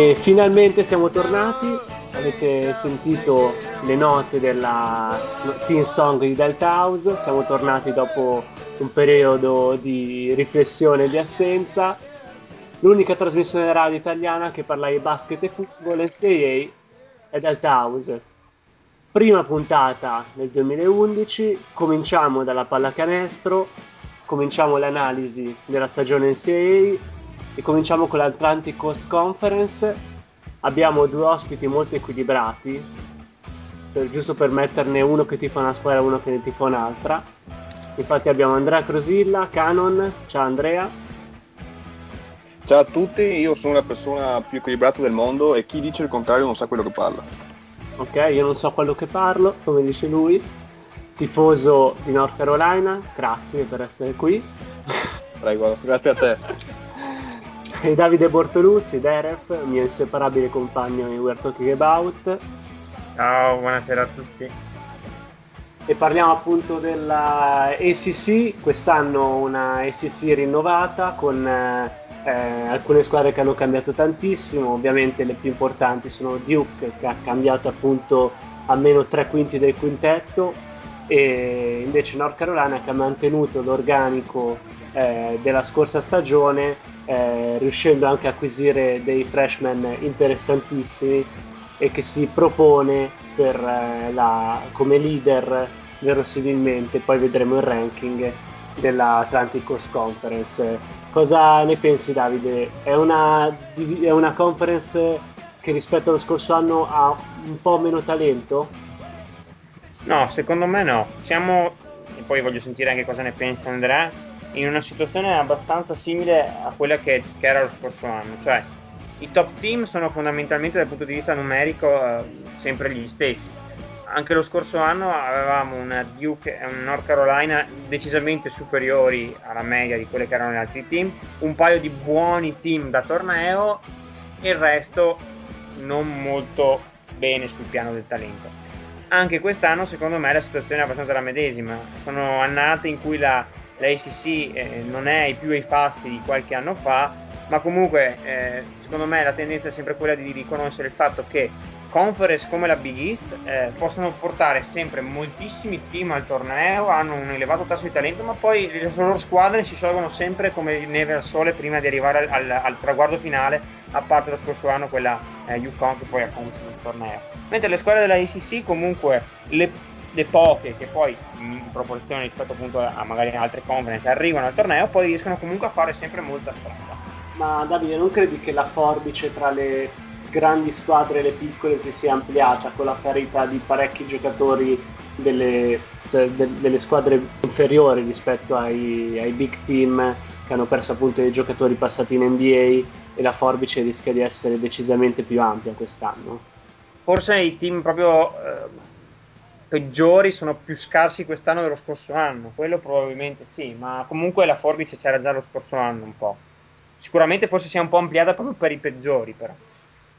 E finalmente siamo tornati, avete sentito le note della theme song di Delta House, siamo tornati dopo un periodo di riflessione e di assenza. L'unica trasmissione radio italiana che parla di basket e football NCAA è Delta House. Prima puntata nel 2011, cominciamo dalla pallacanestro, cominciamo l'analisi della stagione NCAA e cominciamo con l'Atlantic Coast Conference. Abbiamo due ospiti molto equilibrati, per, giusto per metterne uno che tifa una squadra e uno che ne tifa un'altra. Infatti abbiamo Andrea Crosilla, Canon. Ciao Andrea. Ciao a tutti, io sono la persona più equilibrata del mondo e chi dice il contrario non sa quello che parla. Ok, io non so quello che parlo, come dice lui. Tifoso di North Carolina, grazie per essere qui. Prego, grazie a te. Davide Bortoluzzi, Deref, mio inseparabile compagno in We're Talking About. Ciao, buonasera a tutti. E parliamo appunto della ACC, quest'anno una ACC rinnovata con eh, alcune squadre che hanno cambiato tantissimo, ovviamente le più importanti sono Duke che ha cambiato appunto almeno tre quinti del quintetto e invece North Carolina che ha mantenuto l'organico eh, della scorsa stagione eh, riuscendo anche a acquisire dei freshman interessantissimi e che si propone per, eh, la, come leader verosimilmente, poi vedremo il ranking dell'Atlantic Coast Conference. Cosa ne pensi Davide? È una, è una conference che rispetto allo scorso anno ha un po' meno talento? No, secondo me no. Siamo, e poi voglio sentire anche cosa ne pensa Andrea, in una situazione abbastanza simile a quella che, che, era lo scorso anno, cioè i top team sono fondamentalmente dal punto di vista numerico eh, sempre gli stessi. Anche lo scorso anno avevamo una Duke e un North Carolina decisamente superiori alla media di quelle che erano gli altri team, un paio di buoni team da torneo e il resto non molto bene sul piano del talento. Anche quest'anno secondo me la situazione è abbastanza la medesima, sono annate in cui la la ACC eh, non è più ai fasti di qualche anno fa, ma comunque eh, secondo me la tendenza è sempre quella di riconoscere il fatto che conference come la Big East eh, possono portare sempre moltissimi team al torneo, hanno un elevato tasso di talento, ma poi le loro squadre si sciolgono sempre come neve al sole prima di arrivare al, al, al traguardo finale, a parte lo scorso anno quella eh, UConn che poi ha condotto il torneo. Mentre le squadre della ACC comunque le le poche che poi in proporzione rispetto appunto a magari altre conference arrivano al torneo poi riescono comunque a fare sempre molta strada ma Davide non credi che la forbice tra le grandi squadre e le piccole si sia ampliata con la parità di parecchi giocatori delle, cioè, de, delle squadre inferiori rispetto ai, ai, big team che hanno perso appunto dei giocatori passati in NBA e la forbice rischia di essere decisamente più ampia quest'anno? Forse i team proprio eh peggiori sono più scarsi quest'anno dello scorso anno, quello probabilmente sì, ma comunque la forbice c'era già lo scorso anno un po'. Sicuramente forse si è un po' ampliata proprio per i peggiori però.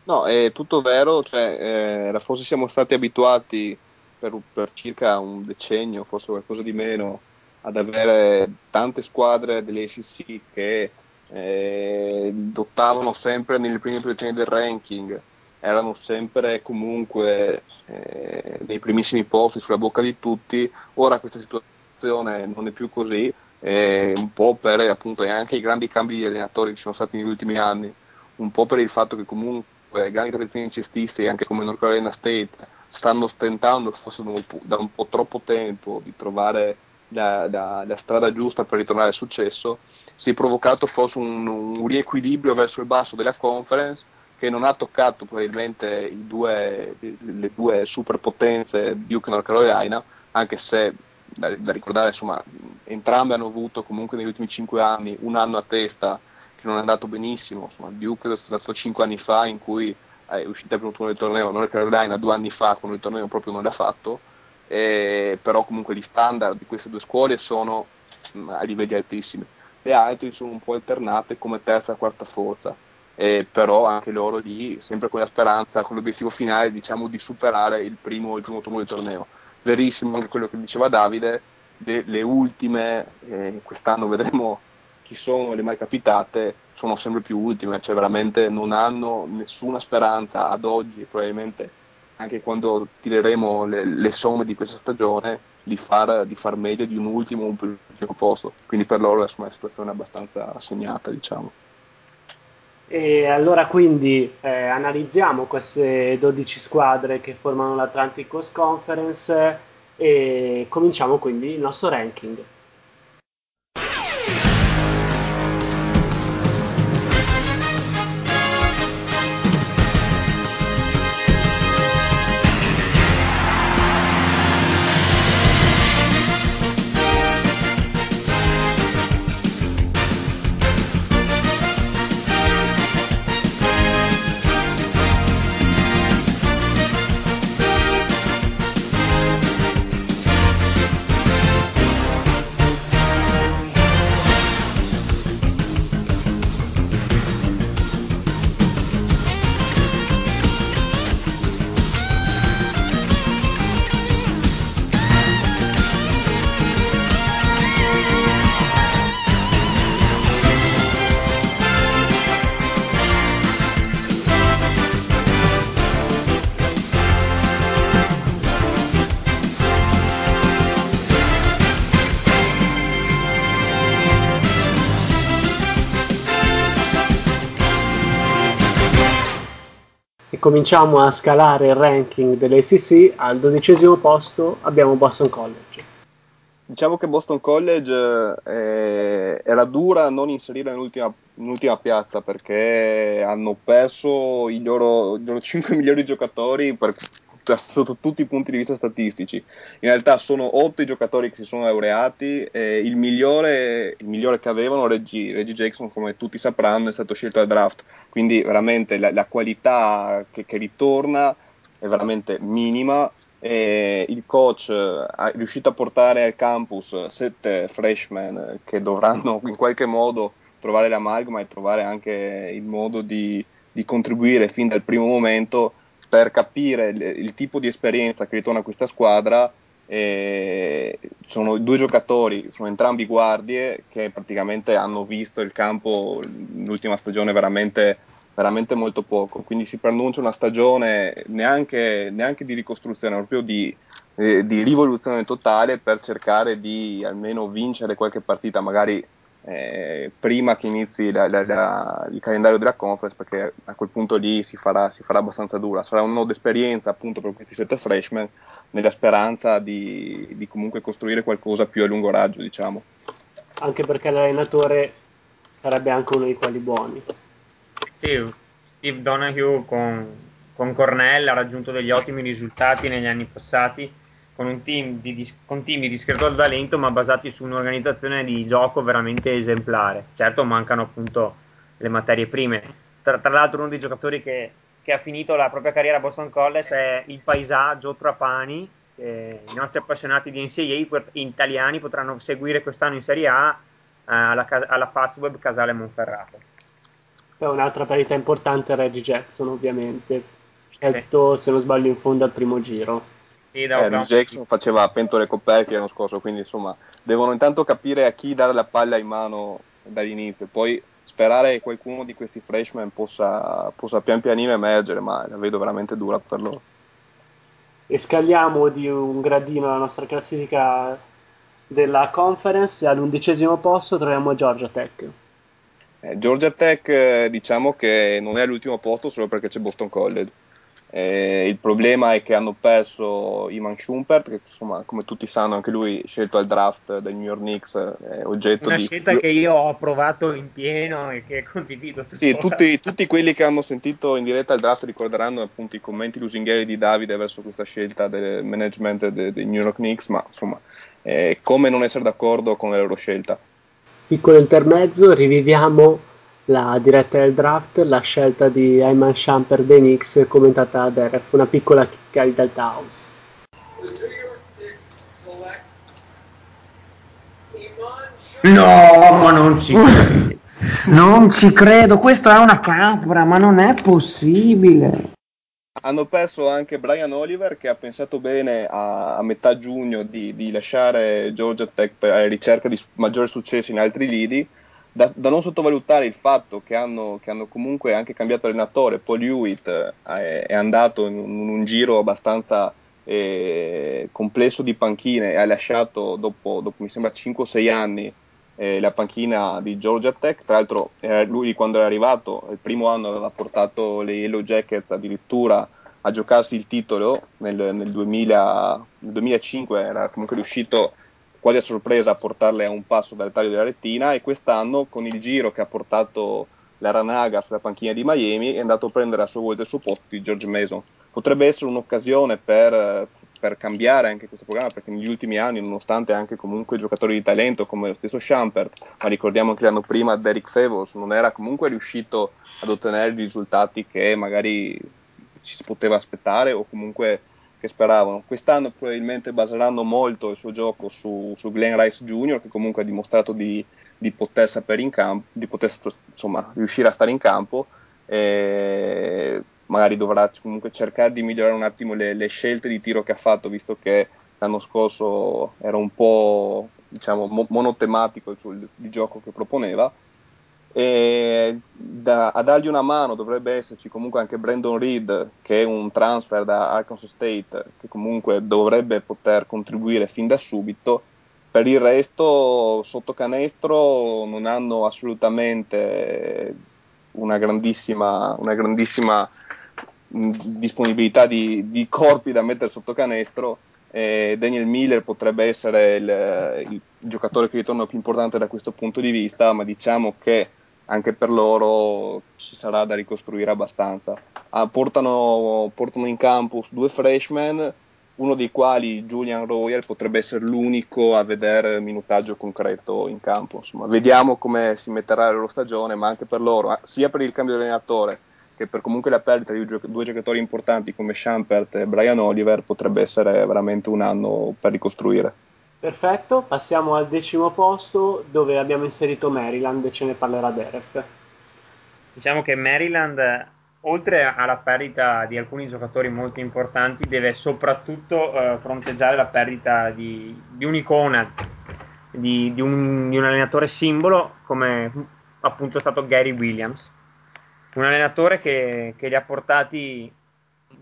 No, è tutto vero, cioè, eh, forse siamo stati abituati per, per, circa un decennio, forse qualcosa di meno, ad avere tante squadre dell'ACC che eh, lottavano sempre nelle prime posizioni del ranking, erano sempre comunque eh, nei primissimi posti sulla bocca di tutti, ora questa situazione non è più così, eh, un po' per appunto anche i grandi cambi di allenatori che ci sono stati negli ultimi anni, un po' per il fatto che comunque grandi tradizioni cestisti anche come North Carolina State stanno stentando forse da un po' troppo tempo di trovare la, la, la strada giusta per ritornare al successo, si è provocato forse un, un riequilibrio verso il basso della conference che non ha toccato probabilmente due, le due superpotenze Duke e North Carolina, anche se da, da, ricordare insomma entrambe hanno avuto comunque negli ultimi cinque anni un anno a testa che non è andato benissimo, insomma, Duke è stato cinque anni fa in cui è uscita per un torneo, North Carolina due anni fa quando il torneo proprio non l'ha fatto, eh, però comunque gli standard di queste due scuole sono mh, a livelli altissimi, le altre sono un po' alternate come terza e quarta forza eh, però anche loro lì, sempre con la speranza, con l'obiettivo finale diciamo, di superare il primo, il primo turno del torneo. Verissimo anche quello che diceva Davide, le, le ultime, eh, quest'anno vedremo chi sono le mai capitate sono sempre più ultime, cioè veramente non hanno nessuna speranza ad oggi, probabilmente anche quando tireremo le, le somme di questa stagione, di far, di far meglio di un ultimo o un primo posto. Quindi per loro è una situazione abbastanza assegnata, diciamo. E allora quindi eh, analizziamo queste 12 squadre che formano l'Atlantic Coast Conference e cominciamo quindi il nostro ranking. Cominciamo a scalare il ranking dell'ACC, al dodicesimo posto abbiamo Boston College. Diciamo che Boston College eh, era dura non inserire nell'ultima, nell'ultima, piazza perché hanno perso i loro, i loro 5 migliori giocatori per, sotto tutti i punti di vista statistici. In realtà sono 8 i giocatori che si sono laureati e il migliore, il migliore che avevano, Reggie, Reggie Jackson, come tutti sapranno, è stato scelto al draft. Quindi veramente la, la qualità che, che ritorna è veramente minima e il coach è riuscito a portare al campus sette freshman che dovranno in qualche modo trovare l'amalgama e trovare anche il modo di, di contribuire fin dal primo momento per capire il, il tipo di esperienza che ritorna questa squadra. Eh, sono due giocatori, sono entrambi guardie che praticamente hanno visto il campo l'ultima stagione veramente, veramente molto poco. Quindi si preannuncia una stagione neanche, neanche di ricostruzione, proprio di, eh, di rivoluzione totale per cercare di almeno vincere qualche partita, magari eh, prima che inizi la, la, la, il calendario della conference perché a quel punto lì si farà, si farà abbastanza dura. Sarà una nuova esperienza appunto per questi sette freshman nella speranza di, di, comunque costruire qualcosa più a lungo raggio diciamo. Anche perché l'allenatore sarebbe anche uno di quelli buoni. Sì, Steve Donahue con, con Cornell ha raggiunto degli ottimi risultati negli anni passati con un team di, con team di discreto talento ma basati su un'organizzazione di gioco veramente esemplare. Certo mancano appunto le materie prime. Tra, tra l'altro uno dei giocatori che, che, ha finito la propria carriera a Boston College è il paesaggio Trapani, che i nostri appassionati di NCAA italiani potranno seguire quest'anno in Serie A eh, alla, alla Fastweb Casale Monferrato. Poi un'altra parità importante è Reggie Jackson ovviamente, scelto sì. se non sbaglio in fondo al primo giro. Sì, eh, Rhys Jackson faceva pentole coperche l'anno scorso, quindi insomma devono intanto capire a chi dare la palla in mano dall'inizio, poi sperare che qualcuno di questi freshman possa, possa pian pianino emergere, ma la vedo veramente dura per loro. E scaliamo di un gradino la nostra classifica della conference e all'undicesimo posto troviamo Georgia Tech. Eh, Georgia Tech eh, diciamo che non è all'ultimo posto solo perché c'è Boston College eh, il problema è che hanno perso Iman Schumpert, che insomma, come tutti sanno, anche lui scelto al draft del New York Knicks, è oggetto Una di. Una scelta che io ho approvato in pieno e che condivido Sì, tutti, tutti, quelli che hanno sentito in diretta il draft ricorderanno appunto i commenti lusinghieri di Davide verso questa scelta del management dei de New York Knicks, ma insomma, eh, come non essere d'accordo con la loro scelta. Piccolo intermezzo, riviviamo la diretta del draft, la scelta di Ayman Shumper dei Knicks commentata da Deref, una piccola chicca di Delta House. No, ma non ci credo. Non ci credo, questo è una capra, ma non è possibile. Hanno perso anche Brian Oliver che ha pensato bene a, a metà giugno di, di, lasciare Georgia Tech per la ricerca di maggiori successi in altri lidi da, da, non sottovalutare il fatto che hanno, che hanno, comunque anche cambiato allenatore, Paul Hewitt eh, è, è, andato in un, un giro abbastanza eh, complesso di panchine e ha lasciato dopo, dopo mi sembra 5-6 anni eh, la panchina di Georgia Tech. Tra l'altro, eh, lui quando era arrivato, il primo anno aveva portato le Yellow Jackets addirittura a giocarsi il titolo nel, nel, 2000, nel 2005, era comunque riuscito quasi a sorpresa a portarle a un passo dal taglio della rettina e quest'anno con il giro che ha portato la Ranaga sulla panchina di Miami è andato a prendere a sua volta il suo posto di George Mason. Potrebbe essere un'occasione per per cambiare anche questo programma perché negli ultimi anni nonostante anche comunque giocatori di talento come lo stesso Schampert ma ricordiamo che l'anno prima Derek Favos non era comunque riuscito ad ottenere i risultati che magari ci si poteva aspettare o comunque che speravano quest'anno probabilmente baseranno molto il suo gioco su, su Glenn Rice Jr. che comunque ha dimostrato di, di poter sapere in campo di poter insomma riuscire a stare in campo e magari dovrà comunque cercare di migliorare un attimo le, le scelte di tiro che ha fatto, visto che l'anno scorso era un po' diciamo, mo- monotematico il, il gioco che proponeva. Da, a dargli una mano dovrebbe esserci comunque anche Brandon Reed, che è un transfer da Arkansas State, che comunque dovrebbe poter contribuire fin da subito. Per il resto, sotto canestro non hanno assolutamente una grandissima, una grandissima disponibilità di, di, corpi da mettere sotto canestro. Eh, Daniel Miller potrebbe essere il, il, giocatore che ritorna più importante da questo punto di vista, ma diciamo che anche per loro ci sarà da ricostruire abbastanza. Ah, portano, portano, in campo due freshman, uno dei quali Julian Royal potrebbe essere l'unico a vedere minutaggio concreto in campo. Insomma, vediamo come si metterà la loro stagione, ma anche per loro, sia per il cambio di allenatore che per comunque la perdita di due giocatori importanti come Champert e Brian Oliver potrebbe essere veramente un anno per ricostruire. Perfetto, passiamo al decimo posto dove abbiamo inserito Maryland e ce ne parlerà Derek. Diciamo che Maryland, oltre alla perdita di alcuni giocatori molto importanti, deve soprattutto eh, fronteggiare la perdita di, di un'icona, di, di, un, di un allenatore simbolo come appunto è stato Gary Williams un allenatore che, che li ha portati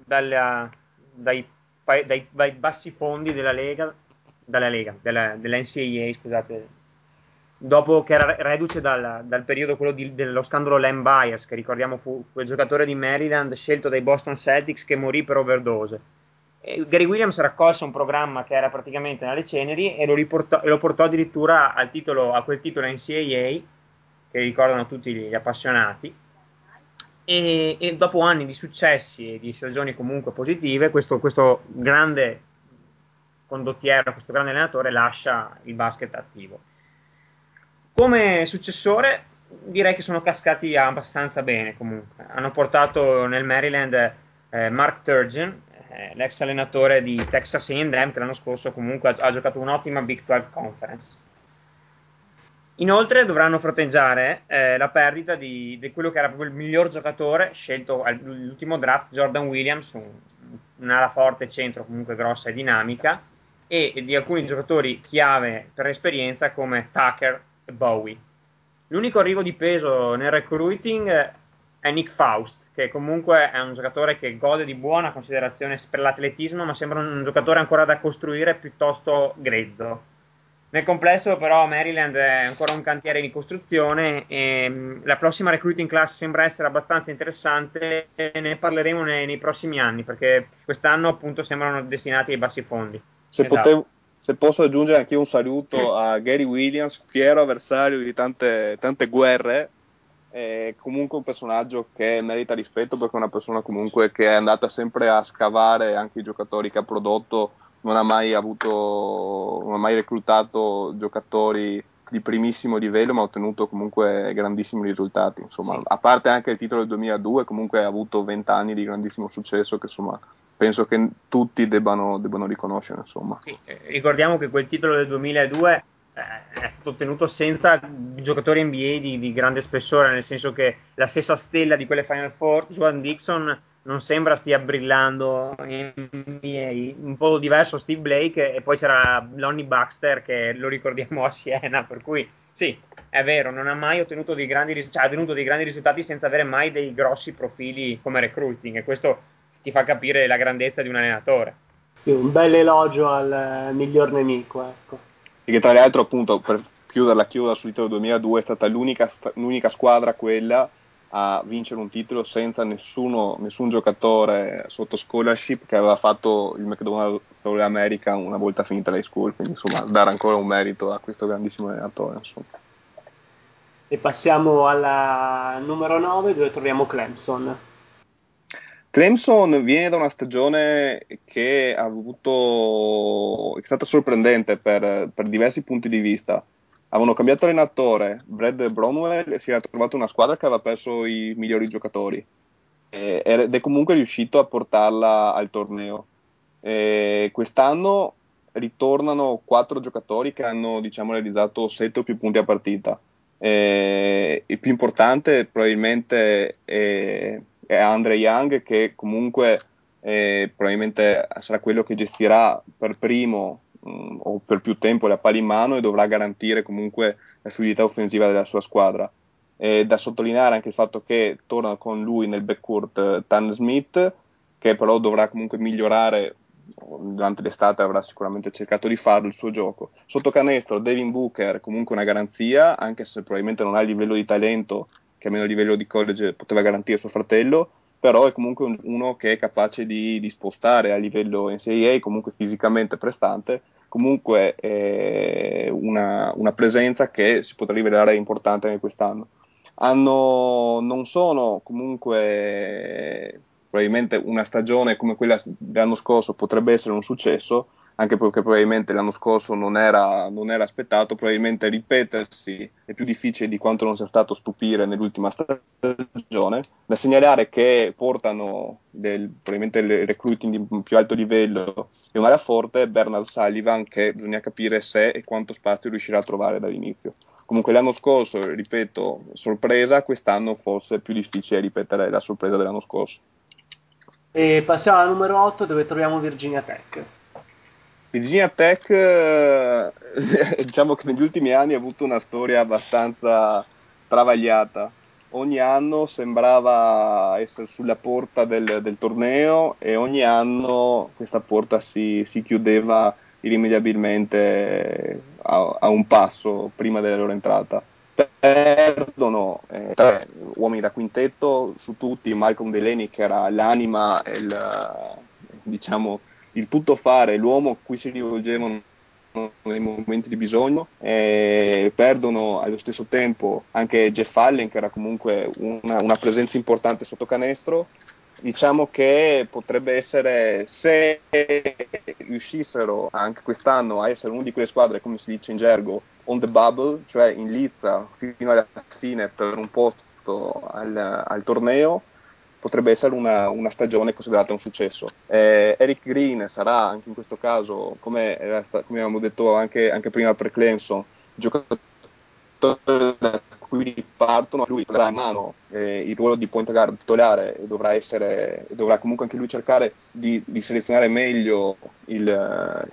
dalla, dai, dai, dai, bassi fondi della Lega, dalla Lega, della, dell'NCAA, scusate, dopo che era reduce dal, dal periodo quello di, dello scandalo Len Bias, che ricordiamo fu quel giocatore di Maryland scelto dai Boston Celtics che morì per overdose. E Gary Williams raccolse un programma che era praticamente nelle ceneri e lo, riportò, e lo portò addirittura titolo, a quel titolo NCAA, che ricordano tutti gli appassionati e, e, dopo anni di successi e di stagioni comunque positive, questo, questo grande condottiero, questo grande allenatore lascia il basket attivo. Come successore direi che sono cascati abbastanza bene comunque. Hanno portato nel Maryland eh, Mark Turgeon, eh, l'ex allenatore di Texas A&M che l'anno scorso comunque ha, ha giocato un'ottima Big 12 Conference Inoltre dovranno fronteggiare eh, la perdita di, di, quello che era proprio il miglior giocatore scelto all'ultimo draft, Jordan Williams, un, un'ala forte, centro comunque grossa e dinamica, e di alcuni giocatori chiave per esperienza come Tucker e Bowie. L'unico arrivo di peso nel recruiting è Nick Faust, che comunque è un giocatore che gode di buona considerazione per l'atletismo, ma sembra un giocatore ancora da costruire piuttosto grezzo nel complesso, però, Maryland è ancora un cantiere di costruzione e mm, la prossima recruiting class sembra essere abbastanza interessante e ne parleremo nei, nei prossimi anni perché quest'anno, appunto, sembrano destinati ai bassi fondi. Se, esatto. potevo, se posso aggiungere anche io un saluto a Gary Williams, fiero avversario di tante, tante guerre, è comunque un personaggio che merita rispetto perché è una persona comunque che è andata sempre a scavare anche i giocatori che ha prodotto non ha mai avuto, non ha mai reclutato giocatori di primissimo livello, ma ha ottenuto comunque grandissimi risultati. Insomma, sì. a parte anche il titolo del 2002, comunque ha avuto 20 anni di grandissimo successo che insomma penso che tutti debbano, debbano riconoscere. Sì, eh, ricordiamo che quel titolo del 2002 eh, è stato ottenuto senza giocatori NBA di, di, grande spessore, nel senso che la stessa stella di quelle Final Four, Joan Dixon, non sembra stia brillando in NBA. Un po' diverso Steve Blake e poi c'era Lonnie Baxter che lo ricordiamo a Siena, per cui Sì, è vero, non ha mai ottenuto dei grandi, ris- cioè, ha ottenuto dei grandi risultati senza avere mai dei grossi profili come recruiting e questo ti fa capire la grandezza di un allenatore. Sì, un bel elogio al miglior nemico, ecco. E che tra l'altro, appunto, per chiudere la chiusa sul titolo 2002 è stata l'unica, l'unica squadra quella a vincere un titolo senza nessuno, nessun giocatore sotto scholarship che aveva fatto il McDonald's All American una volta finita l'high school, quindi insomma dare ancora un merito a questo grandissimo allenatore. Insomma. E passiamo alla numero 9 dove troviamo Clemson. Clemson viene da una stagione che avuto, è stata sorprendente per, per diversi punti di vista avevano cambiato allenatore, Brad Bromwell, si era trovato una squadra che aveva perso i migliori giocatori ed è comunque riuscito a portarla al torneo. E quest'anno ritornano quattro giocatori che hanno diciamo, realizzato sette o più punti a partita. E il più importante probabilmente è, è Andre Young che comunque eh, probabilmente sarà quello che gestirà per primo mh, mm, o per più tempo la palla in mano e dovrà garantire comunque la fluidità offensiva della sua squadra. E da sottolineare anche il fatto che torna con lui nel backcourt eh, Tan Smith, che però dovrà comunque migliorare durante l'estate avrà sicuramente cercato di farlo il suo gioco. Sotto canestro Devin Booker comunque una garanzia, anche se probabilmente non ha il livello di talento che a meno livello di college poteva garantire suo fratello, però è comunque un, uno che è capace di, di, spostare a livello NCAA, comunque fisicamente prestante, comunque è una, una, presenza che si potrà rivelare importante anche quest'anno. Hanno, non sono comunque probabilmente una stagione come quella dell'anno scorso potrebbe essere un successo, anche perché probabilmente l'anno scorso non era, non era, aspettato, probabilmente ripetersi è più difficile di quanto non sia stato stupire nell'ultima stagione. Da segnalare che portano del, probabilmente il recruiting di più alto livello e un'area forte Bernard Sullivan che bisogna capire se e quanto spazio riuscirà a trovare dall'inizio. Comunque l'anno scorso, ripeto, sorpresa, quest'anno forse è più difficile ripetere la sorpresa dell'anno scorso. E passiamo al numero 8 dove troviamo Virginia Tech. Virginia Tech, eh, diciamo che negli ultimi anni ha avuto una storia abbastanza travagliata. Ogni anno sembrava essere sulla porta del, del torneo e ogni anno questa porta si, si chiudeva irrimediabilmente a, a, un passo prima della loro entrata. Perdono eh, tre uomini da quintetto su tutti, Malcolm Delaney che era l'anima il, diciamo, il tutto fare, l'uomo a cui si rivolgevano nei momenti di bisogno, e perdono allo stesso tempo anche Jeff Allen che era comunque una, una presenza importante sotto canestro. Diciamo che potrebbe essere, se riuscissero anche quest'anno a essere una di quelle squadre, come si dice in gergo, on the bubble, cioè in lizza fino alla fine per un posto al, al torneo, potrebbe essere una, una, stagione considerata un successo. Eh, Eric Green sarà anche in questo caso, come, sta, come avevamo detto anche, anche, prima per Clemson, giocatore da cui partono, lui prenderà in mano eh, il ruolo di point guard titolare e dovrà, essere, dovrà comunque anche lui cercare di, di selezionare meglio il,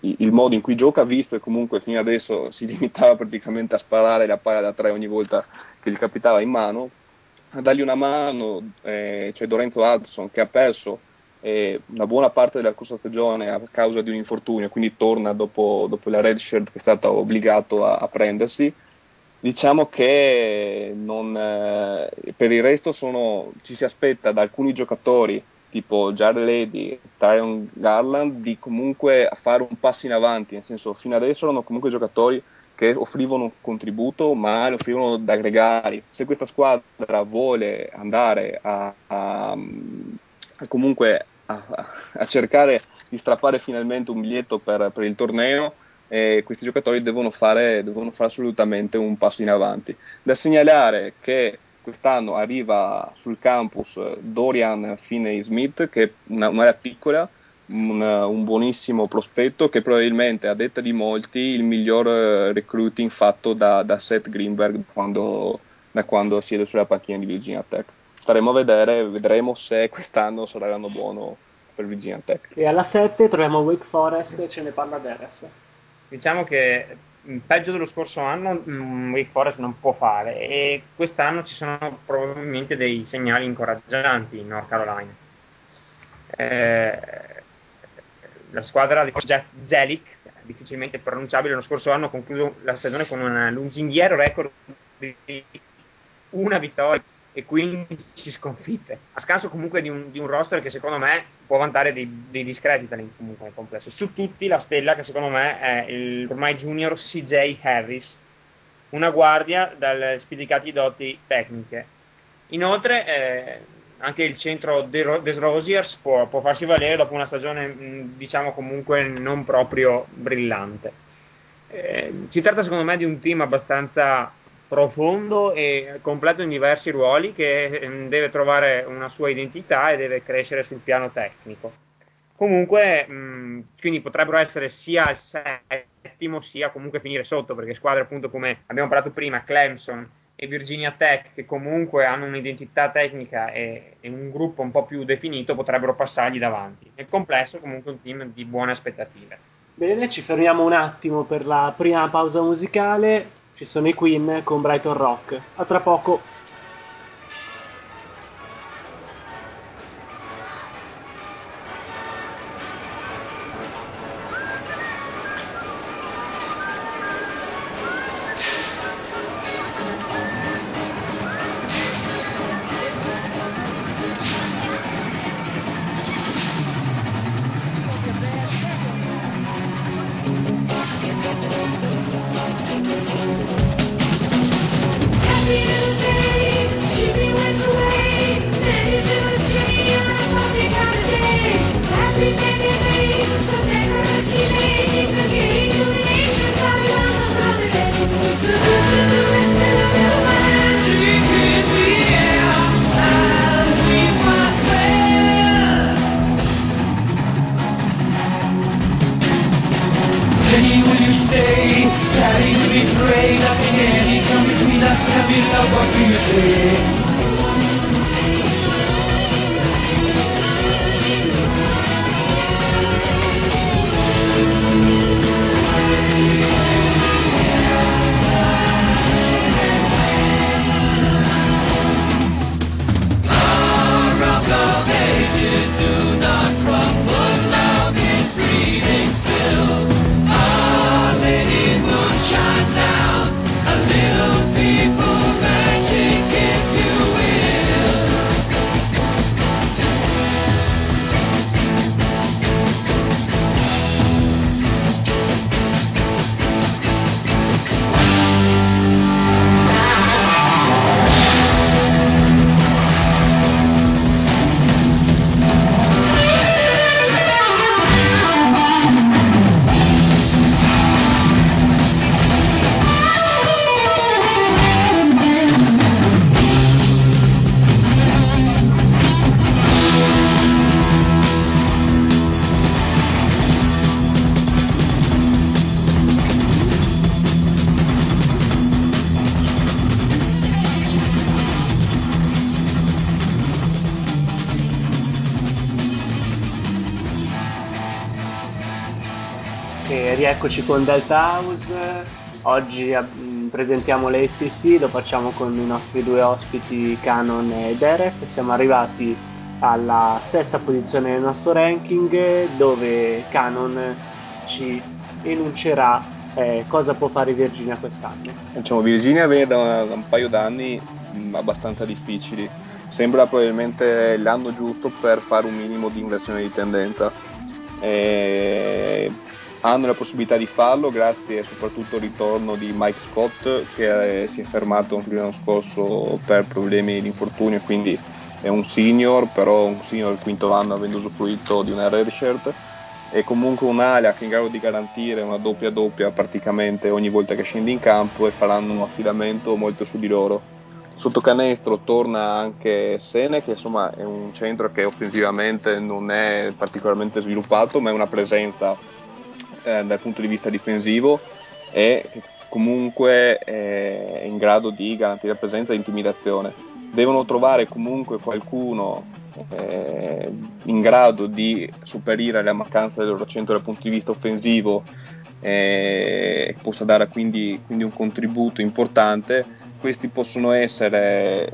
il modo in cui gioca, visto che comunque fino adesso si limitava praticamente a sparare la palla da tre ogni volta che gli capitava in mano, a dargli una mano eh, c'è Lorenzo Hudson che ha perso eh, una buona parte della corsa stagione a causa di un infortunio, quindi torna dopo, dopo la red shirt che è stato obbligato a, a prendersi. Diciamo che non, eh, per il resto sono, ci si aspetta da alcuni giocatori tipo Jared Lady, Tyron Garland di comunque fare un passo in avanti, nel senso fino adesso erano comunque giocatori che offrivano un contributo, ma lo offrivano da gregari. Se questa squadra vuole andare a, a, a comunque a, a, cercare di strappare finalmente un biglietto per, per il torneo, eh, questi giocatori devono fare, devono fare assolutamente un passo in avanti. Da segnalare che quest'anno arriva sul campus Dorian Finney Smith, che è una, un'area piccola, un, un, buonissimo prospetto che probabilmente a detta di molti il miglior eh, recruiting fatto da, da Seth Greenberg quando, da quando siede sulla panchina di Virginia Tech. Staremo a vedere, vedremo se quest'anno sarà l'anno buono per Virginia Tech. E alla 7 troviamo Wake Forest e ce ne parla Deres. Diciamo che peggio dello scorso anno um, Wake Forest non può fare e quest'anno ci sono probabilmente dei segnali incoraggianti in North Carolina. Eh, la squadra di Zelik, difficilmente pronunciabile, lo scorso anno ha concluso la stagione con un lusinghiero record di una vittoria e 15 sconfitte, a scanso comunque di un, di un, roster che secondo me può vantare dei, dei discreti comunque nel complesso. Su tutti la stella che secondo me è il ormai junior CJ Harris, una guardia dalle spiedicati doti tecniche. Inoltre eh, anche il centro des Rosiers può, può, farsi valere dopo una stagione diciamo comunque non proprio brillante. Eh, si tratta secondo me di un team abbastanza profondo e completo in diversi ruoli che ehm, deve trovare una sua identità e deve crescere sul piano tecnico. Comunque, mh, quindi potrebbero essere sia il settimo sia comunque finire sotto, perché squadre appunto come abbiamo parlato prima, Clemson e Virginia Tech, che comunque hanno un'identità tecnica e, e un gruppo un po' più definito, potrebbero passargli davanti. Nel complesso comunque un team di buone aspettative. Bene, ci fermiamo un attimo per la prima pausa musicale ci sono i Queen con Brighton Rock. A tra poco. Eccoci con Delta House, oggi mm, presentiamo le ACC, lo facciamo con i nostri due ospiti Canon e Derek, siamo arrivati alla sesta posizione del nostro ranking dove Canon ci enuncerà eh, cosa può fare Virginia quest'anno. Diciamo, Virginia viene da, un paio d'anni mm, abbastanza difficili, sembra probabilmente l'anno giusto per fare un minimo di inversione di tendenza. E hanno la possibilità di farlo grazie soprattutto al ritorno di Mike Scott che eh, si è fermato l'anno scorso per problemi di infortunio quindi è un senior però un senior al quinto anno avendo usufruito di una red shirt e comunque un'ala che è in grado di garantire una doppia doppia praticamente ogni volta che scende in campo e faranno un affidamento molto su di loro. Sotto canestro torna anche Sene che insomma è un centro che offensivamente non è particolarmente sviluppato ma è una presenza eh, dal punto di vista difensivo e comunque è in grado di garantire presenza e intimidazione. Devono trovare comunque qualcuno eh, in grado di superare la mancanza del loro centro dal punto di vista offensivo e possa dare quindi, quindi un contributo importante. Questi possono essere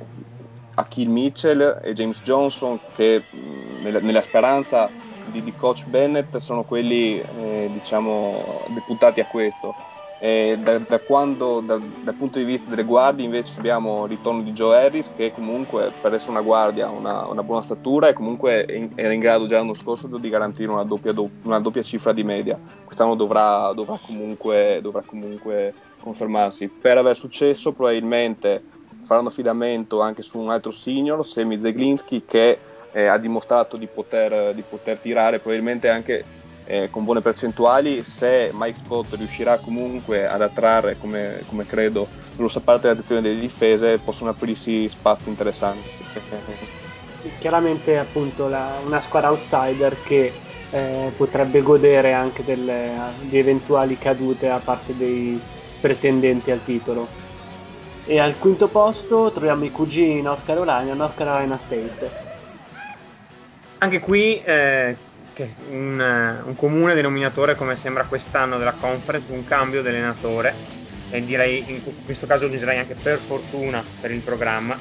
Akil Mitchell e James Johnson che nella, nella speranza di, di, coach Bennett sono quelli eh, diciamo deputati a questo da, da quando, da, dal punto di vista delle guardie invece abbiamo il ritorno di Joe Harris che comunque per essere una guardia ha una, una, buona statura e comunque era in grado già l'anno scorso di garantire una doppia, una doppia cifra di media. Quest'anno dovrà, dovrà, comunque, dovrà comunque confermarsi. Per aver successo probabilmente faranno affidamento anche su un altro senior, Semi Zeglinski, che eh, ha dimostrato di poter, di poter tirare probabilmente anche eh, con buone percentuali, se Mike Scott riuscirà comunque ad attrarre, come, come credo, grossa parte dell'attenzione delle difese, possono aprirsi spazi interessanti. Chiaramente appunto la, una squadra outsider che eh, potrebbe godere anche delle, di eventuali cadute a parte dei pretendenti al titolo. E al quinto posto troviamo i cugini North Carolina, North Carolina State. Anche qui eh, un, eh, un, comune denominatore come sembra quest'anno della conference, un cambio di allenatore e direi in questo caso direi anche per fortuna per il programma.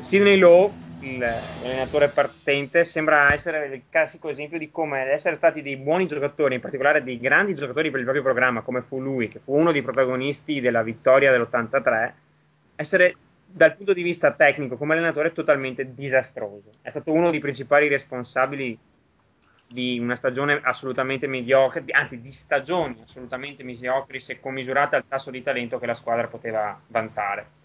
Sidney Lowe, l'allenatore partente, sembra essere il classico esempio di come essere stati dei buoni giocatori, in particolare dei grandi giocatori per il proprio programma, come fu lui, che fu uno dei protagonisti della vittoria dell'83, essere dal punto di vista tecnico come allenatore totalmente disastroso. È stato uno dei principali responsabili di una stagione assolutamente mediocre, anzi di stagioni assolutamente mediocri se commisurate al tasso di talento che la squadra poteva vantare.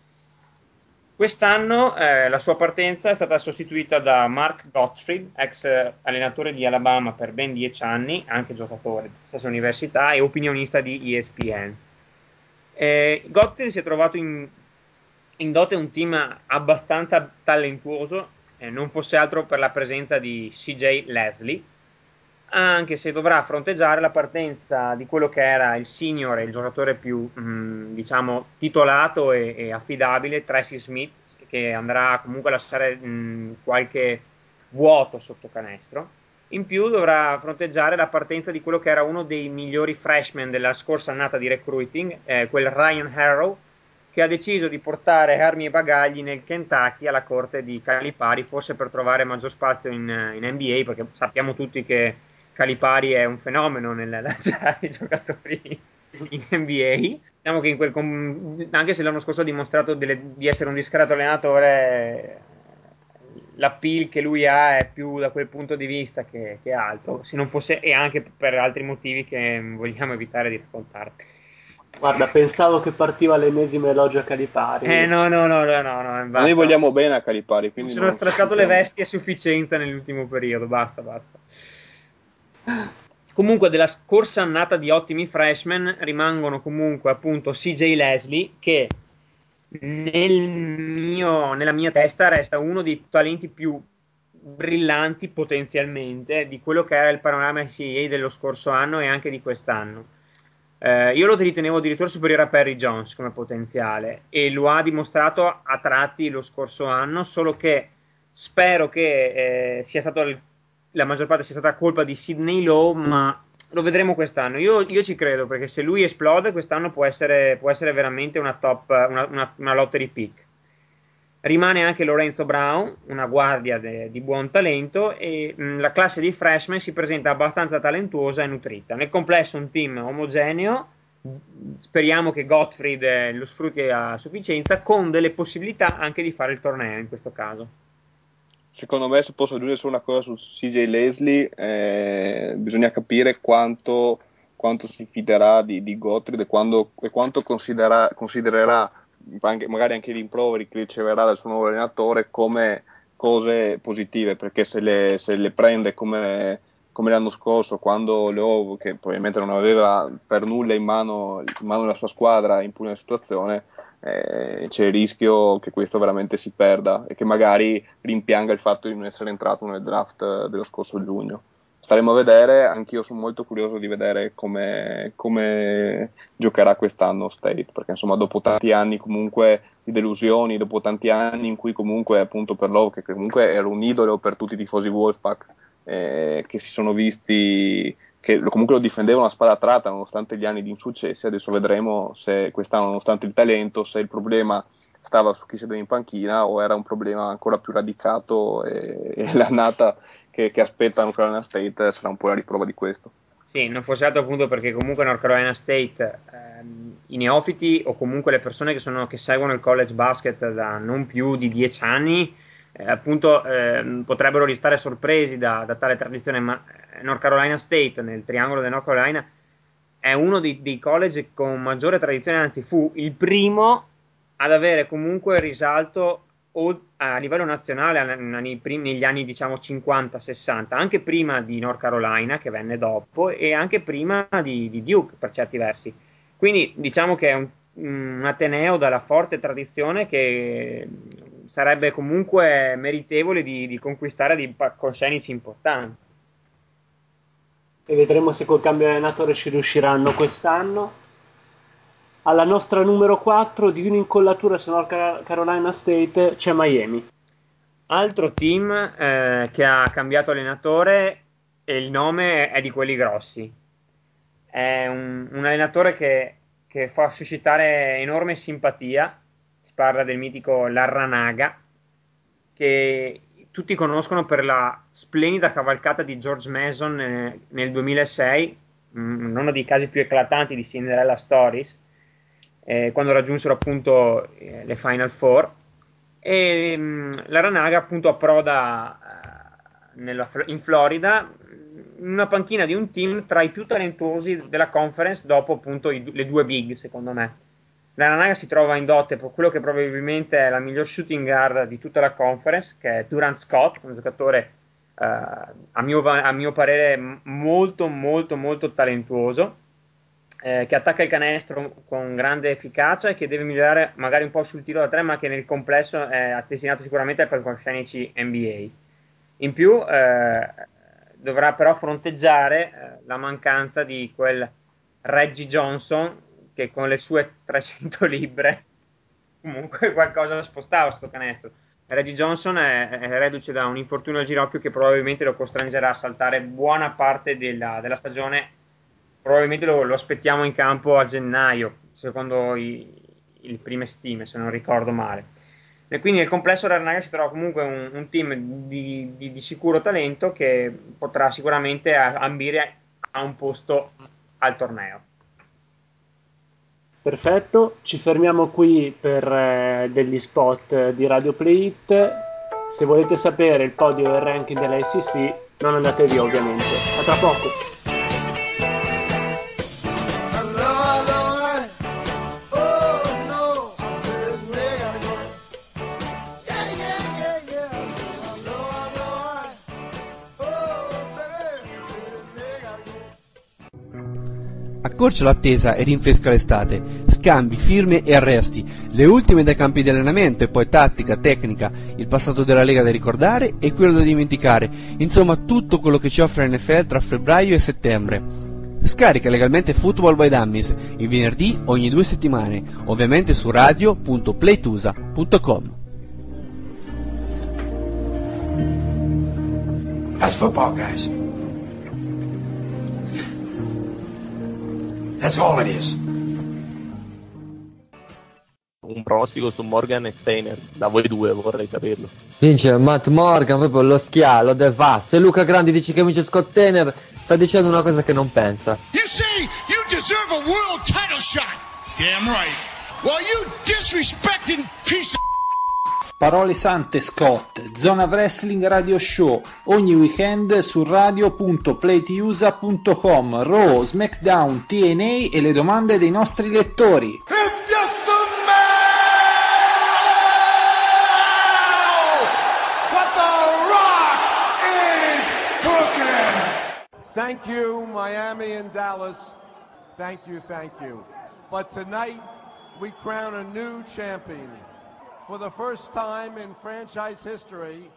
Quest'anno eh, la sua partenza è stata sostituita da Mark Gottfried, ex allenatore di Alabama per ben dieci anni, anche giocatore della stessa università e opinionista di ESPN. Eh, Gottfried si è trovato in in dote un team abbastanza talentuoso, eh, non fosse altro per la presenza di CJ Leslie, anche se dovrà fronteggiare la partenza di quello che era il senior e il giocatore più mh, mm, diciamo titolato e, e, affidabile, Tracy Smith, che andrà comunque a lasciare mh, mm, qualche vuoto sotto canestro. In più dovrà fronteggiare la partenza di quello che era uno dei migliori freshman della scorsa annata di recruiting, eh, quel Ryan Harrow, che ha deciso di portare armi e bagagli nel Kentucky alla corte di Calipari, forse per trovare maggior spazio in, in NBA, perché sappiamo tutti che Calipari è un fenomeno nel lanciare i giocatori in NBA. Diciamo che quel, anche se l'anno scorso ha dimostrato delle, di essere un discreto allenatore, l'appeal che lui ha è più da quel punto di vista che, che altro, se non fosse, e anche per altri motivi che vogliamo evitare di raccontare. Guarda, pensavo che partiva l'ennesimo elogio a Calipari. Eh no, no, no, no, no, no Noi vogliamo bene a Calipari, quindi Mi sono non... stracciato le vesti a sufficienza nell'ultimo periodo, basta, basta. Comunque della scorsa annata di ottimi freshman rimangono comunque appunto CJ Leslie che nel mio, nella mia testa resta uno dei talenti più brillanti potenzialmente di quello che era il panorama NCAA dello scorso anno e anche di quest'anno eh, io lo ritenevo addirittura superiore a Perry Jones come potenziale e lo ha dimostrato a tratti lo scorso anno, solo che spero che eh, sia stato la maggior parte sia stata colpa di Sidney Lowe, ma lo vedremo quest'anno. Io, io, ci credo perché se lui esplode quest'anno può essere, può essere veramente una top, una, una, una lottery pick. Rimane anche Lorenzo Brown, una guardia de, di buon talento e mh, la classe di freshman si presenta abbastanza talentuosa e nutrita. Nel complesso un team omogeneo, speriamo che Gottfried eh, lo sfrutti a sufficienza, con delle possibilità anche di fare il torneo in questo caso. Secondo me, se posso aggiungere solo una cosa su CJ Leslie, eh, bisogna capire quanto, quanto, si fiderà di, di Gottfried e, quando, e quanto considererà magari anche i rimproveri che riceverà dal suo nuovo allenatore come cose positive, perché se le, se le prende come, come, l'anno scorso, quando Leo, che probabilmente non aveva per nulla in mano, in mano la sua squadra, impone la situazione, eh, c'è il rischio che questo veramente si perda e che magari rimpianga il fatto di non essere entrato nel draft dello scorso giugno staremo a vedere, anch'io sono molto curioso di vedere come, come, giocherà quest'anno State, perché insomma dopo tanti anni comunque di delusioni, dopo tanti anni in cui comunque appunto per loro, che comunque era un idolo per tutti i tifosi Wolfpack, eh, che si sono visti che comunque lo difendevano a spada tratta nonostante gli anni di insuccessi. Adesso vedremo se quest'anno, nonostante il talento, se il problema stava su chi sedeva in panchina o era un problema ancora più radicato e, e l'annata che, che aspetta North Carolina State sarà un po' la riprova di questo. Sì, non fosse altro appunto perché comunque North Carolina State, ehm, i neofiti o comunque le persone che, sono, che, seguono il college basket da non più di dieci anni, eh, appunto eh, potrebbero restare sorpresi da, da, tale tradizione, ma North Carolina State nel triangolo del North Carolina è uno dei, dei college con maggiore tradizione, anzi fu il primo ad avere comunque risalto a livello nazionale negli anni diciamo 50-60, anche prima di North Carolina che venne dopo e anche prima di, di Duke per certi versi. Quindi diciamo che è un, un Ateneo dalla forte tradizione che sarebbe comunque meritevole di, di conquistare dei palcoscenici importanti. E vedremo se col cambio allenatore ci riusciranno quest'anno alla nostra numero 4 di un'incollatura su North Carolina State c'è Miami. Altro team eh, che ha cambiato allenatore e il nome è di quelli grossi. È un, un allenatore che, che, fa suscitare enorme simpatia. Si parla del mitico Larranaga, che tutti conoscono per la splendida cavalcata di George Mason eh, nel 2006, mm, uno dei casi più eclatanti di Cinderella Stories eh, quando raggiunsero appunto eh, le Final Four. E mm, la Ranaga appunto approda eh, nella, in Florida in una panchina di un team tra i più talentuosi della conference dopo appunto i, le due big secondo me. La Ranaga si trova in dote per quello che probabilmente è la miglior shooting guard di tutta la conference che è Durant Scott un giocatore eh, a, mio, a mio parere molto molto molto talentuoso eh, che attacca il canestro con grande efficacia e che deve migliorare magari un po' sul tiro da tre, ma che nel complesso è destinato sicuramente per palcoscenici NBA. In più eh, dovrà però fronteggiare eh, la mancanza di quel Reggie Johnson che con le sue 300 libbre comunque qualcosa spostava sto canestro. Reggie Johnson è, è, reduce da un infortunio al ginocchio che probabilmente lo costringerà a saltare buona parte della, della stagione probabilmente lo, lo, aspettiamo in campo a gennaio, secondo le prime stime, se non ricordo male. E quindi nel complesso Larnaga si trova comunque un, un team di, di, di, sicuro talento che potrà sicuramente ambire a un posto al torneo. Perfetto, ci fermiamo qui per eh, degli spot di Radio Play It. Se volete sapere il podio e il ranking della SEC, non andate via ovviamente. A tra poco! Accorcia l'attesa e rinfresca l'estate, scambi, firme e arresti, le ultime dai campi di allenamento e poi tattica, tecnica, il passato della Lega da ricordare e quello da dimenticare, insomma tutto quello che ci offre l'NFL tra febbraio e settembre. Scarica legalmente Football by Dummies il venerdì ogni due settimane, ovviamente su radio.playtusa.com. That's football, guys. That's all it is. Un prossico su Morgan e Steiner, da voi due vorrei saperlo. Vince Matt Morgan, proprio lo schialo del vasto. E Luca Grandi dice che vince Scott Steiner, sta dicendo una cosa che non pensa. You say you deserve a world title shot. Damn right. Well, you disrespecting piece of Parole Sante Scott, Zona Wrestling Radio Show, ogni weekend su radio.playtiusa.com, Raw, SmackDown, TNA e le domande dei nostri lettori. Thank you, Miami and Dallas. Thank you, thank you. But tonight, we crown a new champion. For the first time in franchise history.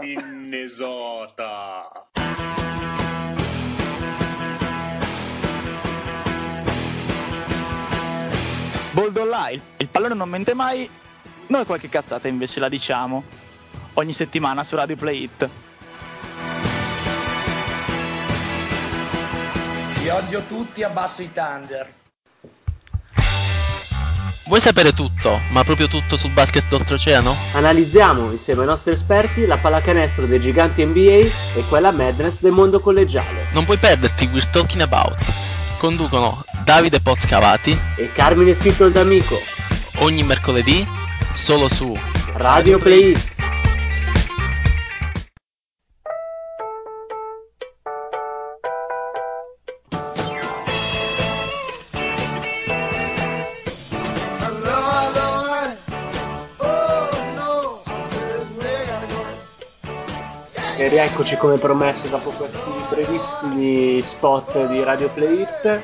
Minnesota. Boldo là, il, il pallone non mente mai, noi qualche cazzata invece la diciamo. Ogni settimana su Radio Play It. Vi odio tutti, abbasso i Thunder. Vuoi sapere tutto, ma proprio tutto sul basket d'oltreoceano? Analizziamo insieme ai nostri esperti la pallacanestro dei giganti NBA e quella madness del mondo collegiale. Non puoi perderti We're Talking About. Conducono Davide Pozcavati e Carmine Scritto d'Amico. Ogni mercoledì solo su Radio Play It. E rieccoci come promesso dopo questi brevissimi spot di Radio Play It.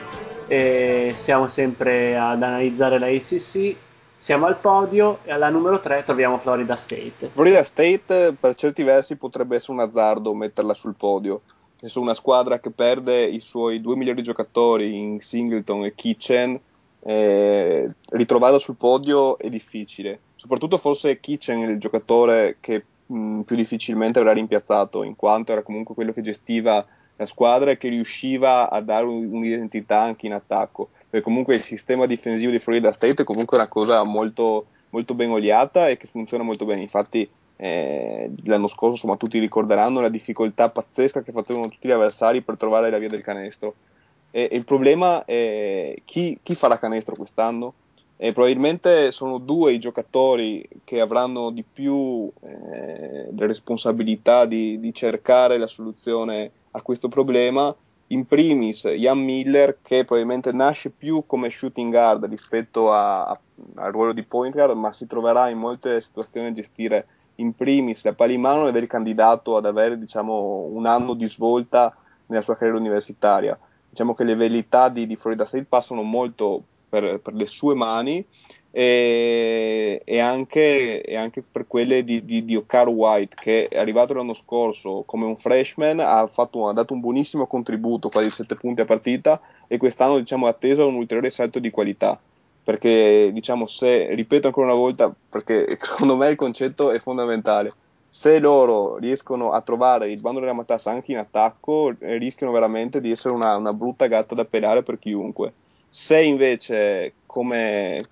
E siamo sempre ad analizzare la ACC. Siamo al podio e alla numero 3 troviamo Florida State. Florida State per certi versi potrebbe essere un azzardo metterla sul podio. È una squadra che perde i suoi due migliori giocatori in Singleton e Kitchen. Eh, ritrovarla sul podio è difficile. Soprattutto forse Kitchen è il giocatore che mh, più difficilmente avrà rimpiazzato, in quanto era comunque quello che gestiva la squadra e che riusciva a dare un'identità anche in attacco. Perché comunque il sistema difensivo di Florida State è comunque una cosa molto, molto ben oliata e che funziona molto bene. Infatti, eh, l'anno scorso, insomma, tutti ricorderanno la difficoltà pazzesca che facevano tutti gli avversari per trovare la via del canestro. E, e il problema è chi, chi farà canestro quest'anno? E probabilmente sono due i giocatori che avranno di più eh, le responsabilità di, di, cercare la soluzione a questo problema. In primis Ian Miller, che probabilmente nasce più come shooting guard rispetto a, a, al ruolo di point guard, ma si troverà in molte situazioni a gestire in primis la palla in mano ed è il candidato ad avere diciamo, un anno di svolta nella sua carriera universitaria. Diciamo che le velità di, di Florida State passano molto per, per le sue mani e, e, anche, e, anche, per quelle di, di, di Okar White che è arrivato l'anno scorso come un freshman ha, fatto, ha dato un buonissimo contributo quasi 7 punti a partita e quest'anno diciamo, è atteso un ulteriore salto di qualità. Perché diciamo se ripeto ancora una volta perché secondo me il concetto è fondamentale. Se loro riescono a trovare il bando della matassa anche in attacco rischiano veramente di essere una, una brutta gatta da pelare per chiunque se invece, come,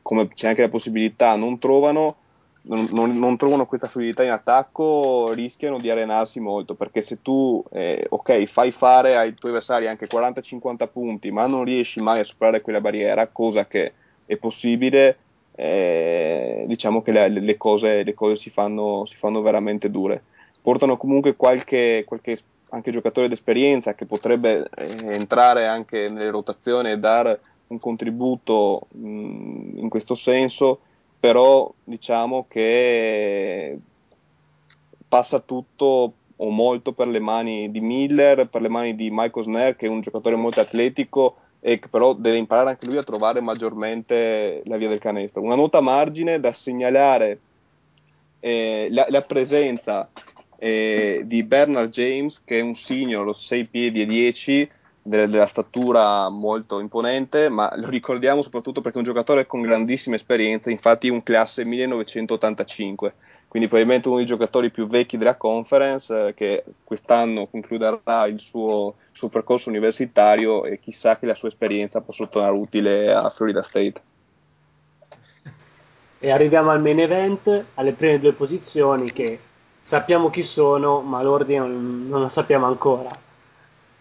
come c'è anche la possibilità, non trovano, non, non, trovano questa fluidità in attacco, rischiano di arenarsi molto. Perché se tu, eh, ok, fai fare ai tuoi avversari anche 40-50 punti, ma non riesci mai a superare quella barriera, cosa che è possibile, eh, diciamo che le, le, cose, le cose si, fanno, si, fanno, veramente dure. Portano comunque qualche, qualche anche giocatore d'esperienza che potrebbe eh, entrare anche nelle rotazioni e dare un contributo mh, in questo senso, però diciamo che passa tutto o molto per le mani di Miller, per le mani di Michael Snare che è un giocatore molto atletico e che però deve imparare anche lui a trovare maggiormente la via del canestro. Una nota a margine da segnalare eh, la, la presenza eh, di Bernard James, che è un senior, 6 piedi e 10, de- della statura molto imponente, ma lo ricordiamo soprattutto perché è un giocatore con grandissima esperienza, infatti un classe 1985, quindi probabilmente uno dei giocatori più vecchi della conference, eh, che quest'anno concluderà il suo, suo percorso universitario e chissà che la sua esperienza possa tornare utile a Florida State. E arriviamo al main event, alle prime due posizioni che sappiamo chi sono, ma l'ordine non, non lo sappiamo ancora.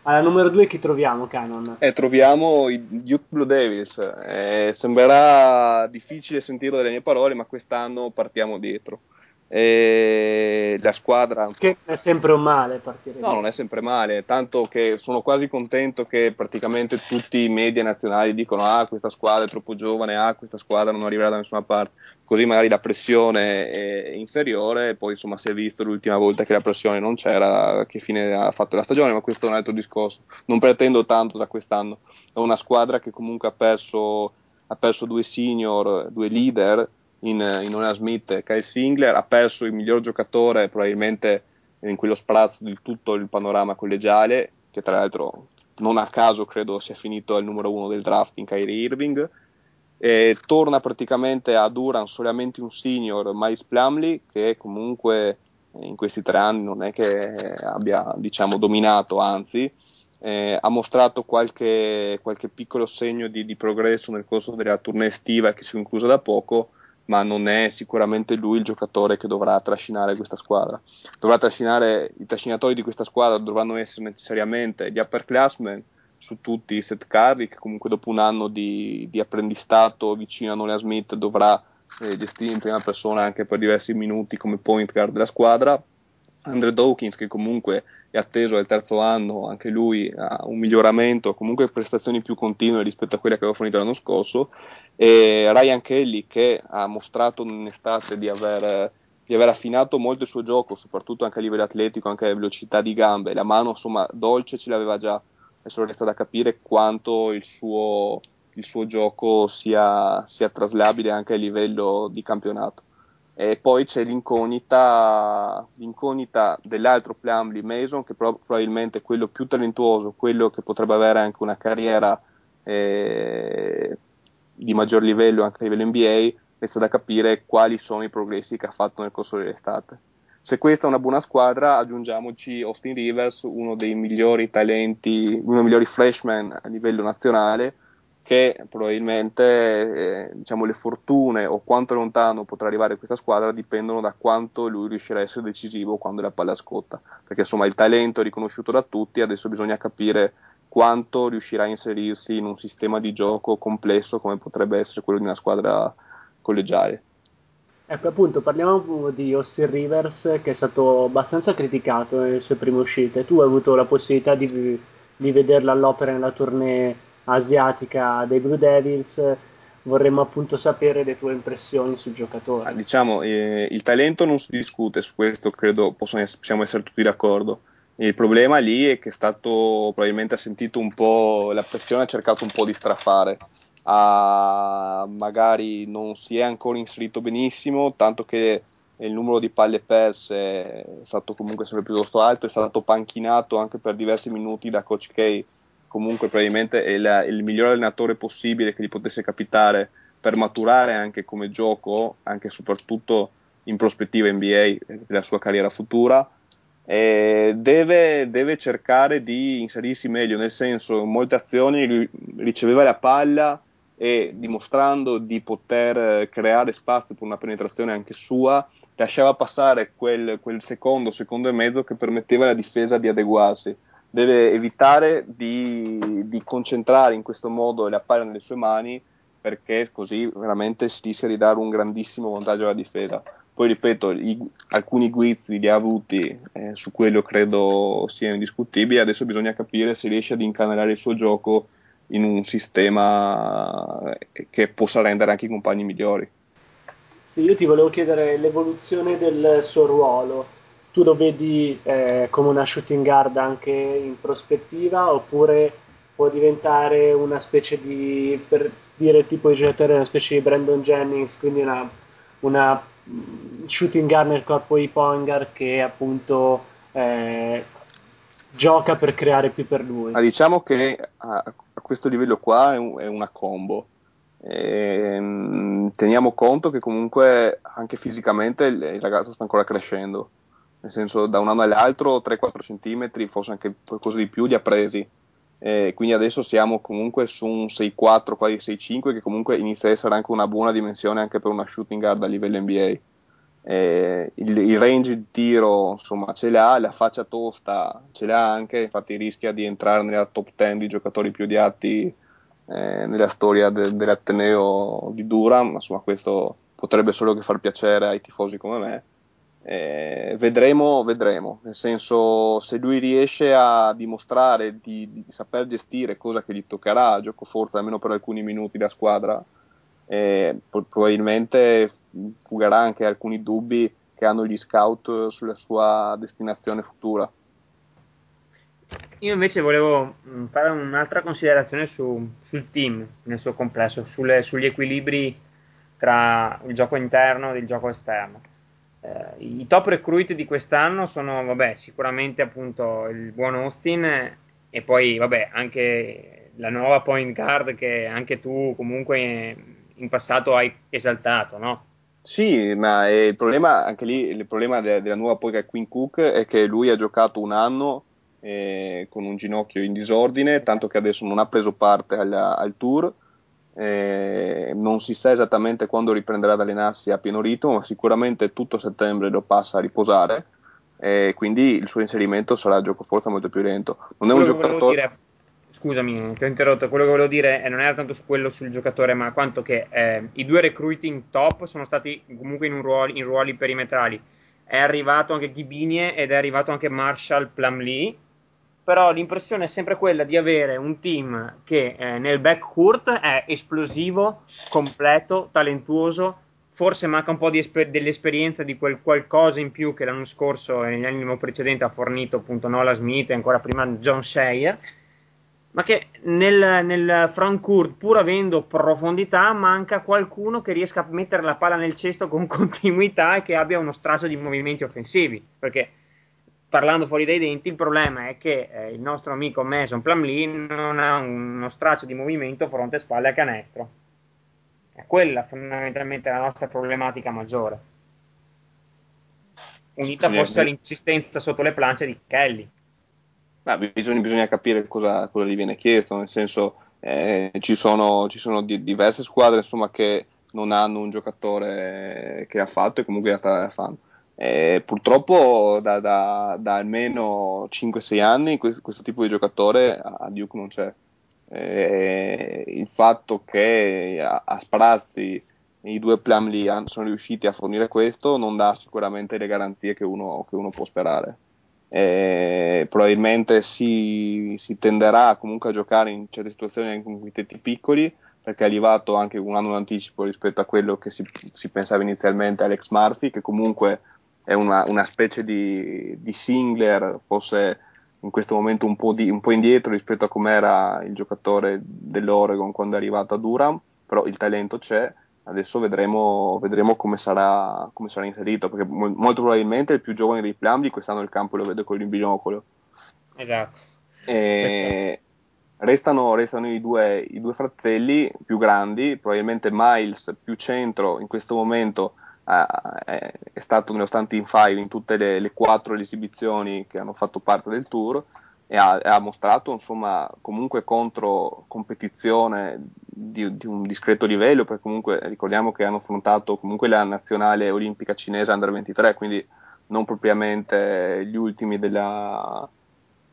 Alla numero 2 chi troviamo, Canon? Eh, troviamo i Duke Blue Devils. Eh, sembrerà difficile sentirlo dalle mie parole, ma quest'anno partiamo dietro. E la squadra. Che è sempre un male partire. No, non è sempre male, tanto che sono quasi contento che praticamente tutti i media nazionali dicono: Ah, questa squadra è troppo giovane, ah, questa squadra non arriverà da nessuna parte. Così magari la pressione è inferiore. E poi, insomma, si è visto l'ultima volta che la pressione non c'era, che fine ha fatto la stagione, ma questo è un altro discorso. Non pretendo tanto da quest'anno. È una squadra che comunque ha perso, ha perso due senior, due leader in, in Ona Smith Kyle Singler, ha perso il miglior giocatore probabilmente in quello sprazzo di tutto il panorama collegiale, che tra l'altro non a caso credo sia finito al numero uno del draft in Kyrie Irving. E torna praticamente a Duran solamente un senior, Miles Plumley, che comunque in questi tre anni non è che abbia diciamo, dominato, anzi, eh, ha mostrato qualche, qualche piccolo segno di, di, progresso nel corso della tournée estiva che si è conclusa da poco, ma non è sicuramente lui il giocatore che dovrà trascinare questa squadra. Dovrà trascinare, i trascinatori di questa squadra dovranno essere necessariamente gli upperclassmen, su tutti Seth Curry, che comunque dopo un anno di, di apprendistato vicino a Nolan Smith dovrà eh, gestire in prima persona anche per diversi minuti come point guard della squadra. Andre Dawkins, che comunque è atteso al terzo anno, anche lui ha un miglioramento, comunque prestazioni più continue rispetto a quelle che aveva fornito l'anno scorso, e Ryan Kelly che ha mostrato in estate di aver, di aver affinato molto il suo gioco, soprattutto anche a livello atletico, anche a velocità di gambe, la mano insomma dolce ce l'aveva già, adesso resta da capire quanto il suo, il suo gioco sia, sia traslabile anche a livello di campionato. E poi c'è l'incognita, l'incognita dell'altro Plumlee Mason, che pro- probabilmente è quello più talentuoso, quello che potrebbe avere anche una carriera eh, di maggior livello anche a livello NBA, resta da capire quali sono i progressi che ha fatto nel corso dell'estate. Se questa è una buona squadra, aggiungiamoci Austin Rivers, uno dei migliori talenti, uno dei migliori freshman a livello nazionale, che probabilmente eh, diciamo, le fortune o quanto lontano potrà arrivare questa squadra dipendono da quanto lui riuscirà a essere decisivo quando la palla scotta, perché insomma il talento è riconosciuto da tutti, adesso bisogna capire quanto riuscirà a inserirsi in un sistema di gioco complesso come potrebbe essere quello di una squadra collegiale. Ecco appunto, parliamo di Austin Rivers che è stato abbastanza criticato nelle sue prime uscite. Tu hai avuto la possibilità di, di vederlo all'opera nella tournée asiatica dei Blue Devils, vorremmo appunto sapere le tue impressioni sul giocatore. Ah, diciamo, eh, il talento non si discute, su questo credo possiamo essere tutti d'accordo. Il problema lì è che è stato, probabilmente ha sentito un po' la pressione, ha cercato un po' di strafare. Ha, magari non si è ancora inserito benissimo, tanto che il numero di palle perse è stato comunque sempre piuttosto alto, è stato panchinato anche per diversi minuti da Coach K comunque probabilmente è la, il miglior allenatore possibile che gli potesse capitare per maturare anche come gioco, anche e soprattutto in prospettiva NBA della sua carriera futura. Deve, deve, cercare di inserirsi meglio, nel senso, in molte azioni riceveva la palla e dimostrando di poter creare spazio per una penetrazione anche sua, lasciava passare quel, quel secondo, secondo e mezzo che permetteva alla difesa di adeguarsi deve evitare di, di, concentrare in questo modo la palla nelle sue mani perché così veramente si rischia di dare un grandissimo vantaggio alla difesa. Poi ripeto, i, alcuni guizzi li ha avuti, eh, su quello credo sia indiscutibile, adesso bisogna capire se riesce ad incanalare il suo gioco in un sistema che possa rendere anche i compagni migliori. Sì, io ti volevo chiedere l'evoluzione del suo ruolo tu lo vedi eh, come una shooting guard anche in prospettiva oppure può diventare una specie di, per dire tipo di giocatore, una specie di Brandon Jennings, quindi una, una mm, shooting guard nel corpo di Pongar che appunto eh, gioca per creare più per lui. Ma diciamo che a, a questo livello qua è, un, è una combo. E, ehm, teniamo conto che comunque anche fisicamente il, il ragazzo sta ancora crescendo nel senso da un anno all'altro 3-4 cm, forse anche qualcosa di più, li ha presi. Eh, quindi adesso siamo comunque su un 6-4, quasi 6-5, che comunque inizia a essere anche una buona dimensione anche per una shooting guard a livello NBA. Eh, il, il, range di tiro insomma ce l'ha, la faccia tosta ce l'ha anche, infatti rischia di entrare nella top 10 di giocatori più odiati eh, nella storia de, dell'Ateneo di Durham, insomma questo potrebbe solo che far piacere ai tifosi come me eh, vedremo, vedremo, nel senso se lui riesce a dimostrare di, di, saper gestire, cosa che gli toccherà gioco forza almeno per alcuni minuti da squadra, eh, probabilmente fugherà anche alcuni dubbi che hanno gli scout sulla sua destinazione futura. Io invece volevo mm, fare un'altra considerazione su, sul team nel suo complesso, sulle, sugli equilibri tra il gioco interno e il gioco esterno I top recruit di quest'anno sono, vabbè, sicuramente appunto il buon Austin e poi, vabbè, anche la nuova point guard che anche tu comunque in passato hai esaltato, no? Sì, ma il problema, anche lì, il problema de- della nuova guard Queen Cook è che lui ha giocato un anno eh, con un ginocchio in disordine, tanto che adesso non ha preso parte al, al tour. Eh, non si sa esattamente quando riprenderà ad allenarsi a pieno ritmo, ma sicuramente tutto settembre lo passa a riposare. E quindi il suo inserimento sarà a gioco forza molto più lento. Non è un giocatore. Dire, scusami, ti ho interrotto. Quello che volevo dire eh, non era tanto su quello sul giocatore, ma quanto che eh, i due recruiting top sono stati comunque in, ruoli, in ruoli perimetrali. È arrivato anche Ghibinie ed è arrivato anche Marshall Plumlee però l'impressione è sempre quella di avere un team che eh, nel backcourt è esplosivo, completo, talentuoso, forse manca un po' esper- dell'esperienza di quel qualcosa in più che l'anno scorso e negli anni precedenti ha fornito appunto Nola Smith e ancora prima John Shire, ma che nel, nel frontcourt, pur avendo profondità, manca qualcuno che riesca a mettere la palla nel cesto con continuità e che abbia uno straccio di movimenti offensivi, perché parlando fuori dai denti, il problema è che eh, il nostro amico Mason Plumlee non ha uno straccio di movimento fronte e spalle a canestro. È quella fondamentalmente la nostra problematica maggiore. Unita forse all'insistenza sotto le planche di Kelly. Bisogna, bisogna, capire cosa, cosa, gli viene chiesto, nel senso eh, ci sono, ci sono di, diverse squadre insomma, che non hanno un giocatore che ha fatto e comunque la fanno eh, purtroppo da, da, da, almeno 5-6 anni questo, questo, tipo di giocatore a Duke non c'è. Eh, il fatto che a, a sprazzi i due Plumlee sono riusciti a fornire questo non dà sicuramente le garanzie che uno, che uno può sperare. Eh, probabilmente si, si, tenderà comunque a giocare in certe situazioni anche con quintetti piccoli perché è arrivato anche un anno in anticipo rispetto a quello che si, si pensava inizialmente Alex Murphy che comunque è una, una specie di, di, Singler, forse in questo momento un po', di, un po', indietro rispetto a com'era il giocatore dell'Oregon quando è arrivato a Durham, però il talento c'è, adesso vedremo, vedremo come, sarà, come, sarà, inserito, perché mo- molto probabilmente il più giovane dei Plumlee quest'anno il campo lo vede con il binocolo. Esatto. E restano, restano i, due, i due fratelli più grandi, probabilmente Miles più centro in questo momento è stato nello starting five in tutte le, le, quattro esibizioni che hanno fatto parte del tour e ha, ha mostrato insomma comunque contro competizione di, di, un discreto livello perché comunque ricordiamo che hanno affrontato comunque la nazionale olimpica cinese under 23 quindi non propriamente gli ultimi della,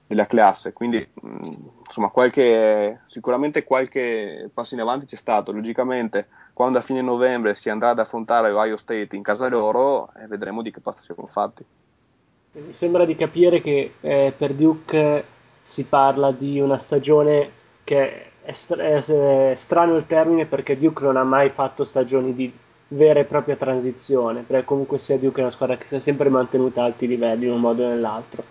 della classe. Quindi insomma qualche, sicuramente qualche passo in avanti c'è stato. Logicamente quando a fine novembre si andrà ad affrontare Ohio State in casa loro e vedremo di che pasta siamo fatti. Mi sembra di capire che eh, per Duke si parla di una stagione che è, stra- è, strano il termine perché Duke non ha mai fatto stagioni di vera e propria transizione, perché comunque sia Duke è una squadra che si è sempre mantenuta a alti livelli in un modo o nell'altro.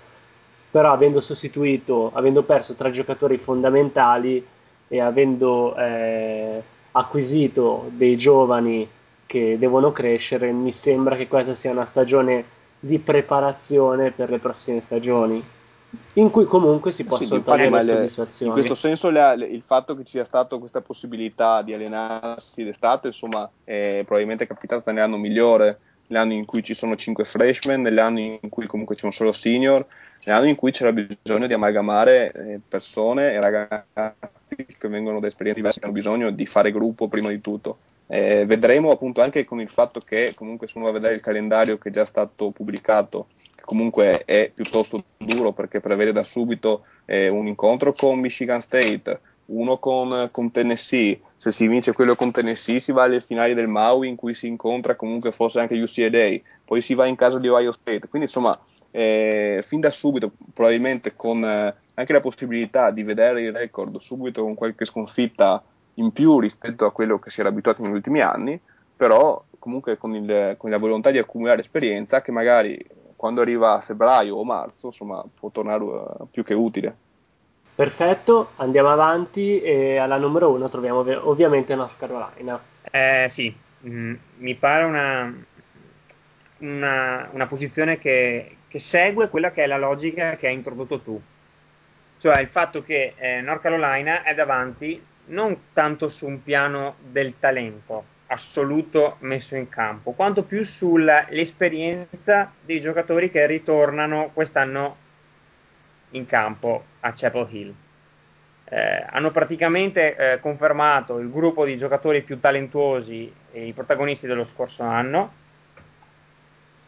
Però avendo sostituito, avendo perso tre giocatori fondamentali e avendo eh, acquisito dei giovani che devono crescere, mi sembra che questa sia una stagione di preparazione per le prossime stagioni in cui comunque si possono sì, togliere le soddisfazioni. In questo senso le, il fatto che ci sia stata questa possibilità di allenarsi d'estate, insomma, è probabilmente capitato nell'anno migliore, nell'anno in cui ci sono 5 freshman, nell'anno in cui comunque ci sono solo senior, nell'anno in cui c'era bisogno di amalgamare eh, persone e ragazzi che vengono da esperienze diverse, hanno bisogno di fare gruppo prima di tutto. Eh, vedremo appunto anche con il fatto che comunque se uno va a vedere il calendario che è già stato pubblicato, che comunque è piuttosto duro perché prevede da subito eh, un incontro con Michigan State, uno con, con, Tennessee, se si vince quello con Tennessee si va alle finali del Maui in cui si incontra comunque forse anche UCLA, poi si va in casa di Ohio State, quindi insomma eh, fin da subito probabilmente con eh, anche la possibilità di vedere il record subito con qualche sconfitta in più rispetto a quello che si era abituato negli ultimi anni, però comunque con, il, con la volontà di accumulare esperienza che magari quando arriva a febbraio o marzo insomma può tornare uh, più che utile. Perfetto, andiamo avanti e alla numero uno troviamo ov- ovviamente North Carolina. Eh, sì, mm, mi pare una, una, una posizione che, che segue quella che è la logica che hai introdotto tu, cioè il fatto che eh, North Carolina è davanti non tanto su un piano del talento assoluto messo in campo, quanto più sull'esperienza dei giocatori che ritornano quest'anno in campo a Chapel Hill. Eh, hanno praticamente eh, confermato il gruppo di giocatori più talentuosi e i protagonisti dello scorso anno.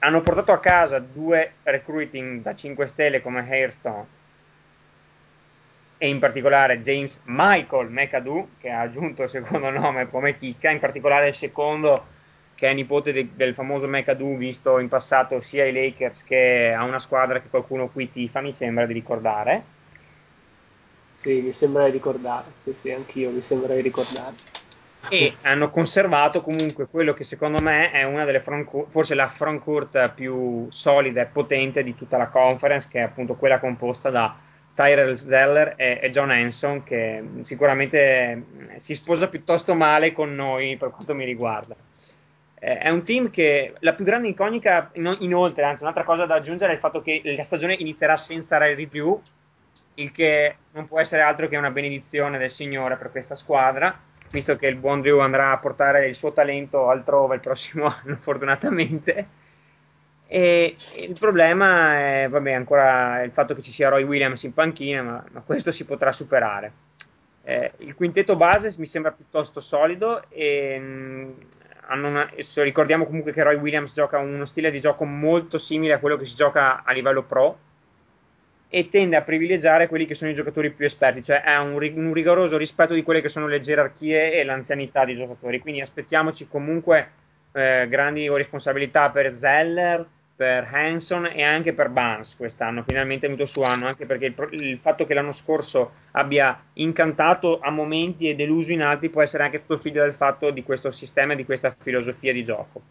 Hanno portato a casa due recruiting da 5 stelle come Hairstone e in particolare James Michael McAdoo che ha aggiunto il secondo nome come chicca, in particolare il secondo che è nipote de- del famoso McAdoo visto in passato sia ai Lakers che a una squadra che qualcuno qui tifa, mi sembra di ricordare. Sì, mi sembra di ricordare, sì sì, anch'io mi sembra di ricordare. E hanno conservato comunque quello che secondo me è una delle frontcourt, forse la frontcourt più solida e potente di tutta la conference, che è appunto quella composta da Tyrell Zeller e, e, John Hanson, che sicuramente si sposa piuttosto male con noi per quanto mi riguarda. Eh, è un team che la più grande incognita, in, inoltre, anzi, un'altra cosa da aggiungere è il fatto che la stagione inizierà senza Ray review, il che non può essere altro che una benedizione del Signore per questa squadra, visto che il buon Drew andrà a portare il suo talento altrove il prossimo anno, fortunatamente. E il problema è vabbè, ancora il fatto che ci sia Roy Williams in panchina, ma, ma questo si potrà superare. Eh, il quintetto base mi sembra piuttosto solido e mh, una, ricordiamo comunque che Roy Williams gioca uno stile di gioco molto simile a quello che si gioca a livello pro e tende a privilegiare quelli che sono i giocatori più esperti, cioè ha un, un rigoroso rispetto di quelle che sono le gerarchie e l'anzianità dei giocatori. Quindi aspettiamoci comunque eh, grandi responsabilità per Zeller, per Hanson e anche per Barnes quest'anno, finalmente è venuto su anno, anche perché il, il, fatto che l'anno scorso abbia incantato a momenti e deluso in altri può essere anche stato figlio del fatto di questo sistema e di questa filosofia di gioco.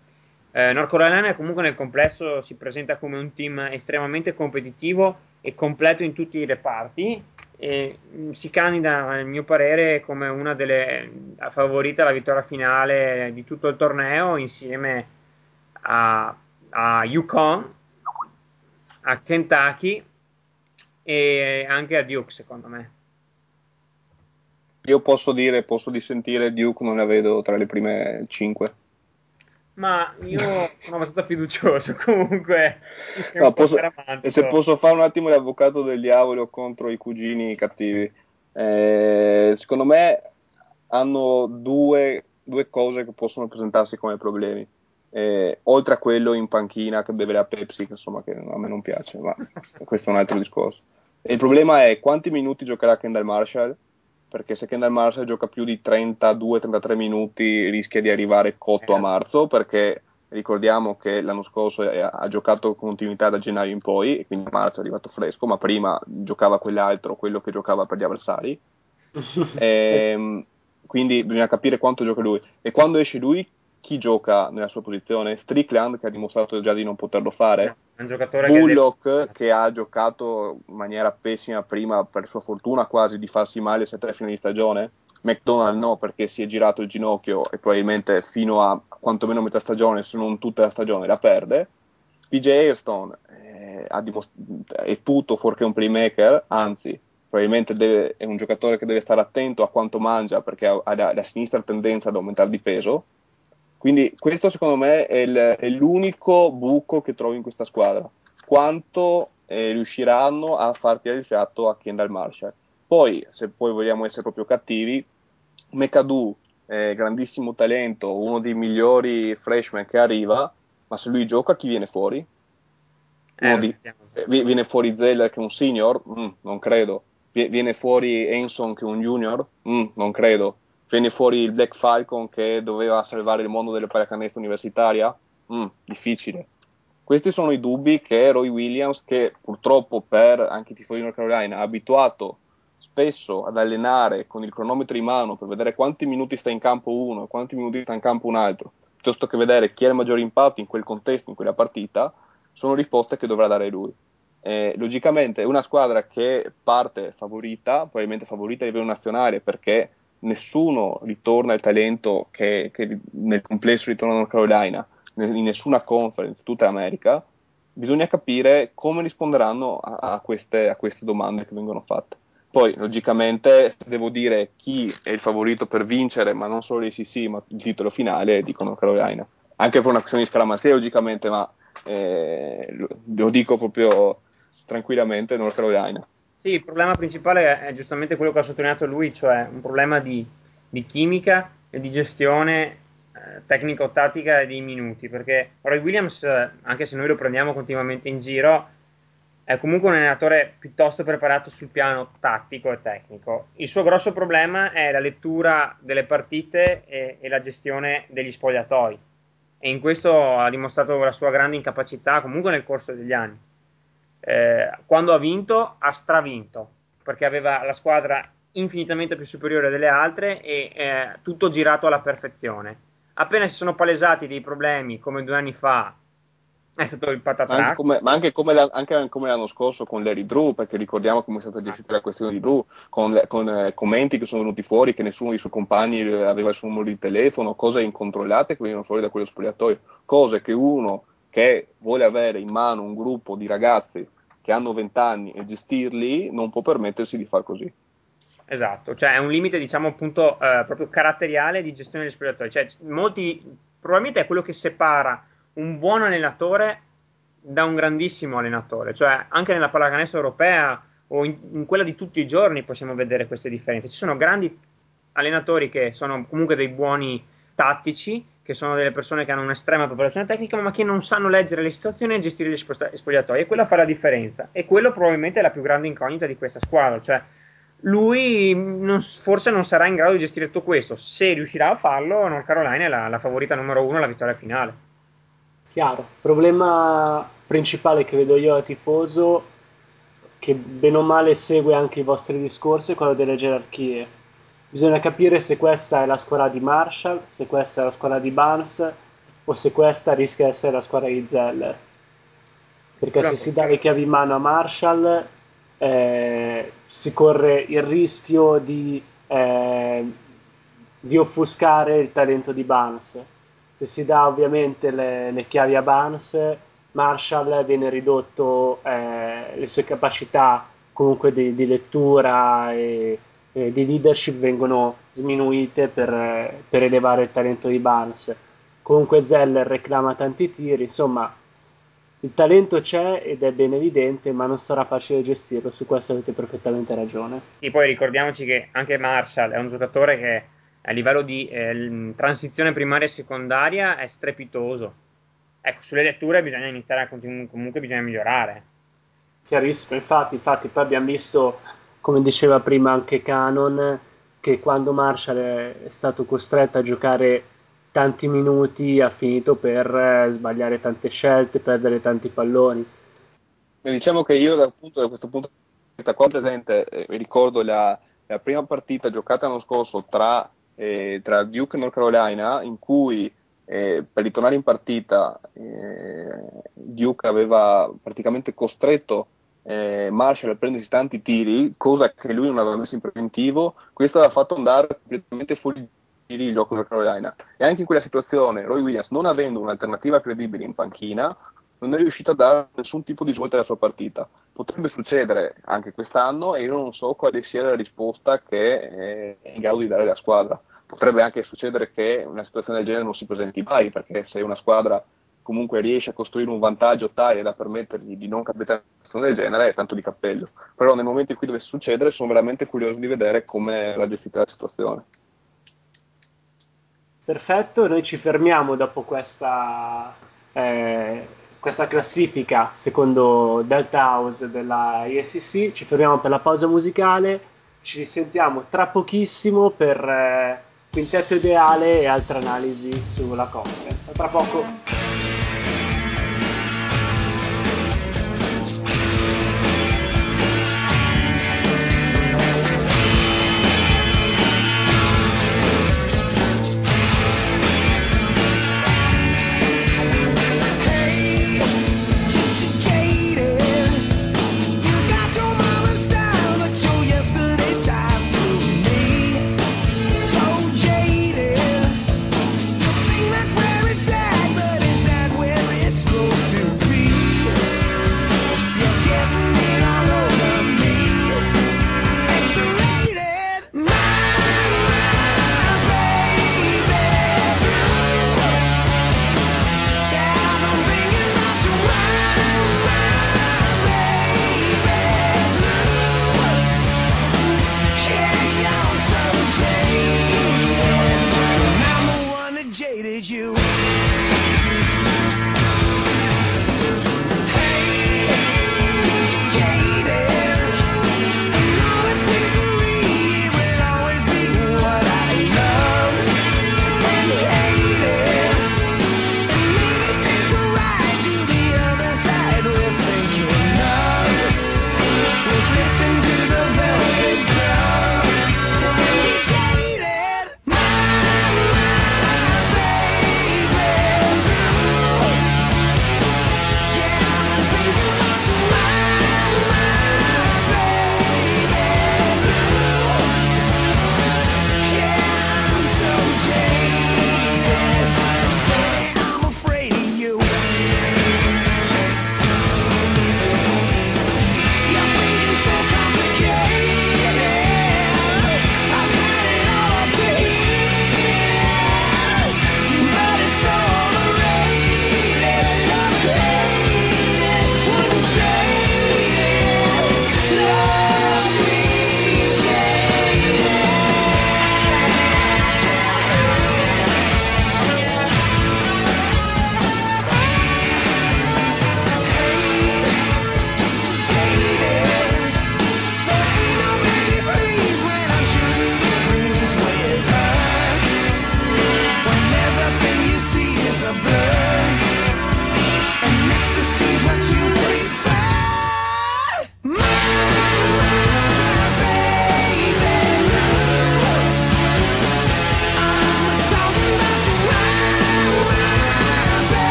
Eh, North Carolina comunque nel complesso si presenta come un team estremamente competitivo e completo in tutti i reparti e mh, si candida a mio parere come una delle favorite alla vittoria finale di tutto il torneo insieme a a Yukon, a Kentucky e anche a Duke secondo me. Io posso dire, posso dissentire, Duke non la vedo tra le prime 5. Ma io sono abbastanza fiducioso comunque. No, posso, e se posso fare un attimo l'avvocato del diavolo contro i cugini cattivi. Eh, secondo me hanno due, due cose che possono presentarsi come problemi eh, oltre a quello in panchina che beve la Pepsi, che insomma che a me non piace, ma questo è un altro discorso. E il problema è quanti minuti giocherà Kendall Marshall, perché se Kendall Marshall gioca più di 32-33 minuti rischia di arrivare cotto a marzo, perché ricordiamo che l'anno scorso ha giocato con continuità da gennaio in poi, e quindi a marzo è arrivato fresco, ma prima giocava quell'altro, quello che giocava per gli avversari. e, ehm, quindi bisogna capire quanto gioca lui. E quando esce lui, chi gioca nella sua posizione? Strickland, che ha dimostrato già di non poterlo fare. Bullock, che, che, ha giocato in maniera pessima prima, per sua fortuna quasi, di farsi male a tre fine di stagione. McDonald no, perché si è girato il ginocchio e probabilmente fino a quantomeno metà stagione, se non tutta la stagione, la perde. PJ Airstone eh, dimost- è tutto fuorché un playmaker, anzi, probabilmente deve, è un giocatore che deve stare attento a quanto mangia perché ha, ha la, la sinistra tendenza ad aumentare di peso quindi questo secondo me è, il, è l'unico buco che trovo in questa squadra. Quanto eh, riusciranno a far tirare il fiato a Kendall Marshall. Poi, se poi vogliamo essere proprio cattivi, McAdoo, eh, grandissimo talento, uno dei migliori freshman che arriva, ma se lui gioca chi viene fuori? Eh, di, viene fuori Zeller che è un senior? Mm, non credo. Viene fuori Enson che è un junior? Mm, non credo viene fuori il Black Falcon che doveva salvare il mondo delle pallacanestro universitaria? Mm, difficile. Questi sono i dubbi che Roy Williams, che purtroppo per anche i tifosi di North Carolina, ha abituato spesso ad allenare con il cronometro in mano per vedere quanti minuti sta in campo uno e quanti minuti sta in campo un altro, piuttosto che vedere chi ha il maggiore impatto in quel contesto, in quella partita, sono risposte che dovrà dare lui. Eh, logicamente è una squadra che parte favorita, probabilmente favorita a livello nazionale perché nessuno ritorna il talento che, che nel complesso ritorna a North Carolina, in nessuna conference, tutta l'America, bisogna capire come risponderanno a, a, queste, a, queste, domande che vengono fatte. Poi, logicamente, devo dire chi è il favorito per vincere, ma non solo l'ACC, ma il titolo finale, dico North Carolina. Anche per una questione di scaramanzia, logicamente, ma eh, lo dico proprio tranquillamente North Carolina. Sì, il problema principale è giustamente quello che ha sottolineato lui, cioè un problema di, di chimica e di gestione eh, tecnico-tattica di minuti, perché Roy Williams, anche se noi lo prendiamo continuamente in giro, è comunque un allenatore piuttosto preparato sul piano tattico e tecnico. Il suo grosso problema è la lettura delle partite e, e la gestione degli spogliatoi e in questo ha dimostrato la sua grande incapacità comunque nel corso degli anni eh, quando ha vinto ha stravinto perché aveva la squadra infinitamente più superiore delle altre e eh, tutto girato alla perfezione. Appena si sono palesati dei problemi come due anni fa è stato il patatrac. Anche come, ma anche come, la, anche come, l'anno scorso con Larry Drew, perché ricordiamo come è stata gestita la questione di Drew, con, con eh, commenti che sono venuti fuori che nessuno dei suoi compagni aveva il suo numero di telefono, cose incontrollate che venivano fuori da quello spogliatoio, cose che uno che vuole avere in mano un gruppo di ragazzi che hanno 20 anni e gestirli non può permettersi di far così. Esatto, cioè è un limite diciamo appunto eh, proprio caratteriale di gestione degli spogliatoi, cioè molti, probabilmente è quello che separa un buon allenatore da un grandissimo allenatore, cioè anche nella pallacanestro europea o in, in quella di tutti i giorni possiamo vedere queste differenze, ci sono grandi allenatori che sono comunque dei buoni tattici che sono delle persone che hanno un'estrema preparazione tecnica, ma che non sanno leggere le situazioni e gestire gli spogliatoi. E quella fa la differenza. E quello probabilmente è la più grande incognita di questa squadra. Cioè, lui non, forse non sarà in grado di gestire tutto questo. Se riuscirà a farlo, North Carolina è la, la favorita numero uno alla vittoria finale. Chiaro. Il problema principale che vedo io da tifoso, che bene o male segue anche i vostri discorsi, è quello delle gerarchie Bisogna capire se questa è la squadra di Marshall, se questa è la squadra di Barnes o se questa rischia di essere la squadra di Zeller. Perché se si dà le chiavi in mano a Marshall eh, si corre il rischio di, eh, di, offuscare il talento di Barnes. Se si dà ovviamente le, le chiavi a Barnes, Marshall viene ridotto eh, le sue capacità comunque di, di lettura e eh, di leadership vengono sminuite per, per, elevare il talento di Barnes. Comunque Zeller reclama tanti tiri, insomma il talento c'è ed è ben evidente, ma non sarà facile gestirlo, su questo avete perfettamente ragione. E poi ricordiamoci che anche Marshall è un giocatore che a livello di eh, transizione primaria e secondaria è strepitoso. Ecco, sulle letture bisogna iniziare a continuare, comunque bisogna migliorare. Chiarissimo, infatti, infatti poi abbiamo visto come diceva prima anche Canon, che quando Marshall è stato costretto a giocare tanti minuti ha finito per eh, sbagliare tante scelte, perdere tanti palloni. Diciamo che io da, appunto, da questo punto di vista qua presente eh, ricordo la, la, prima partita giocata l'anno scorso tra, eh, tra Duke e North Carolina in cui eh, per ritornare in partita eh, Duke aveva praticamente costretto eh, Marshall a prendersi tanti tiri, cosa che lui non aveva messo in preventivo, questo aveva fatto andare completamente fuori il gioco della Carolina. E anche in quella situazione, Roy Williams, non avendo un'alternativa credibile in panchina, non è riuscito a dare nessun tipo di svolta alla sua partita. Potrebbe succedere anche quest'anno e io non so quale sia la risposta che è in grado di dare la squadra. Potrebbe anche succedere che una situazione del genere non si presenti mai, perché se una squadra comunque riesce a costruire un vantaggio tale da permettergli di non capitare una situazione del genere, è tanto di cappello. Però nel momento in cui dovesse succedere sono veramente curioso di vedere come la gestita la situazione. Perfetto, noi ci fermiamo dopo questa, eh, questa classifica secondo Delta House della ISCC, ci fermiamo per la pausa musicale, ci risentiamo tra pochissimo per eh, quintetto ideale e altre analisi sulla conference. Tra poco.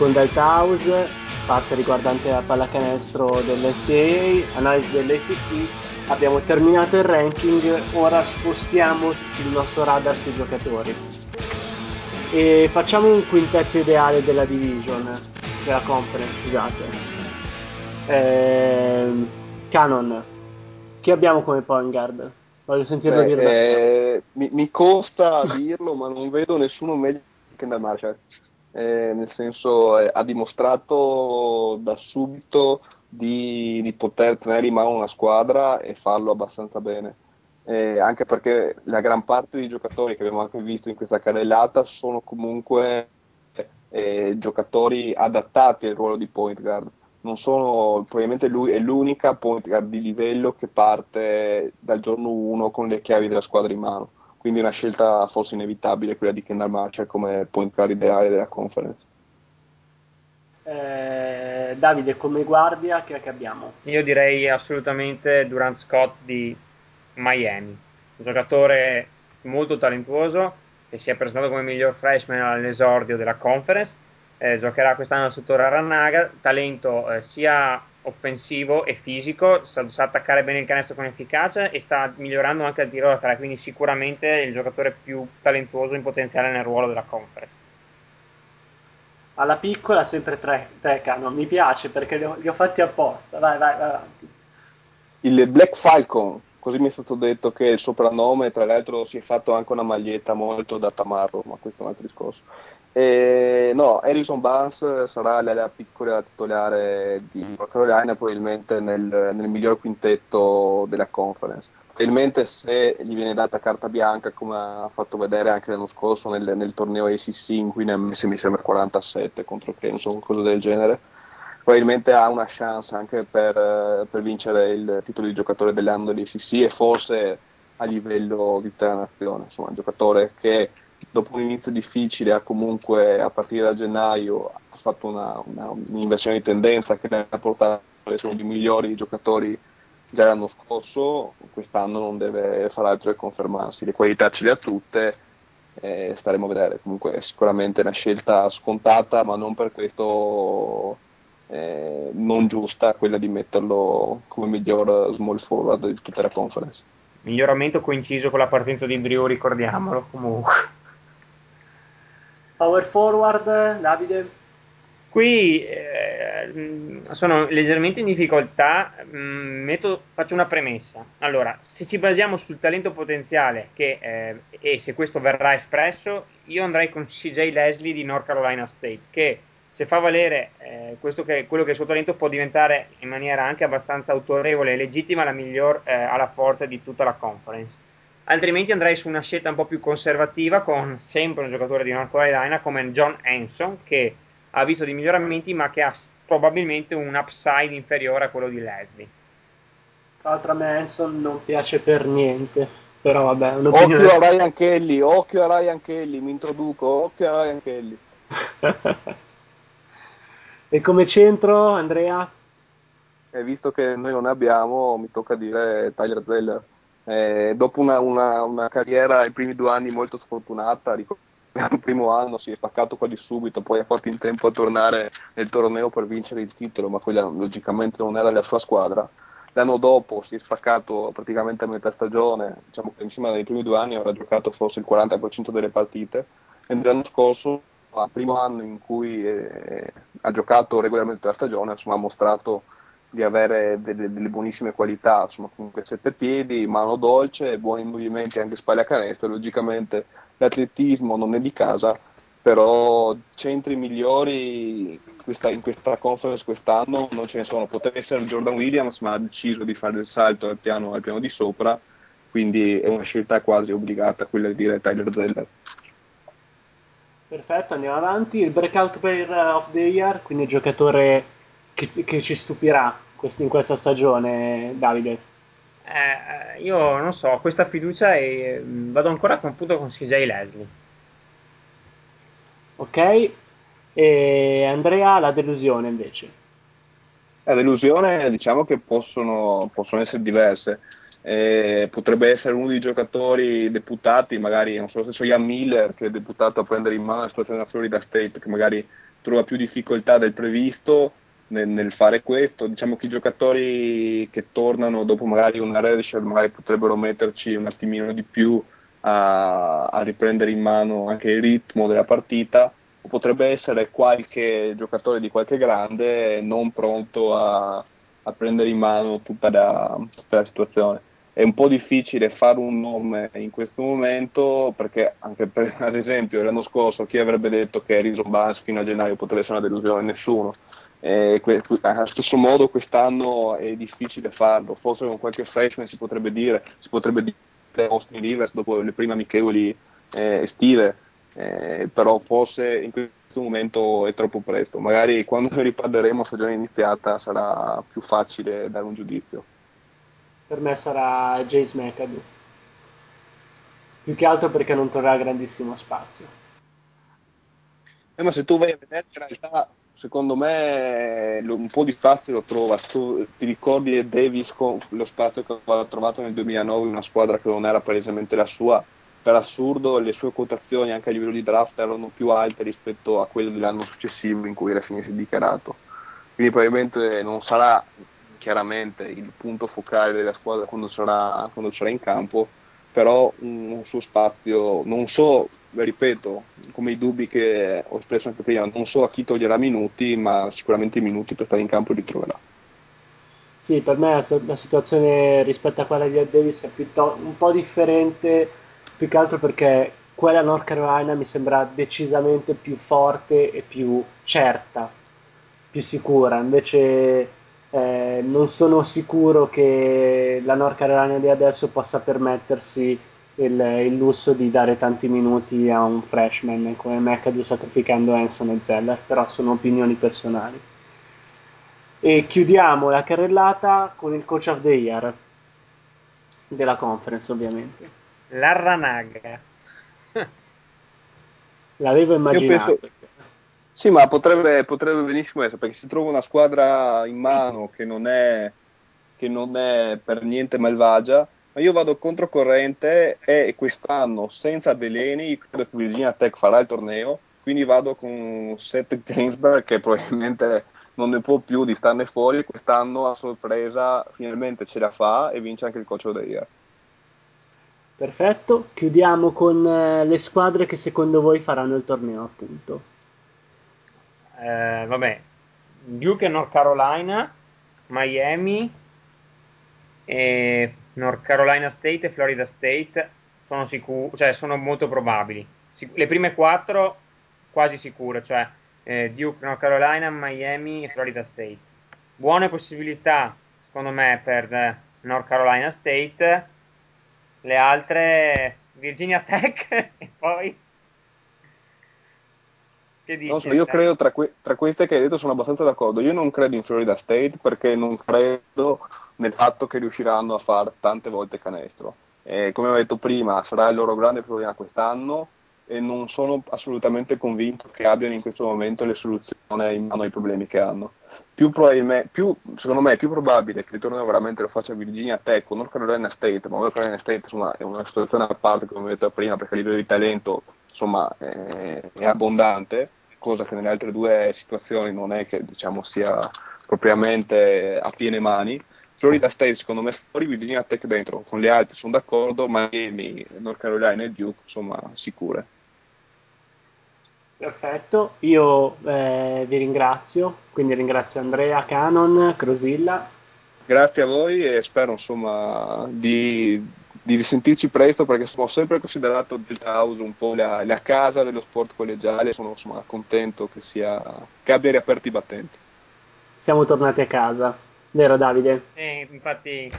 Con Delta House, parte riguardante la pallacanestro dell'SAA, analisi dell'ACC. Abbiamo terminato il ranking, ora spostiamo il nostro radar sui giocatori. E facciamo un quintetto ideale della division, della conference, scusate. Ehm, Canon, chi abbiamo come point guard? Voglio sentirlo Beh, dire eh, mi, mi costa dirlo, ma non vedo nessuno meglio di Kendall Marshall. Eh, nel senso, eh, ha dimostrato da subito di, di poter tenere in mano una squadra e farlo abbastanza bene. Eh, anche perché la gran parte dei giocatori che abbiamo anche visto in questa carrellata sono comunque eh, giocatori adattati al ruolo di point guard. Non sono, probabilmente lui è l'unica point guard di livello che parte dal giorno 1 con le chiavi della squadra in mano. Quindi una scelta forse inevitabile quella di Kendall Marshall come point guard ideale della conference. Eh, Davide, come guardia, chi è che abbiamo? Io direi assolutamente Durant Scott di Miami, un giocatore molto talentuoso che si è presentato come miglior freshman all'esordio della conference, eh, giocherà quest'anno sotto Raranaga, talento eh, sia offensivo e fisico, sa, sa, attaccare bene il canestro con efficacia e sta migliorando anche il tiro da tre, quindi sicuramente è il giocatore più talentuoso in potenziale nel ruolo della conference. Alla piccola sempre tre, tre canon, mi piace perché li ho, li ho fatti apposta, vai vai vai avanti. Il Black Falcon, così mi è stato detto che è il soprannome, tra l'altro si è fatto anche una maglietta molto da Tamarro, ma questo è un altro discorso. E, no, Harrison Barnes sarà la, la piccola titolare di North Carolina, probabilmente nel, nel, miglior quintetto della conference. Probabilmente se gli viene data carta bianca, come ha fatto vedere anche l'anno scorso nel, nel torneo ACC, in cui ne ha messi mi sembra 47 contro Clemson, qualcosa del genere, probabilmente ha una chance anche per, per vincere il titolo di giocatore dell'anno dell'ACC e forse a livello di tutta la nazione. Insomma, un giocatore che dopo un inizio difficile ha comunque a partire da gennaio ha fatto una, una, un'inversione di tendenza che le ha portato a essere uno dei migliori giocatori già l'anno scorso, quest'anno non deve fare altro che confermarsi, le qualità ce le ha tutte, eh, staremo a vedere, comunque è sicuramente una scelta scontata, ma non per questo eh, non giusta quella di metterlo come miglior small forward di tutta la conference. Miglioramento coinciso con la partenza di Drew, ricordiamolo comunque. Power forward, Davide? Qui eh, sono leggermente in difficoltà, mm, metto, faccio una premessa. Allora, se ci basiamo sul talento potenziale che, eh, e se questo verrà espresso, io andrei con CJ Leslie di North Carolina State, che se fa valere eh, che, quello che è il suo talento può diventare in maniera anche abbastanza autorevole e legittima la miglior eh, alla forte di tutta la conference altrimenti andrei su una scelta un po' più conservativa con sempre un giocatore di North Carolina come John Hanson che ha visto dei miglioramenti ma che ha probabilmente un upside inferiore a quello di Leslie. Tra l'altro a me Hanson non piace per niente, però vabbè. Occhio a Ryan Kelly, occhio a Ryan Kelly, mi introduco, occhio a Ryan Kelly. e come centro, Andrea? E visto che noi non ne abbiamo, mi tocca dire Tyler Zeller. Eh, dopo una, una, una, carriera ai primi due anni molto sfortunata, ricordo il primo anno si è spaccato quasi subito, poi ha fatto in tempo a tornare nel torneo per vincere il titolo, ma quella logicamente non era la sua squadra. L'anno dopo si è spaccato praticamente a metà stagione, diciamo che insieme ai primi due anni avrà giocato forse il 40% delle partite, e l'anno scorso, al primo anno in cui eh, ha giocato regolarmente la stagione, insomma, ha mostrato di avere delle, delle, buonissime qualità, insomma comunque sette piedi, mano dolce, buoni movimenti anche spalle a canestro, logicamente l'atletismo non è di casa, però centri migliori questa, in questa conference quest'anno non ce ne sono, potrebbe essere Jordan Williams ma ha deciso di fare il salto al piano, al piano di sopra, quindi è una scelta quasi obbligata quella di dire Tyler Zeller. Perfetto, andiamo avanti. Il breakout player of the year, quindi giocatore che, che ci stupirà in questa stagione, Davide? Eh, io non so, questa fiducia è, vado ancora con, appunto con CJ Leslie. Ok, e Andrea la delusione invece. La delusione diciamo che possono, possono essere diverse. Eh, potrebbe essere uno dei giocatori deputati, magari non so, lo stesso Ian Miller che è deputato a prendere in mano la situazione della Florida State, che magari trova più difficoltà del previsto nel, nel fare questo. Diciamo che i giocatori che tornano dopo magari una redshirt magari potrebbero metterci un attimino di più a, a riprendere in mano anche il ritmo della partita o potrebbe essere qualche giocatore di qualche grande non pronto a, a prendere in mano tutta la, tutta la, situazione. È un po' difficile fare un nome in questo momento perché anche per, ad esempio l'anno scorso chi avrebbe detto che Harrison Barnes fino a gennaio potrebbe essere una delusione? Nessuno. Eh, que- allo stesso modo quest'anno è difficile farlo, forse con qualche freshman si potrebbe dire, si potrebbe dire Austin Rivers dopo le prime amichevoli eh, estive, eh, però forse in questo momento è troppo presto, magari quando riparleremo a stagione iniziata sarà più facile dare un giudizio. Per me sarà Jace McAdoo, più che altro perché non troverà grandissimo spazio. Eh, ma se tu vai a vedere in realtà secondo me un po' di spazio lo trova. Tu ti ricordi Davis con lo spazio che aveva trovato nel 2009 in una squadra che non era palesemente la sua? Per assurdo le sue quotazioni anche a livello di draft erano più alte rispetto a quelle dell'anno successivo in cui era finito dichiarato. Quindi probabilmente non sarà chiaramente il punto focale della squadra quando sarà, quando sarà in campo, però un suo spazio, non so ripeto, come i dubbi che ho espresso anche prima, non so a chi toglierà minuti, ma sicuramente i minuti per stare in campo li troverà. Sì, per me la, situazione rispetto a quella di Davis è un po' differente, più che altro perché quella North Carolina mi sembra decisamente più forte e più certa, più sicura. Invece eh, non sono sicuro che la North Carolina di adesso possa permettersi il, il, lusso di dare tanti minuti a un freshman come McAdoo sacrificando Hanson e Zeller, però sono opinioni personali. E chiudiamo la carrellata con il coach of the year della conference, ovviamente. Larranaga. L'avevo immaginato. Penso... Sì, ma potrebbe, potrebbe benissimo essere perché se trova una squadra in mano che non è, che non è per niente malvagia, ma io vado controcorrente e quest'anno senza Delaney credo che Virginia Tech farà il torneo, quindi vado con Seth Gainsberg che probabilmente non ne può più di starne fuori, quest'anno a sorpresa finalmente ce la fa e vince anche il coach of the year. Perfetto, chiudiamo con eh, le squadre che secondo voi faranno il torneo appunto. Eh, vabbè, Duke e North Carolina, Miami e North Carolina State e Florida State sono, sicuro, cioè sono molto probabili. Le prime quattro quasi sicure, cioè eh, Duke, North Carolina, Miami e Florida State. Buone possibilità, secondo me, per eh, North Carolina State. Le altre Virginia Tech e poi che dici? Non so, io credo tra, que- tra, queste che hai detto sono abbastanza d'accordo. Io non credo in Florida State perché non credo nel fatto che riusciranno a fare tante volte canestro. E come ho detto prima, sarà il loro grande problema quest'anno e non sono assolutamente convinto che abbiano in questo momento le soluzioni in mano ai problemi che hanno. Più più, secondo me è più probabile che il torneo veramente lo faccia Virginia Tech o North Carolina State, ma North Carolina State insomma, è una situazione a parte come ho detto prima perché a livello di talento insomma, è, è abbondante, cosa che nelle altre due situazioni non è che diciamo, sia propriamente a piene mani Florida State secondo me fuori, Virginia Tech dentro, con le altre sono d'accordo, Miami, North Carolina e Duke insomma sicure. Perfetto, io eh, vi ringrazio, quindi ringrazio Andrea, Canon, Crosilla. Grazie a voi e spero insomma di, di risentirci presto perché sono sempre considerato Delta House un po' la, la casa dello sport collegiale, sono insomma, contento che, sia, che abbia riaperto i battenti. Siamo tornati a casa. Vero Davide? Eh, infatti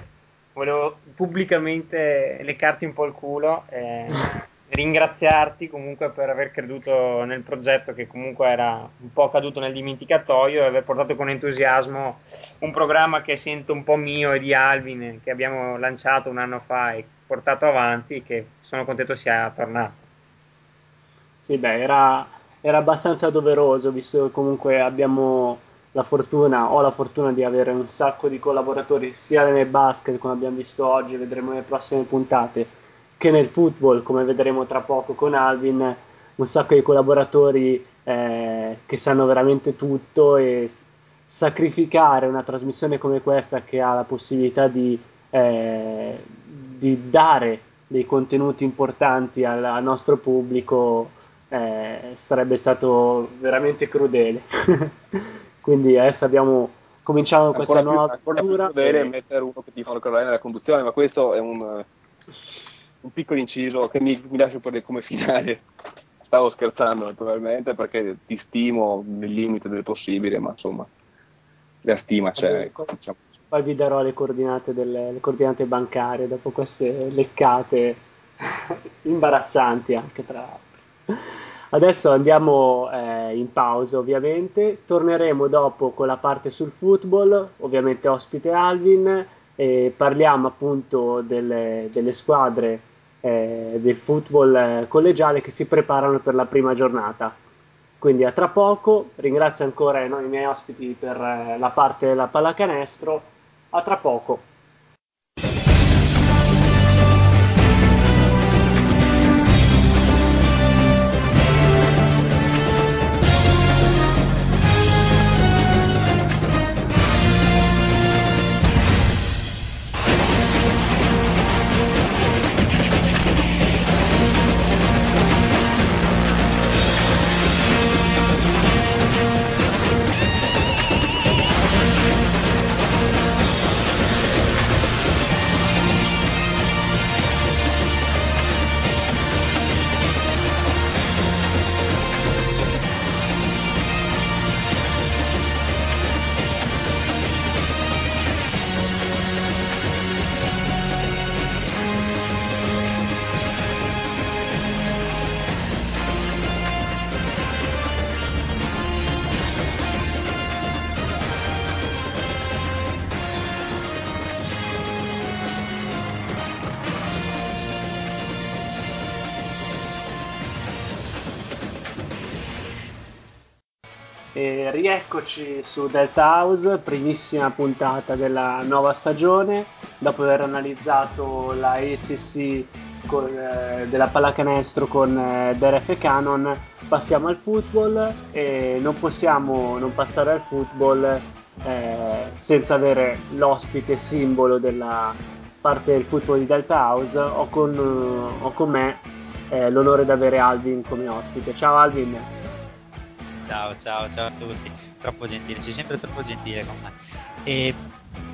volevo pubblicamente leccarti un po' il culo e ringraziarti comunque per aver creduto nel progetto che comunque era un po' caduto nel dimenticatoio e aver portato con entusiasmo un programma che sento un po' mio e di Alvin che abbiamo lanciato un anno fa e portato avanti e che sono contento sia tornato. Sì, beh, era, era abbastanza doveroso visto che comunque abbiamo la fortuna, ho la fortuna di avere un sacco di collaboratori sia nel basket, come abbiamo visto oggi, vedremo nelle prossime puntate, che nel football, come vedremo tra poco con Alvin, un sacco di collaboratori eh, che sanno veramente tutto e sacrificare una trasmissione come questa che ha la possibilità di, eh, di dare dei contenuti importanti al, al nostro pubblico eh, sarebbe stato veramente crudele. Quindi adesso abbiamo cominciamo ancora questa più, nuova ancora più e... mettere uno che ti fa il nella conduzione, ma questo è un, un piccolo inciso che mi, mi lascio per come finale. Stavo scherzando naturalmente perché ti stimo nel limite del possibile, ma insomma la stima c'è. Diciamo. Poi vi darò le coordinate, delle, le coordinate bancarie dopo queste leccate imbarazzanti anche tra l'altro. Adesso andiamo eh, in pausa ovviamente, torneremo dopo con la parte sul football, ovviamente ospite Alvin, e parliamo appunto delle, delle squadre eh, del football eh, collegiale che si preparano per la prima giornata. Quindi a tra poco, ringrazio ancora i miei ospiti per eh, la parte della pallacanestro, a tra poco. Rieccoci su Delta House, primissima puntata della nuova stagione. Dopo aver analizzato la ACC con, eh, della pallacanestro con eh, Deref e Canon, passiamo al football e non possiamo non passare al football eh, senza avere l'ospite simbolo della parte del football di Delta House. Ho con, ho con me eh, l'onore di avere Alvin come ospite. Ciao Alvin. Ciao, ciao, ciao a tutti. Troppo gentile, sei sempre troppo gentile con me. E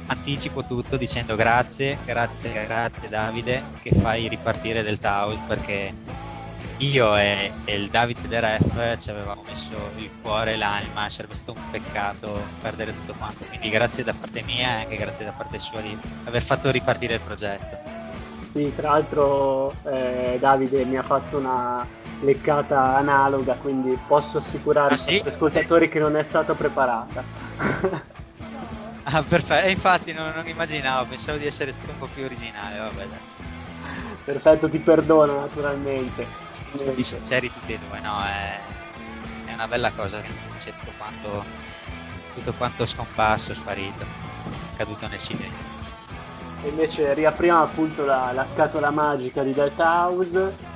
anticipo tutto dicendo grazie, grazie, grazie Davide che fai ripartire del Taos perché io e, e il Davide De Ref ci avevamo messo il cuore e l'anima, sarebbe stato un peccato perdere tutto quanto. Quindi grazie da parte mia e anche grazie da parte sua di aver fatto ripartire il progetto. Sì, tra l'altro eh, Davide mi ha fatto una leccata analoga, quindi posso assicurare ah, sì? agli ascoltatori che non è stata preparata. ah, perfetto, infatti non, non, immaginavo, pensavo di essere stato un po' più originale, vabbè. Perfetto, ti perdono naturalmente. Siamo stati sinceri tutti e due, no? È, è una bella cosa che c'è tutto quanto, tutto quanto scomparso, sparito, caduto nel silenzio. E invece riapriamo appunto la, la scatola magica di Delta House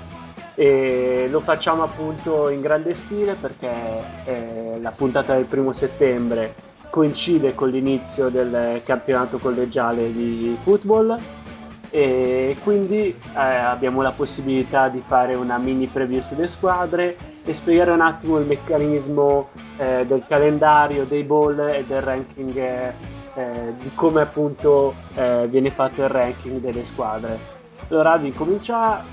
e lo facciamo appunto in grande stile perché eh, la puntata del primo settembre coincide con l'inizio del campionato collegiale di football e quindi eh, abbiamo la possibilità di fare una mini preview sulle squadre e spiegare un attimo il meccanismo eh, del calendario, dei ball e del ranking eh, di come appunto eh, viene fatto il ranking delle squadre. Allora Adi comincia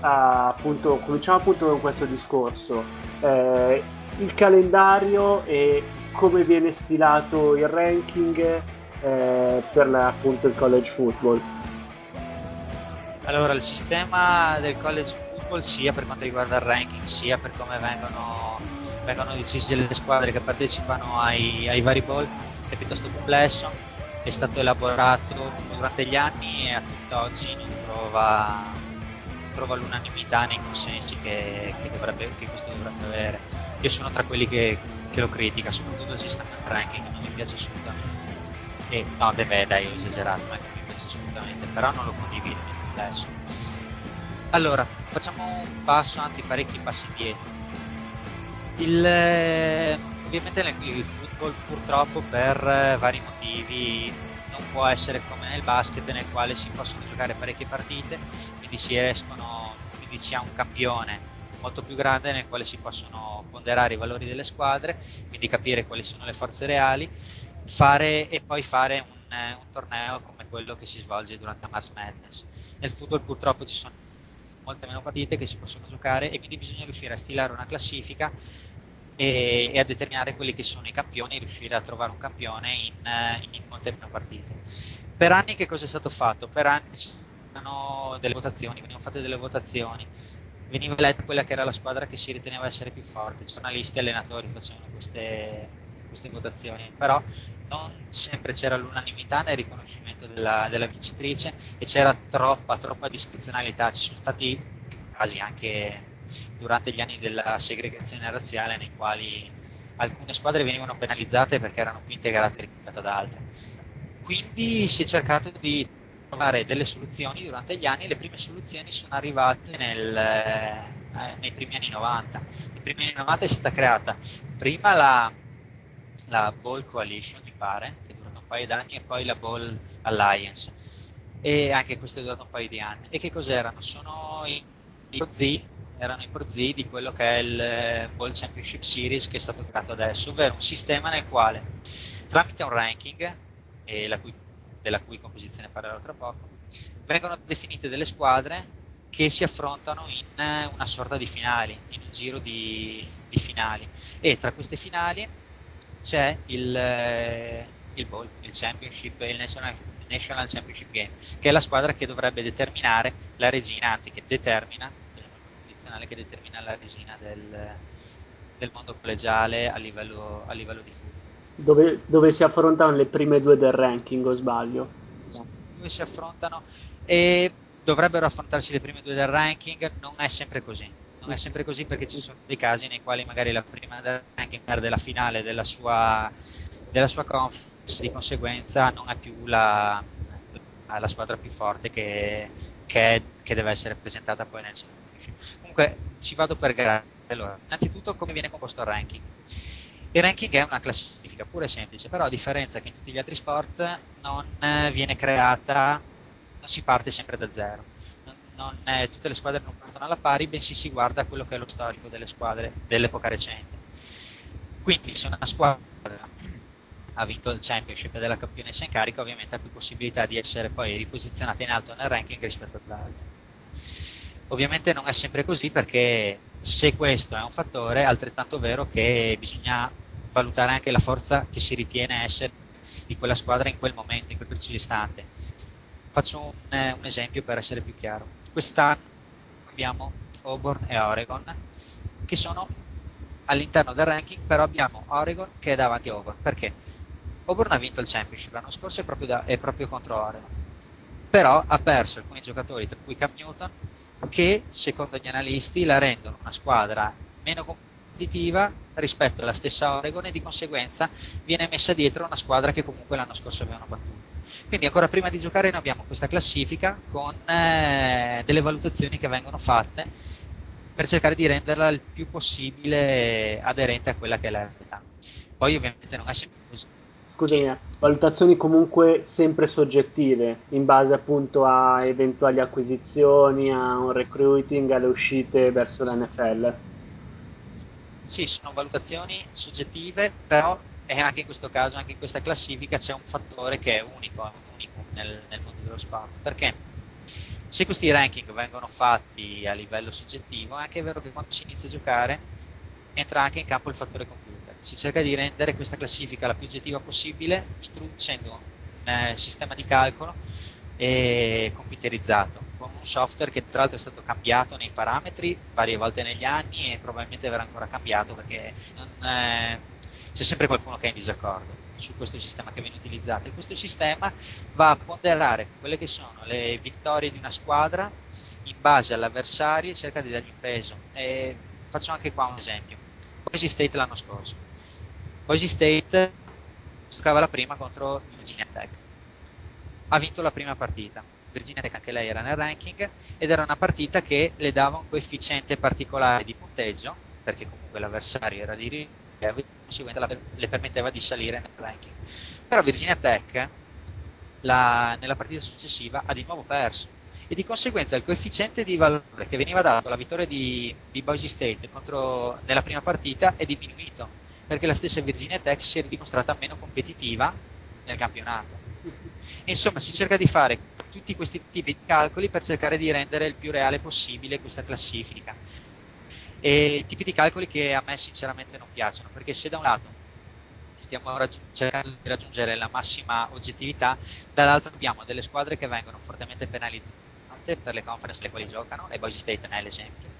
appunto, cominciamo appunto con questo discorso. Eh, il calendario e come viene stilato il ranking eh, per la, appunto il college football. Allora, il sistema del college football, sia per quanto riguarda il ranking, sia per come vengono, vengono decise le squadre che partecipano ai, ai vari ball, è piuttosto complesso. È stato elaborato durante gli anni e a tutt'oggi non trova trova l'unanimità nei consensi che, che, dovrebbe, che questo dovrebbe avere. Io sono tra quelli che, che lo critica, soprattutto il sistema ranking, non mi piace assolutamente. E, no, beh, dai, ho esagerato, non è che mi piace assolutamente, però non lo condivido complesso. Allora, facciamo un passo, anzi parecchi passi indietro. Il, eh, ovviamente il football purtroppo per eh, vari motivi non può essere come nel basket nel quale si possono giocare parecchie partite, quindi si escono, quindi si ha un campione molto più grande nel quale si possono ponderare i valori delle squadre, quindi capire quali sono le forze reali, fare e poi fare un, un torneo come quello che si svolge durante Mars Madness. Nel football purtroppo ci sono molte meno partite che si possono giocare e quindi bisogna riuscire a stilare una classifica e, e, a determinare quelli che sono i campioni riuscire a trovare un campione in, in molte meno partite. Per anni che cosa è stato fatto? Per anni c'erano delle votazioni, venivano fatte delle votazioni, veniva eletta quella che era la squadra che si riteneva essere più forte, giornalisti e allenatori facevano queste, queste votazioni, però non sempre c'era l'unanimità nel riconoscimento della, della, vincitrice e c'era troppa, troppa discrezionalità, ci sono stati casi anche durante gli anni della segregazione razziale nei quali alcune squadre venivano penalizzate perché erano più integrate rispetto ad altre. Quindi si è cercato di trovare delle soluzioni durante gli anni e le prime soluzioni sono arrivate nel, eh, nei primi anni 90. Nei primi anni 90 è stata creata prima la, la Ball Coalition, mi pare, che è durata un paio d'anni, e poi la Ball Alliance. E anche questo è durato un paio di anni. E che cos'erano? Sono i, i Z, erano i prozii di quello che è il eh, Ball Championship Series che è stato creato adesso, ovvero un sistema nel quale tramite un ranking, cui, della cui composizione parlerò tra poco, vengono definite delle squadre che si affrontano in eh, una sorta di finali, in un giro di, di finali. E tra queste finali c'è il, eh, il Ball, il Championship, il National, National Championship Game, che è la squadra che dovrebbe determinare la regina, anzi che determina nazionale che determina la resina del, del mondo collegiale a livello, a livello di football. Dove, dove, si affrontano le prime due del ranking, o sbaglio? Dove si affrontano e dovrebbero affrontarsi le prime due del ranking, non è sempre così. Non è sempre così perché ci sono dei casi nei quali magari la prima del ranking perde la finale della sua, della sua conference, di conseguenza non è più la, la squadra più forte che, che, che deve essere presentata poi nel Comunque ci vado per gradi. Allora, innanzitutto come viene composto il ranking? Il ranking è una classifica pura e semplice, però a differenza che in tutti gli altri sport non viene creata, non si parte sempre da zero. Non, eh, tutte le squadre non partono alla pari, bensì si guarda quello che è lo storico delle squadre dell'epoca recente. Quindi se una squadra ha vinto il championship della campionessa in carica, ovviamente ha più possibilità di essere poi riposizionata in alto nel ranking rispetto ad altre. Ovviamente non è sempre così perché se questo è un fattore, è altrettanto vero che bisogna valutare anche la forza che si ritiene essere di quella squadra in quel momento, in quel preciso istante. Faccio un, eh, un esempio per essere più chiaro. Quest'anno abbiamo Auburn e Oregon che sono all'interno del ranking, però abbiamo Oregon che è davanti a Auburn. Perché? Auburn ha vinto il championship l'anno scorso è proprio, proprio contro Oregon, però ha perso alcuni giocatori, tra cui Cam Newton, che secondo gli analisti la rendono una squadra meno competitiva rispetto alla stessa Oregon e di conseguenza viene messa dietro una squadra che comunque l'anno scorso avevano battuto. Quindi ancora prima di giocare noi abbiamo questa classifica con eh, delle valutazioni che vengono fatte per cercare di renderla il più possibile aderente a quella che è la realtà. Poi ovviamente non è sempre così scusami, valutazioni comunque sempre soggettive, in base appunto a eventuali acquisizioni, a un recruiting, alle uscite verso l'NFL. Sì, sono valutazioni soggettive, però anche in questo caso, anche in questa classifica, c'è un fattore che è unico, unico nel, nel mondo dello sport, perché se questi ranking vengono fatti a livello soggettivo, è anche vero che quando si inizia a giocare entra anche in campo il fattore computer. Si cerca di rendere questa classifica la più oggettiva possibile introducendo un eh, sistema di calcolo eh, computerizzato con un software che tra l'altro è stato cambiato nei parametri varie volte negli anni e probabilmente verrà ancora cambiato perché non, eh, c'è sempre qualcuno che è in disaccordo su questo sistema che viene utilizzato e questo sistema va a ponderare quelle che sono le vittorie di una squadra in base all'avversario e cerca di dargli un peso. E faccio anche qua un esempio. Boise State l'anno scorso. Boise State giocava la prima contro Virginia Tech. Ha vinto la prima partita. Virginia Tech anche lei era nel ranking ed era una partita che le dava un coefficiente particolare di punteggio, perché comunque l'avversario era di rilievo e conseguentemente le permetteva di salire nel ranking. Però Virginia Tech la, nella partita successiva ha di nuovo perso e di conseguenza il coefficiente di valore che veniva dato alla vittoria di, di Boise State contro, nella prima partita è diminuito perché la stessa Virginia Tech si è dimostrata meno competitiva nel campionato. Insomma, si cerca di fare tutti questi tipi di calcoli per cercare di rendere il più reale possibile questa classifica. E tipi di calcoli che a me sinceramente non piacciono, perché se da un lato stiamo raggi- cercando di raggiungere la massima oggettività, dall'altro abbiamo delle squadre che vengono fortemente penalizzate per le conference le quali giocano, e Boise State ne è l'esempio,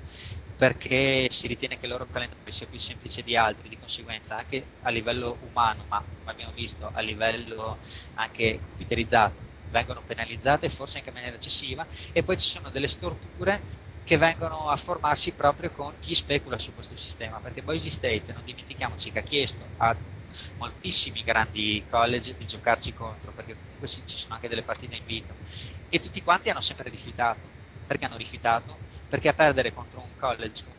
perché si ritiene che il loro calendario sia più semplice di altri, di conseguenza anche a livello umano, ma come abbiamo visto a livello anche computerizzato, vengono penalizzate forse anche in maniera eccessiva, e poi ci sono delle storture che vengono a formarsi proprio con chi specula su questo sistema, perché Boise State, non dimentichiamoci che ha chiesto a moltissimi grandi college di giocarci contro, perché comunque ci sono anche delle partite in invito, e tutti quanti hanno sempre rifiutato. Perché hanno rifiutato? Perché a perdere contro un college come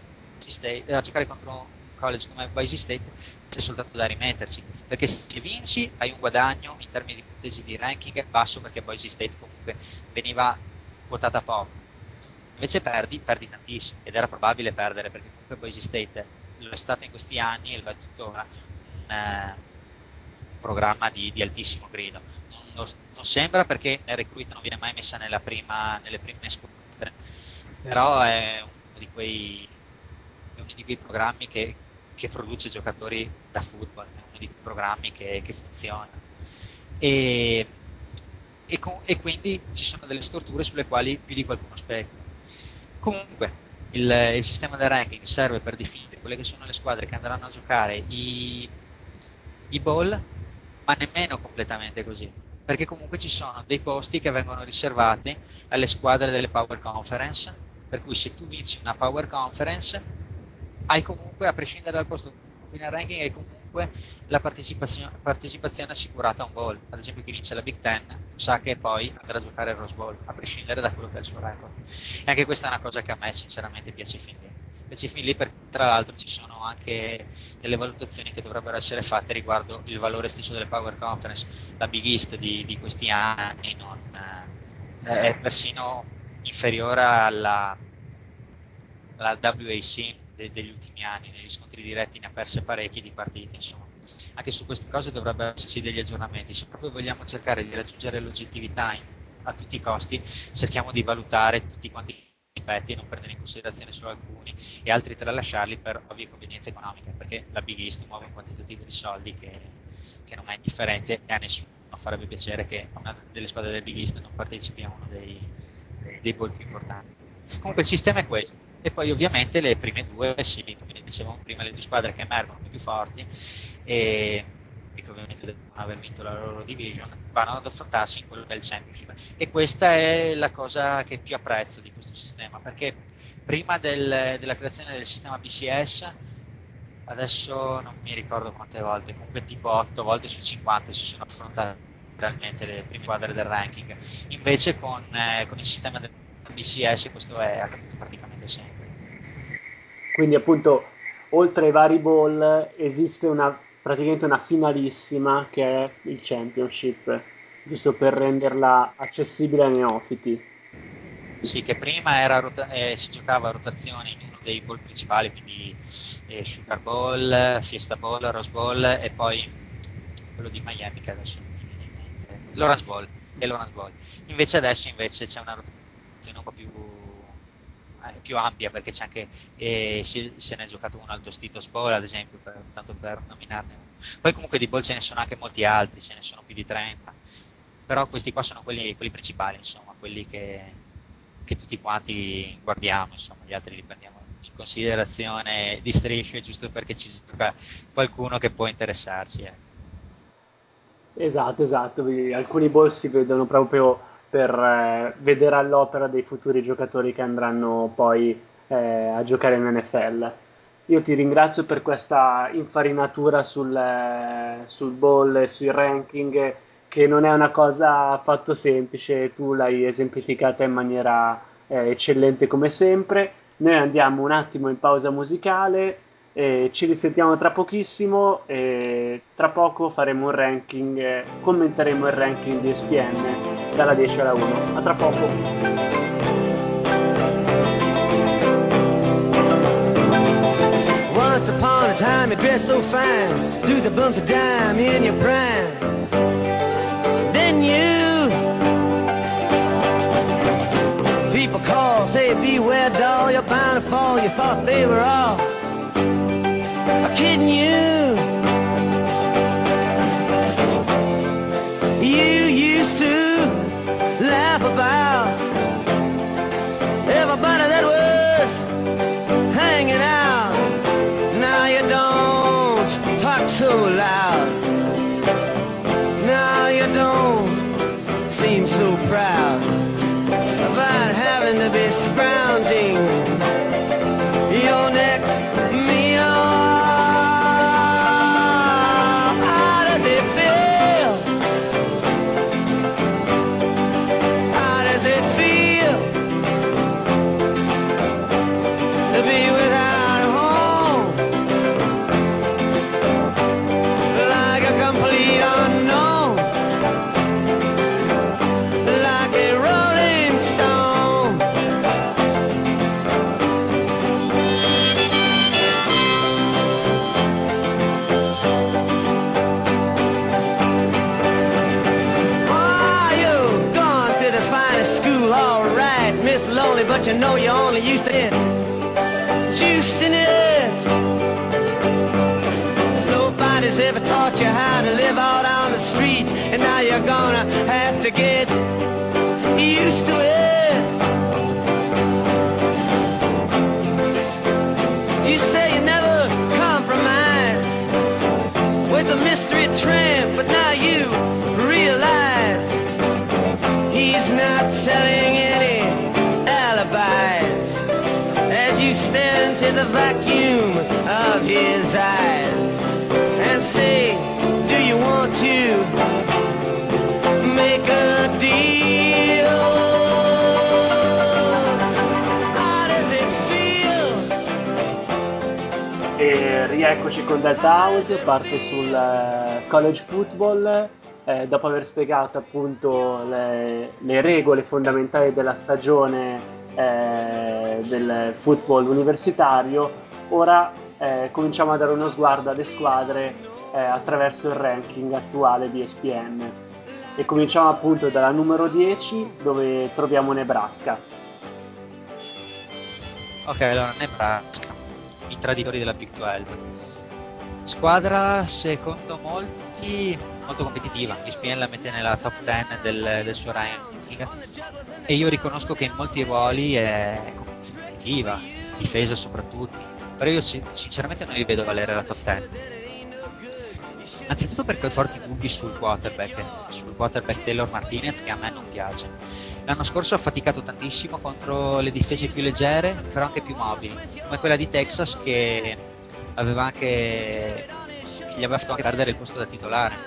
State, eh, a giocare contro un college come Boise State c'è soltanto da rimetterci, perché se vinci hai un guadagno in termini di punteggi di ranking basso perché Boise State comunque veniva quotata poco. Invece perdi, perdi tantissimo ed era probabile perdere perché comunque Boise State lo è stato in questi anni e lo è tuttora eh, programma di, di, altissimo grido. Non, non, sembra perché nel recruit non viene mai messa prima, nelle prime squadre, però è uno di quei, uno di quei programmi che, che, produce giocatori da football, è uno di quei programmi che, che funziona. E, e, con, e, quindi ci sono delle storture sulle quali più di qualcuno specula. Comunque, il, il sistema del ranking serve per definire quelle che sono le squadre che andranno a giocare i, i ball, ma nemmeno completamente così, perché comunque ci sono dei posti che vengono riservati alle squadre delle Power Conference, per cui se tu vinci una Power Conference, hai comunque, a prescindere dal posto nel ranking, hai comunque la partecipazione, partecipazione assicurata a un bowl. Ad esempio chi vince la Big Ten sa che poi andrà a giocare il Rose Bowl, a prescindere da quello che è il suo record. E anche questa è una cosa che a me sinceramente piace fin lì. Piace fin lì perché tra l'altro ci sono anche delle valutazioni che dovrebbero essere fatte riguardo il valore stesso delle Power Conference. La Big East di, di questi anni non, eh, è persino inferiore alla, alla WAC de- degli ultimi anni, negli scontri diretti ne ha perse parecchie di partite, insomma. Anche su queste cose dovrebbero esserci degli aggiornamenti. Se proprio vogliamo cercare di raggiungere l'oggettività in, a tutti i costi, cerchiamo di valutare tutti quanti i aspetti e non prendere in considerazione solo alcuni e altri tralasciarli per ovvie convenienze economiche, perché la Big East muove un quantitativo di soldi che, che non è indifferente e a nessuno farebbe piacere che una delle squadre del Big East non partecipi a uno dei, dei, bowl più importanti. Comunque il sistema è questo. E poi ovviamente le prime due, sì, come dicevamo prima, le due squadre che emergono più forti e, e che ovviamente devono aver vinto la loro division, vanno ad affrontarsi in quello che è il championship. E questa è la cosa che più apprezzo di questo sistema, perché prima del, della creazione del sistema BCS, adesso non mi ricordo quante volte, comunque tipo 8 volte su 50 si sono affrontate realmente le prime squadre del ranking. Invece con, eh, con il sistema del BCS questo è accaduto praticamente sempre. Quindi appunto, oltre ai vari ball, esiste una, praticamente una finalissima che è il Championship, giusto per renderla accessibile ai neofiti. Sì, che prima rota- eh, si giocava a rotazione in uno dei ball principali, quindi eh, Sugar Bowl, Fiesta Bowl, Rose Bowl e poi quello di Miami che adesso non mi viene in mente, l'Orange Bowl e l'Orange Bowl. Invece adesso invece c'è una rotazione un po' più, eh, più ampia perché c'è anche eh, se, se ne è giocato uno al Tostitos Bowl ad esempio per, tanto per nominarne uno poi comunque di bowl ce ne sono anche molti altri ce ne sono più di 30 però questi qua sono quelli, quelli principali insomma quelli che, che, tutti quanti guardiamo insomma gli altri li prendiamo in considerazione di strisce giusto perché ci gioca qualcuno che può interessarci eh. Esatto esatto alcuni bowl si vedono proprio per eh, vedere all'opera dei futuri giocatori che andranno poi eh, a giocare in NFL. Io ti ringrazio per questa infarinatura sul, eh, sul ball e sui ranking, che non è una cosa affatto semplice, tu l'hai esemplificata in maniera eh, eccellente come sempre. Noi andiamo un attimo in pausa musicale, eh, ci risentiamo tra pochissimo e tra poco faremo un ranking, eh, commenteremo il ranking di ESPN dalla 10 alla 1. A tra poco. Once upon a time you dressed so fine, threw the bumps of dime in your prime. Then you, people call, say beware doll, you're bound to fall. You thought they were all kidding you. You used to laugh about everybody that was hanging out. Now you don't talk so loud. Taught you how to live out on the street, and now you're gonna have to get used to it. You say you never compromise with a mystery tramp, but now you realize he's not selling any alibis as you stare into the vacuum of his eyes say, Do you want to make a deal? How does it feel? E rieccoci con Delta House, parte sul eh, college football, eh, dopo aver spiegato appunto le, le regole fondamentali della stagione eh, del football universitario, ora eh, cominciamo a dare uno sguardo alle squadre eh, attraverso il ranking attuale di ESPN. E cominciamo appunto dalla numero 10 dove troviamo Nebraska. Ok, allora Nebraska, i traditori della Big 12. Squadra secondo molti molto competitiva, ESPN la mette nella top 10 del, del suo ranking e io riconosco che in molti ruoli è competitiva, difesa soprattutto, però io sin- sinceramente non li vedo valere la top 10. Anzitutto perché ho forti dubbi sul quarterback, sul quarterback Taylor Martinez che a me non piace. L'anno scorso ha faticato tantissimo contro le difese più leggere, però anche più mobili, come quella di Texas che aveva anche che gli aveva fatto anche perdere il posto da titolare.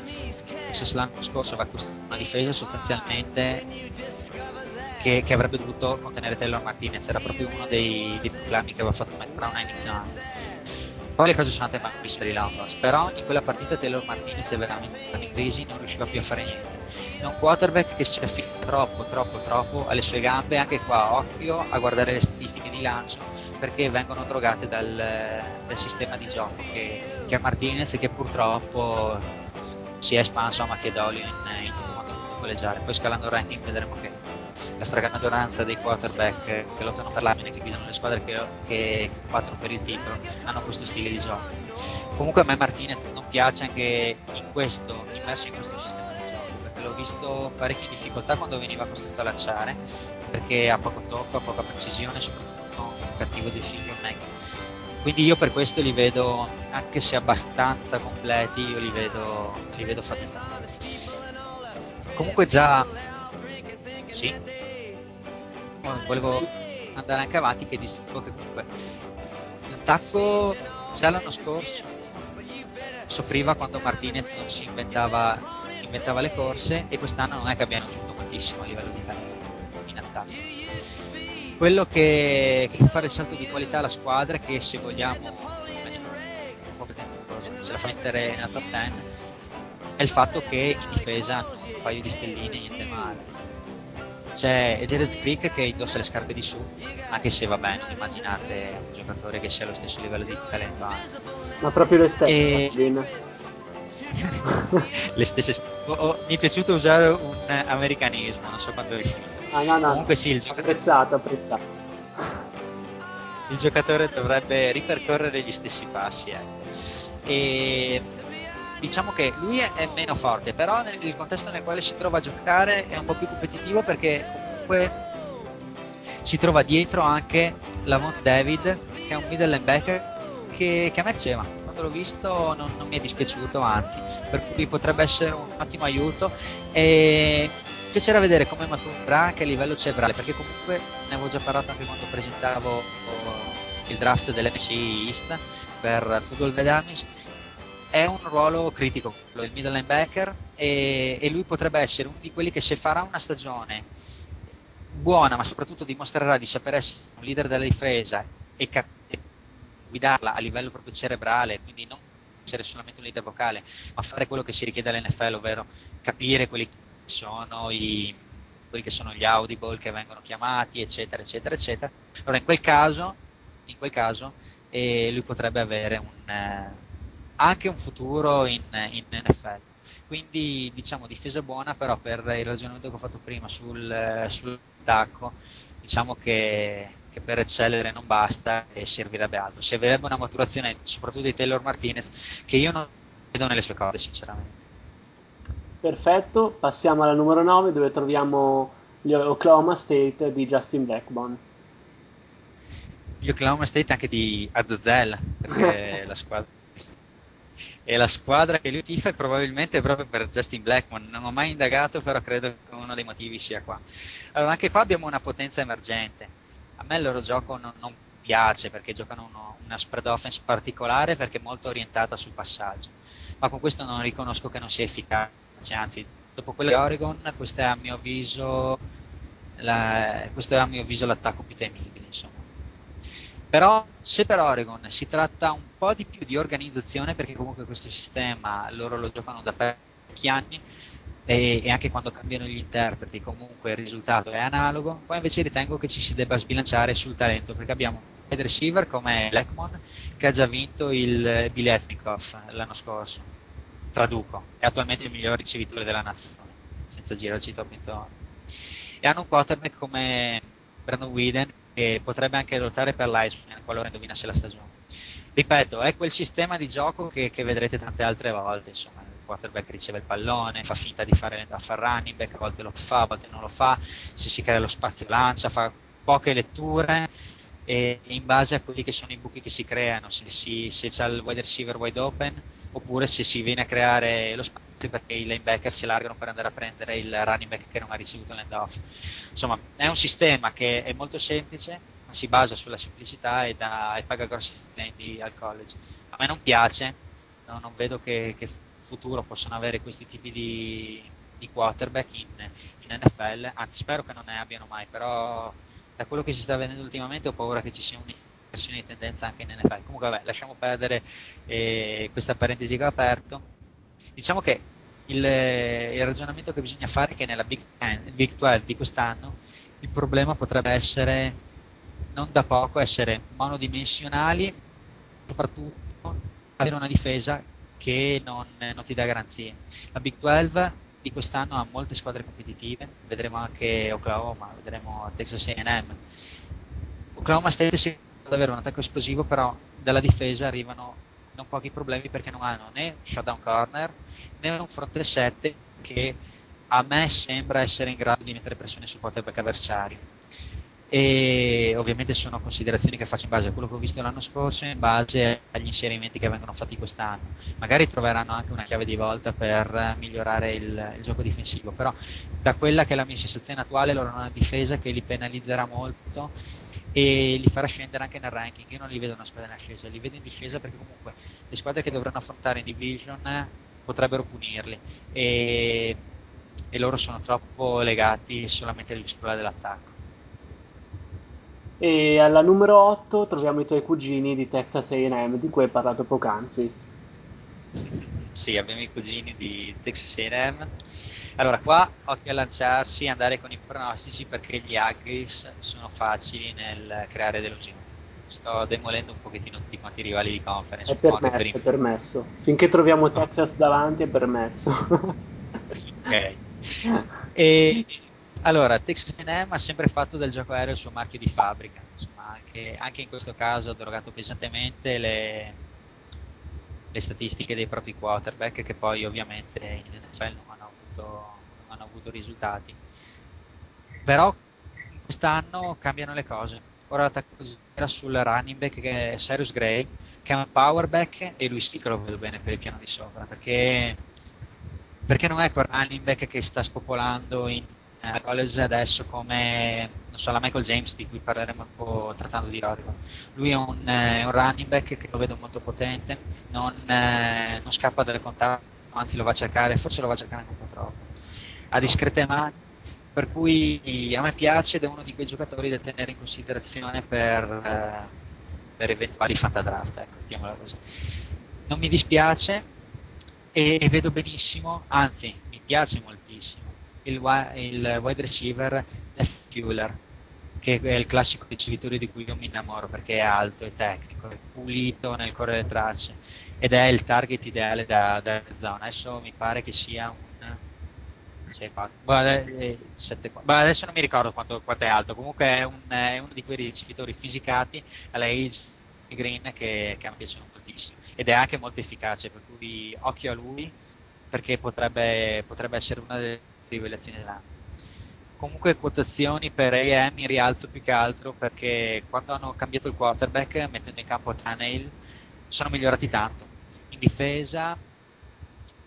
Texas l'anno scorso aveva una difesa sostanzialmente che, che, avrebbe dovuto contenere Taylor Martinez, era proprio uno dei, dei proclami che aveva fatto Mike Brown a inizio anno. Poi le cose sono andate malissimo per Londons, però in quella partita Taylor Martinez è veramente in crisi, non riusciva più a fare niente. È un quarterback che si affida troppo, troppo, troppo alle sue gambe, anche qua occhio a guardare le statistiche di lancio, perché vengono drogate dal, dal sistema di gioco che, che ha Martinez che purtroppo si è espanso a macchia d'olio in, in tutto quanto collegiale. Poi scalando il ranking vedremo che la stragrande maggioranza dei quarterback che lottano per l'amine, che guidano le squadre che, che, che combattono per il titolo, hanno questo stile di gioco. Comunque a me Martinez non piace anche in questo, immerso in questo sistema di gioco, perché l'ho visto parecchio in difficoltà quando veniva costretto a lanciare, perché ha poco tocco, ha poca precisione, soprattutto un cattivo decision making. Quindi io per questo li vedo, anche se abbastanza completi, io li vedo, li vedo faticosi. Comunque già Sì. Volevo andare anche avanti che dicevo che comunque l'attacco già l'anno scorso soffriva quando Martinez non si inventava, inventava le corse e quest'anno non è che abbiano aggiunto moltissimo a livello di talento in attacco. Quello che, che fa il salto di qualità alla squadra che se vogliamo competenza se la fa mettere nella top 10 è il fatto che in difesa hanno un paio di stelline niente male c'è Jared Crick che indossa le scarpe di su anche se vabbè non immaginate un giocatore che sia allo stesso livello di talento anzi Ma proprio le stesse. E- le stesse oh, oh, mi è piaciuto usare un americanismo non so quanto riuscito Ah, no, no. comunque sì il giocatore Apprezzato, apprezzato. il giocatore dovrebbe ripercorrere gli stessi passi ecco. e diciamo che lui è, meno forte però nel contesto nel quale si trova a giocare è un po' più competitivo perché comunque si trova dietro anche Lavon David che è un middle linebacker che, che a me piaceva quando l'ho visto non, non mi è dispiaciuto anzi per cui potrebbe essere un ottimo aiuto. E piacerà vedere come maturerà anche a livello cerebrale perché comunque ne avevo già parlato anche quando presentavo il draft dell'MC East per Football Vedamis è un ruolo critico quello del middle linebacker e, e lui potrebbe essere uno di quelli che se farà una stagione buona ma soprattutto dimostrerà di saper essere un leader della difesa e, cap- e guidarla a livello proprio cerebrale quindi non essere solamente un leader vocale ma fare quello che si richiede all'NFL ovvero capire quelli che sono i quelli che sono gli audible che vengono chiamati eccetera eccetera eccetera. Allora in quel caso in quel caso eh, lui potrebbe avere un, eh, anche un futuro in, in NFL. Quindi diciamo difesa buona, però per il ragionamento che ho fatto prima sul, eh, sull'attacco, diciamo che, che per eccellere non basta e servirebbe altro. Servirebbe una maturazione soprattutto di Taylor Martinez che io non vedo nelle sue corde sinceramente. Perfetto, passiamo alla numero 9 dove troviamo gli Oklahoma State di Justin Blackbone. Gli Oklahoma State anche di Azazel, perché la squadra e la squadra che lui tifa è probabilmente proprio per Justin Blackmon. Non ho mai indagato, però credo che uno dei motivi sia qua. Allora, anche qua abbiamo una potenza emergente. A me il loro gioco non, non piace perché giocano uno, una spread offense particolare perché molto orientata sul passaggio. Ma con questo non riconosco che non sia efficace, anzi, dopo quello di Oregon, questo è a mio avviso, la, questo è a mio avviso l'attacco più temibile, insomma. Però se per Oregon si tratta un po' di più di organizzazione, perché comunque questo sistema loro lo giocano da parecchi anni e, e anche quando cambiano gli interpreti comunque il risultato è analogo, qua invece ritengo che ci si debba sbilanciare sul talento, perché abbiamo un receiver come Lekmon che ha già vinto il Biletnikov l'anno scorso, traduco, è attualmente il miglior ricevitore della nazione, senza girarci troppo intorno. E hanno un quarterback come Brandon Whedon che potrebbe anche lottare per l'Iceman qualora indovinasse la stagione. Ripeto, è quel sistema di gioco che, che vedrete tante altre volte, insomma, il quarterback riceve il pallone, fa finta di fare, da far running back, a volte lo fa, a volte non lo fa, se si crea lo spazio lancia, fa poche letture e in base a quelli che sono i buchi che si creano, se, si, se c'è il wide receiver wide open oppure se si viene a creare lo spazio perché i linebacker si allargano per andare a prendere il running back che non ha ricevuto l'end-off. Insomma, è un sistema che è molto semplice, ma si basa sulla semplicità e, da, e paga grossi stipendi al college. A me non piace, no, non vedo che, che futuro possono avere questi tipi di, di quarterback in, in NFL, anzi spero che non ne abbiano mai, però da quello che si sta vedendo ultimamente ho paura che ci sia un'inversione di tendenza anche in NFL. Comunque vabbè, lasciamo perdere eh, questa parentesi che ho aperto. Diciamo che il, il, ragionamento che bisogna fare è che nella Big, 10, Big 12 di quest'anno il problema potrebbe essere non da poco essere monodimensionali, soprattutto avere una difesa che non, non ti dà garanzie. La Big 12 di quest'anno ha molte squadre competitive, vedremo anche Oklahoma, vedremo Texas A&M. Oklahoma State si ad avere un attacco esplosivo, però dalla difesa arrivano non pochi problemi perché non hanno né shutdown corner né un fronte 7 che a me sembra essere in grado di mettere pressione sul quarterback avversario. E ovviamente sono considerazioni che faccio in base a quello che ho visto l'anno scorso e in base agli inserimenti che vengono fatti quest'anno. Magari troveranno anche una chiave di volta per migliorare il, il gioco difensivo, però da quella che è la mia sensazione attuale loro hanno una difesa che li penalizzerà molto e li farà scendere anche nel ranking. Io non li vedo una squadra in ascesa, li vedo in discesa perché comunque le squadre che dovranno affrontare in division potrebbero punirli e, e loro sono troppo legati solamente all'esplora dell'attacco. E alla numero 8 troviamo i tuoi cugini di Texas A&M, di cui hai parlato poc'anzi. Sì, abbiamo i cugini di Texas A&M. Allora, qua occhio a lanciarsi e andare con i pronostici perché gli Aggies sono facili nel creare delusioni. Sto demolendo un pochettino tutti quanti i rivali di conference. È permesso, per è permesso. Finché troviamo Texas davanti è permesso. ok. E allora, Texas A&M ha sempre fatto del gioco aereo il suo marchio di fabbrica, insomma, anche, anche in questo caso ha drogato pesantemente le, le, statistiche dei propri quarterback che poi ovviamente in NFL non hanno avuto, non hanno avuto risultati. Però quest'anno cambiano le cose. Ora l'attacco era sul running back che è Cyrus Gray, che è un power back e lui sì che lo vedo bene per il piano di sopra, perché, perché non è quel running back che sta spopolando in a college adesso come so, la Michael James di cui parleremo un po' trattando di Oregon. Lui è un, eh, un running back che lo vedo molto potente, non, eh, non scappa dal contatto, anzi lo va a cercare, forse lo va a cercare anche un po' troppo. Ha discrete mani, per cui a me piace ed è uno di quei giocatori da tenere in considerazione per, eh, per eventuali fantadraft, ecco. Non mi dispiace e vedo benissimo, anzi mi piace moltissimo il, il wide receiver Jeff Fuller, che è il classico ricevitore di cui io mi innamoro perché è alto, è tecnico, è pulito nel correre le tracce ed è il target ideale da, da zona. Adesso mi pare che sia un 6, 4, beh, 7, 4. Beh, adesso non mi ricordo quanto, quanto è alto, comunque è, un, è, uno di quei ricevitori fisicati alla Age Green che, che a me piacciono moltissimo ed è anche molto efficace, per cui occhio a lui perché potrebbe, potrebbe essere una delle rivelazioni dell'anno. Comunque quotazioni per AM in rialzo più che altro perché quando hanno cambiato il quarterback mettendo in campo Tannehill sono migliorati tanto. In difesa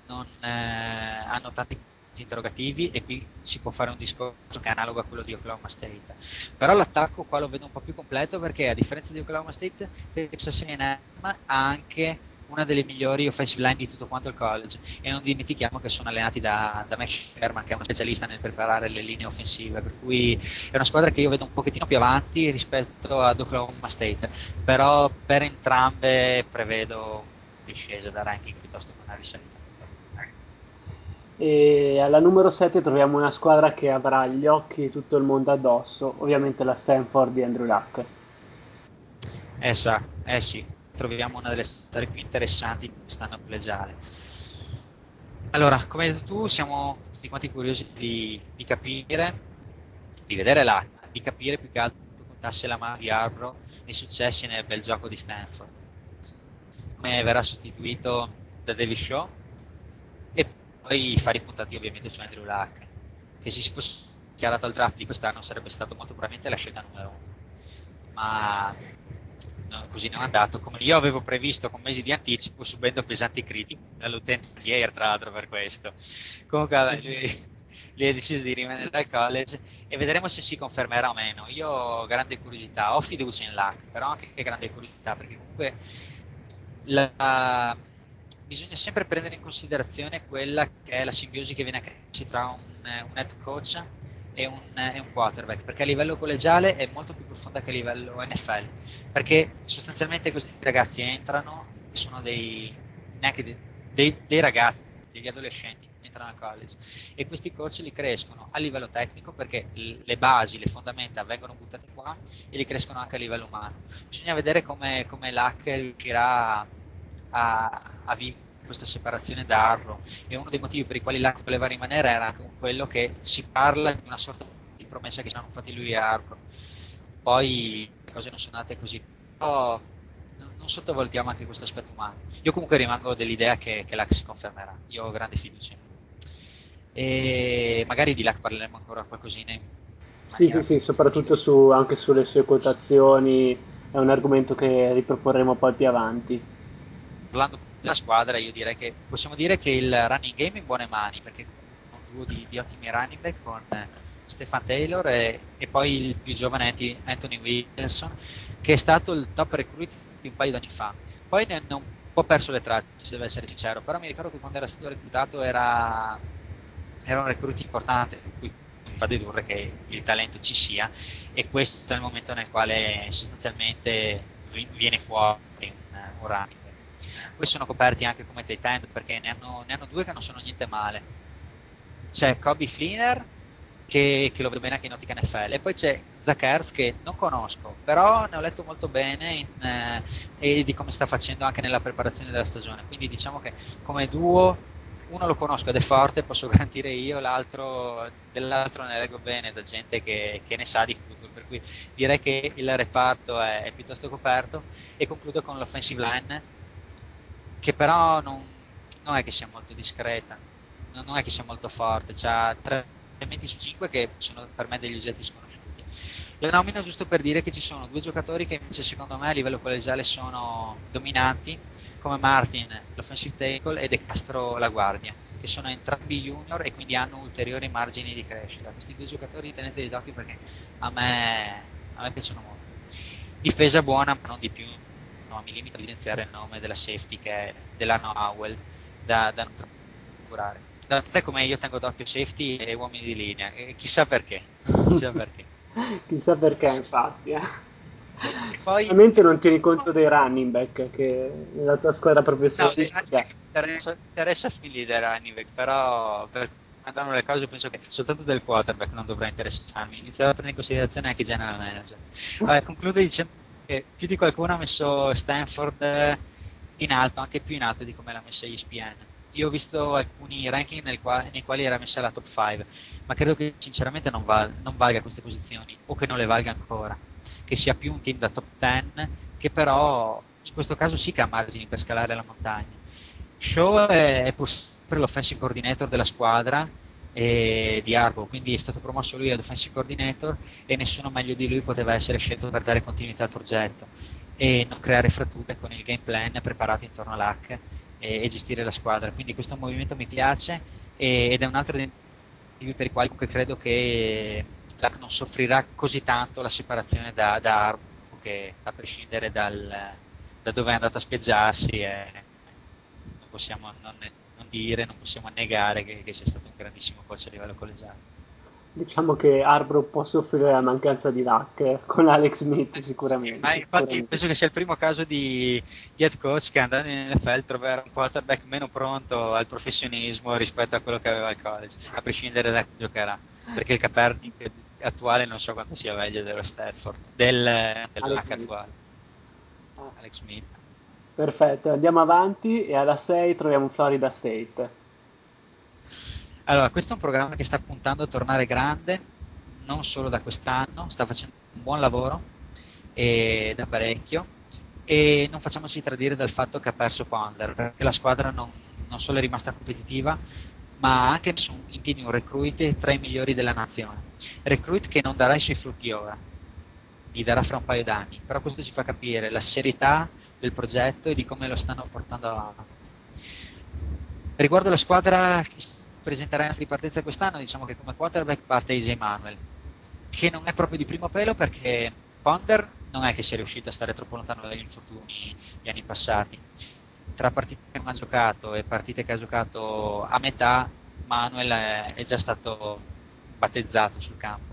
non, eh, hanno tanti interrogativi e qui si può fare un discorso che è analogo a quello di Oklahoma State. Però l'attacco qua lo vedo un po' più completo perché a differenza di Oklahoma State, Texas A&M ha anche una delle migliori offensive line di tutto quanto il college. E non dimentichiamo che sono allenati da, da Max Sherman che è uno specialista nel preparare le linee offensive. Per cui è una squadra che io vedo un pochettino più avanti rispetto ad Oklahoma State. Però per entrambe prevedo discesa da ranking piuttosto che una risalita. E alla numero 7 troviamo una squadra che avrà gli occhi di tutto il mondo addosso ovviamente la Stanford di Andrew Luck. Eh, sa, eh sì, troviamo una delle storie più interessanti di quest'anno collegiale. Allora, come hai detto tu, siamo tutti quanti curiosi di, di capire, di vedere là, di capire più che altro contasse la mano di Arbro nei successi nel bel gioco di Stanford. Come verrà sostituito da David Shaw e poi fare i puntati ovviamente su Andrew Luck, che se si fosse chiarato al draft di quest'anno sarebbe stato molto probabilmente la scelta numero uno. Ma così non è andato, come io avevo previsto con mesi di anticipo, subendo pesanti critiche dall'utente di Air, tra l'altro, per questo. Comunque, lui, lui ha deciso di rimanere al college e vedremo se si confermerà o meno. Io ho grande curiosità, ho fiducia in Luck, però anche grande curiosità, perché comunque la, bisogna sempre prendere in considerazione quella che è la simbiosi che viene a crearsi tra un, un head coach e un, e un, quarterback, perché a livello collegiale è molto più profonda che a livello NFL, perché sostanzialmente questi ragazzi entrano, sono dei, dei, dei, dei ragazzi, degli adolescenti, entrano al college e questi coach li crescono a livello tecnico perché le basi, le fondamenta vengono buttate qua e li crescono anche a livello umano. Bisogna vedere come, come l'hack riuscirà a, a vivere questa separazione da Arro e uno dei motivi per i quali l'Ac voleva rimanere era quello che si parla di una sorta di promessa che si hanno fatti lui e Arro poi le cose non sono andate così. Però non sottovalutiamo anche questo aspetto umano. Io comunque rimango dell'idea che, che l'Ac si confermerà. Io ho grande fiducia in lui. E magari di LAC parleremo ancora qualcosina in Sì, sì, sì, soprattutto su, anche sulle sue quotazioni, è un argomento che riproporremo poi più avanti. Parlando della squadra, io direi che possiamo dire che il running game è in buone mani, perché un duo di, di ottimi running back con Stefan Taylor e, e poi il più giovane Anthony Wilson, che è stato il top recruit un paio di anni fa. Poi ne hanno un po' perso le tracce, se devo essere sincero, però mi ricordo che quando era stato reclutato era, era un recruit importante, per cui fa dedurre che il talento ci sia e questo è il momento nel quale sostanzialmente vi- viene fuori un, un running. Poi sono coperti anche come tight end perché ne hanno, ne hanno due che non sono niente male. C'è Kobe Fleener che, che lo vedo bene anche in ottica NFL e poi c'è Zach Ertz che non conosco, però ne ho letto molto bene in, eh, e di come sta facendo anche nella preparazione della stagione. Quindi diciamo che come duo uno lo conosco ed è forte, posso garantire io, l'altro dell'altro ne leggo bene da gente che, che ne sa di football, per cui direi che il reparto è, è piuttosto coperto e concludo con l'offensive line che però non, non è che sia molto discreta, non, è che sia molto forte, ha tre elementi su cinque che sono per me degli oggetti sconosciuti. La nomino giusto per dire che ci sono due giocatori che invece secondo me a livello collegiale sono dominanti, come Martin, l'offensive tackle, e De Castro, la guardia, che sono entrambi junior e quindi hanno ulteriori margini di crescita. Questi due giocatori teneteli d'occhio perché a me, a me piacciono molto. Difesa buona, ma non di più. No, mi limito a evidenziare il nome della safety che è Delano Howell, da, da non trascurare. Da te come io tengo d'occhio safety e uomini di linea, e chissà perché. Chissà perché. Chissà perché, infatti. Eh. Poi, Sicuramente non tieni conto dei running back che nella tua squadra no, professionistica. running back interessa, interessa finire dei running back, però per andranno le cose penso che soltanto del quarterback non dovrà interessarmi. Inizierò a prendere in considerazione anche general manager. Vabbè, concludo dicendo che più di qualcuno ha messo Stanford eh, in alto, anche più in alto di come l'ha messa ESPN. Io ho visto alcuni ranking nel qua- nei quali era messa la top 5, ma credo che sinceramente non, val- non valga queste posizioni, o che non le valga ancora, che sia più un team da top 10, che però in questo caso sì che ha margini per scalare la montagna. Shaw è, è pur sempre l'offensive coordinator della squadra e di Argo, quindi è stato promosso lui ad offensive coordinator e nessuno meglio di lui poteva essere scelto per dare continuità al progetto e non creare fratture con il game plan preparato intorno all'hack e, e gestire la squadra. Quindi questo movimento mi piace e- ed è un altro dei motivi per i quali credo che l'hack non soffrirà così tanto la separazione da, da Argo che a prescindere dal, da dove è andato a spiaggiarsi eh, non possiamo non dire, non possiamo negare che, che sia stato un grandissimo coach a livello collegiale. Diciamo che Arbro può soffrire la mancanza di luck eh, con Alex Smith sicuramente. Ma infatti sicuramente. penso che sia il primo caso di, di head coach che andando in NFL troverà un quarterback meno pronto al professionismo rispetto a quello che aveva al college, a prescindere da chi giocherà. Perché il Capernic attuale non so quanto sia meglio dello Stafford, del, dell'H attuale. Ah. Alex Smith. Perfetto, andiamo avanti e alla 6 troviamo Florida State. Allora, questo è un programma che sta puntando a tornare grande, non solo da quest'anno, sta facendo un buon lavoro e da parecchio e non facciamoci tradire dal fatto che ha perso Ponder, perché la squadra non, non solo è rimasta competitiva, ma ha anche messo in piedi un recruit tra i migliori della nazione. Recruit che non darà i suoi frutti ora, li darà fra un paio d'anni, però questo ci fa capire la serietà del progetto e di come lo stanno portando avanti. Riguardo la squadra che presenterà in di partenza quest'anno, diciamo che come quarterback parte AJ Manuel, che non è proprio di primo pelo perché Ponder non è che sia riuscito a stare troppo lontano dagli infortuni gli anni passati. Tra partite che non ha giocato e partite che ha giocato a metà, Manuel è già stato battezzato sul campo.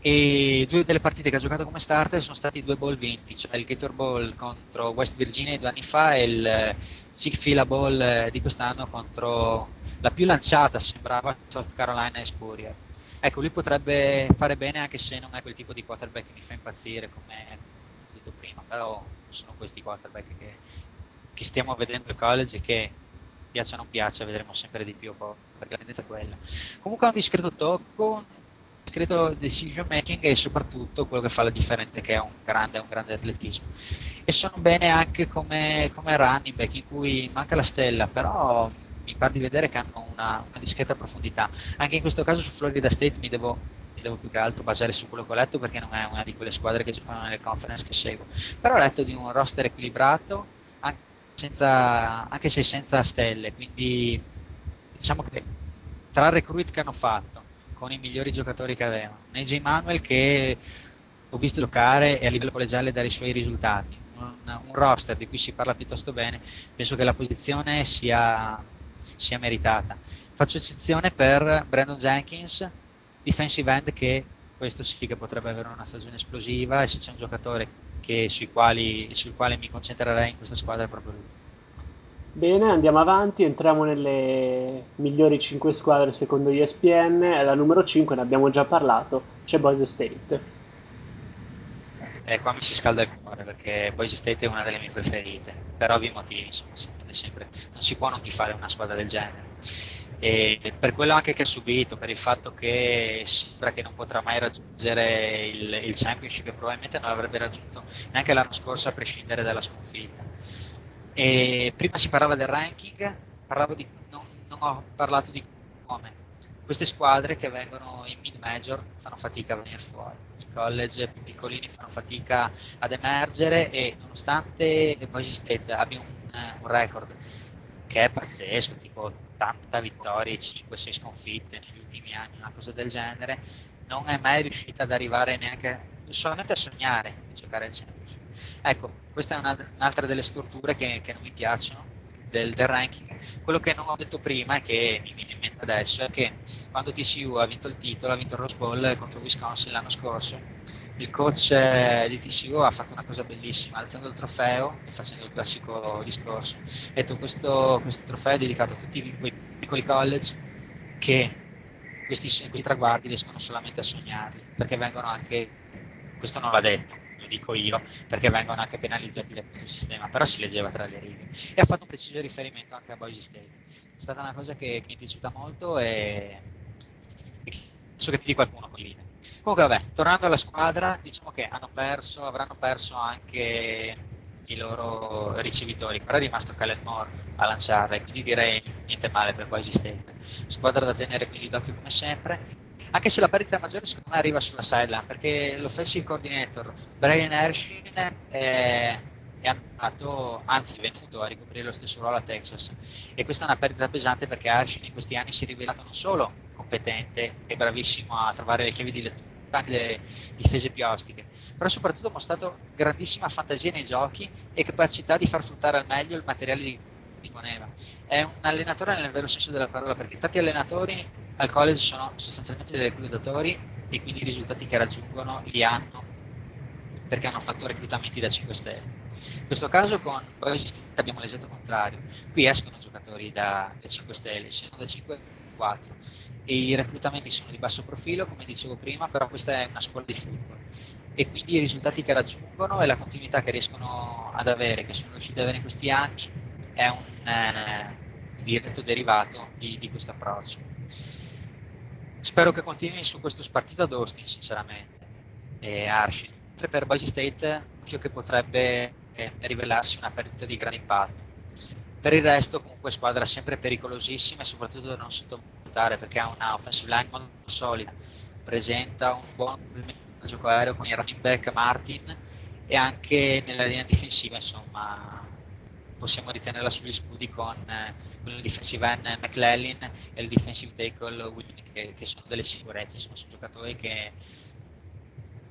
E due delle partite che ha giocato come starter sono stati due bowl vinti, cioè il Gator Bowl contro West Virginia due anni fa e il Sigfila Bowl eh, di quest'anno contro la più lanciata, sembrava South Carolina Spurrier. Ecco, lui potrebbe fare bene anche se non è quel tipo di quarterback che mi fa impazzire, come ho detto prima, però sono questi quarterback che, che stiamo vedendo al college e che piaccia o non piaccia vedremo sempre di più, perché la tendenza è quella. Comunque ha un discreto tocco, discreto decision making e soprattutto quello che fa la differenza che è un grande, un grande atletismo. E sono bene anche come, come running back in cui manca la stella, però mi pare di vedere che hanno una, una discreta profondità. Anche in questo caso su Florida State mi devo devo più che altro basare su quello che ho letto perché non è una di quelle squadre che giocano nelle conference che seguo. Però ho letto di un roster equilibrato, anche, senza, anche se senza stelle, quindi diciamo che tra recruit che hanno fatto, con i migliori giocatori che avevano, Neji Manuel che ho visto giocare e a livello collegiale dare i suoi risultati, un, un roster di cui si parla piuttosto bene, penso che la posizione sia, sia meritata. Faccio eccezione per Brandon Jenkins, defensive end che questo sì che potrebbe avere una stagione esplosiva e se c'è un giocatore che, quali, sul quale mi concentrerei in questa squadra è proprio lui. Bene, andiamo avanti, entriamo nelle migliori 5 squadre secondo ESPN. La numero 5 ne abbiamo già parlato, c'è Boise State. Eh, qua mi si scalda il cuore perché Boise State è una delle mie preferite, per ovvi motivi, insomma, si sempre, non si può non tifare una squadra del genere. E per quello anche che ha subito, per il fatto che sembra che non potrà mai raggiungere il, il championship probabilmente non l'avrebbe raggiunto neanche l'anno scorso a prescindere dalla sconfitta. E prima si parlava del ranking, di, non, non ho parlato di come. Queste squadre che vengono in mid-major fanno fatica a venire fuori college più piccolini fanno fatica ad emergere e nonostante Boise State abbia un, un record che è pazzesco, tipo 80 vittorie, 5-6 sconfitte negli ultimi anni, una cosa del genere, non è mai riuscita ad arrivare neanche solamente a sognare di giocare al Championship. Ecco, questa è una, un'altra delle strutture che, che non mi piacciono del, del, ranking. Quello che non ho detto prima e che mi viene in mente adesso è che quando TCU ha vinto il titolo, ha vinto il Rose Bowl contro Wisconsin l'anno scorso, il coach eh, di TCU ha fatto una cosa bellissima, alzando il trofeo e facendo il classico discorso. Ha detto questo, questo trofeo è dedicato a tutti quei piccoli college che questi, questi traguardi riescono solamente a sognarli, perché vengono anche, questo non l'ha detto, dico io, perché vengono anche penalizzati da questo sistema, però si leggeva tra le righe. E ha fatto un preciso riferimento anche a Boise State. È stata una cosa che, che mi è piaciuta molto e, e penso che più di qualcuno condivide. Comunque vabbè, tornando alla squadra, diciamo che perso, avranno perso anche i loro ricevitori, però è rimasto Kalen Moore a lanciare, quindi direi niente male per Boise State. Squadra da tenere quindi d'occhio come sempre anche se la perdita maggiore secondo me arriva sulla sideline, perché l'offensive coordinator Brian Hershin è, è andato, anzi venuto a ricoprire lo stesso ruolo a Texas e questa è una perdita pesante perché Hershin in questi anni si è rivelato non solo competente e bravissimo a trovare le chiavi di lettura anche delle difese più ostiche, però soprattutto ha mostrato grandissima fantasia nei giochi e capacità di far fruttare al meglio il materiale di disponeva. È un allenatore nel vero senso della parola, perché tanti allenatori al college sono sostanzialmente dei reclutatori e quindi i risultati che raggiungono li hanno perché hanno fatto reclutamenti da 5 stelle. In questo caso con Boise abbiamo l'esatto contrario. Qui escono giocatori da, da 5 stelle, siano da 5 4 e i reclutamenti sono di basso profilo, come dicevo prima, però questa è una scuola di football e quindi i risultati che raggiungono e la continuità che riescono ad avere, che sono riusciti ad avere in questi anni, è un eh, diretto derivato di, di questo approccio. Spero che continui su questo spartito ad Austin, sinceramente, e Arshin. Per Boise State, occhio che potrebbe eh, rivelarsi una perdita di gran impatto. Per il resto, comunque, squadra sempre pericolosissima e soprattutto da non sottovalutare perché ha una offensive line molto solida, presenta un buon gioco aereo con il running back Martin e anche nella linea difensiva, insomma, possiamo ritenerla sugli scudi con, eh, con il defensive end McClellan e il defensive tackle Willing che, che, sono delle sicurezze, sono giocatori che,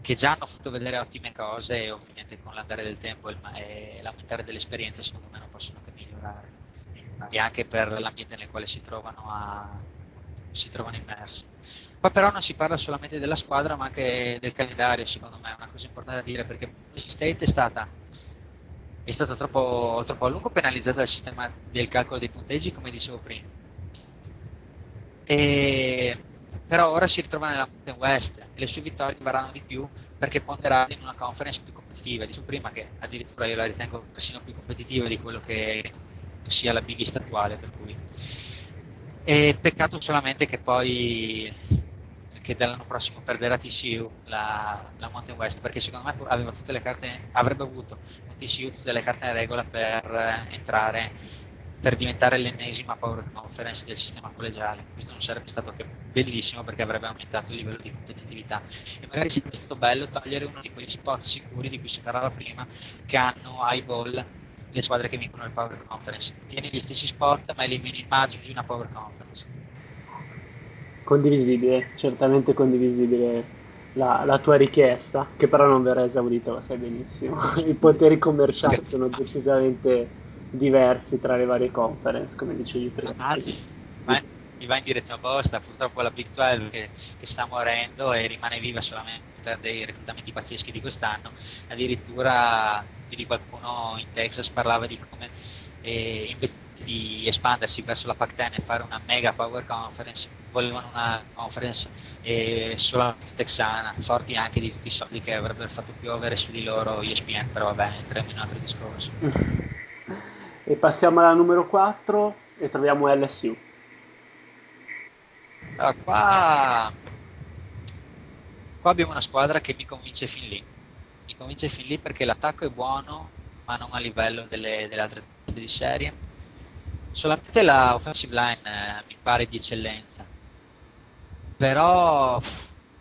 che, già hanno fatto vedere ottime cose e ovviamente con l'andare del tempo e, e l'aumentare dell'esperienza secondo me non possono che migliorare. E anche per l'ambiente nel quale si trovano, a, si trovano immersi. Qua però non si parla solamente della squadra ma anche del calendario, secondo me. È una cosa importante da dire perché Boise State è stata è stata troppo, troppo a lungo penalizzata dal sistema del calcolo dei punteggi, come dicevo prima. E, però ora si ritrova nella Mountain West e le sue vittorie varranno di più perché ponderate in una conference più competitiva. Dicevo prima che addirittura io la ritengo persino più competitiva di quello che sia la Big East attuale. Per cui. E peccato solamente che poi che dall'anno prossimo perderà TCU la, la, Mountain West perché secondo me carte, avrebbe avuto TCU tutte le carte in regola per eh, entrare per diventare l'ennesima Power Conference del sistema collegiale. Questo non sarebbe stato che bellissimo perché avrebbe aumentato il livello di competitività e magari sarebbe stato bello togliere uno di quegli spot sicuri di cui si parlava prima che hanno high ball le squadre che vincono il Power Conference. Tieni gli stessi spot ma elimini ma aggiungi una Power Conference. Condivisibile, certamente condivisibile la, la tua richiesta, che però non verrà esaudita, lo sai benissimo. I poteri commerciali sono decisamente diversi tra le varie conference, come dicevi prima. Anzi, ma mi va in direzione opposta, purtroppo la Big 12 che, che, sta morendo e rimane viva solamente per dei reclutamenti pazzeschi di quest'anno, addirittura più di qualcuno in Texas parlava di come eh, invece di espandersi verso la Pac-10 e fare una mega power conference, volevano una conference eh, solamente texana, forti anche di tutti i soldi che avrebbero fatto piovere su di loro ESPN, però vabbè, entriamo in un altro discorso. E passiamo alla numero 4 e troviamo LSU. Ah, qua... qua abbiamo una squadra che mi convince fin lì. Mi convince fin lì perché l'attacco è buono, ma non a livello delle, delle altre teste di serie. Solamente la offensive line eh, mi pare di eccellenza. Però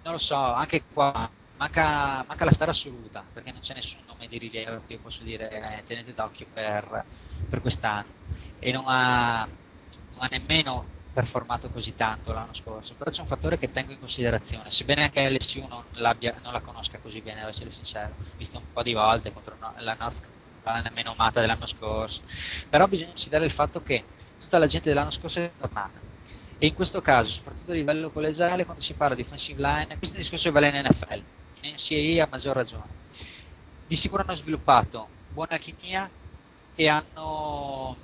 non lo so, anche qua manca, manca la star assoluta, perché non c'è nessun nome di rilievo che io posso dire eh, tenete d'occhio per, per quest'anno. E non ha, non ha nemmeno performato così tanto l'anno scorso, però c'è un fattore che tengo in considerazione, sebbene anche LSU non, non la conosca così bene, devo essere sincero, visto un po' di volte contro la North Carolina meno amata dell'anno scorso, però bisogna considerare il fatto che tutta la gente dell'anno scorso è tornata, e in questo caso, soprattutto a livello collegiale, quando si parla di offensive line, questo discorso vale in NFL, in NCAA a maggior ragione. Di sicuro hanno sviluppato buona alchimia e hanno,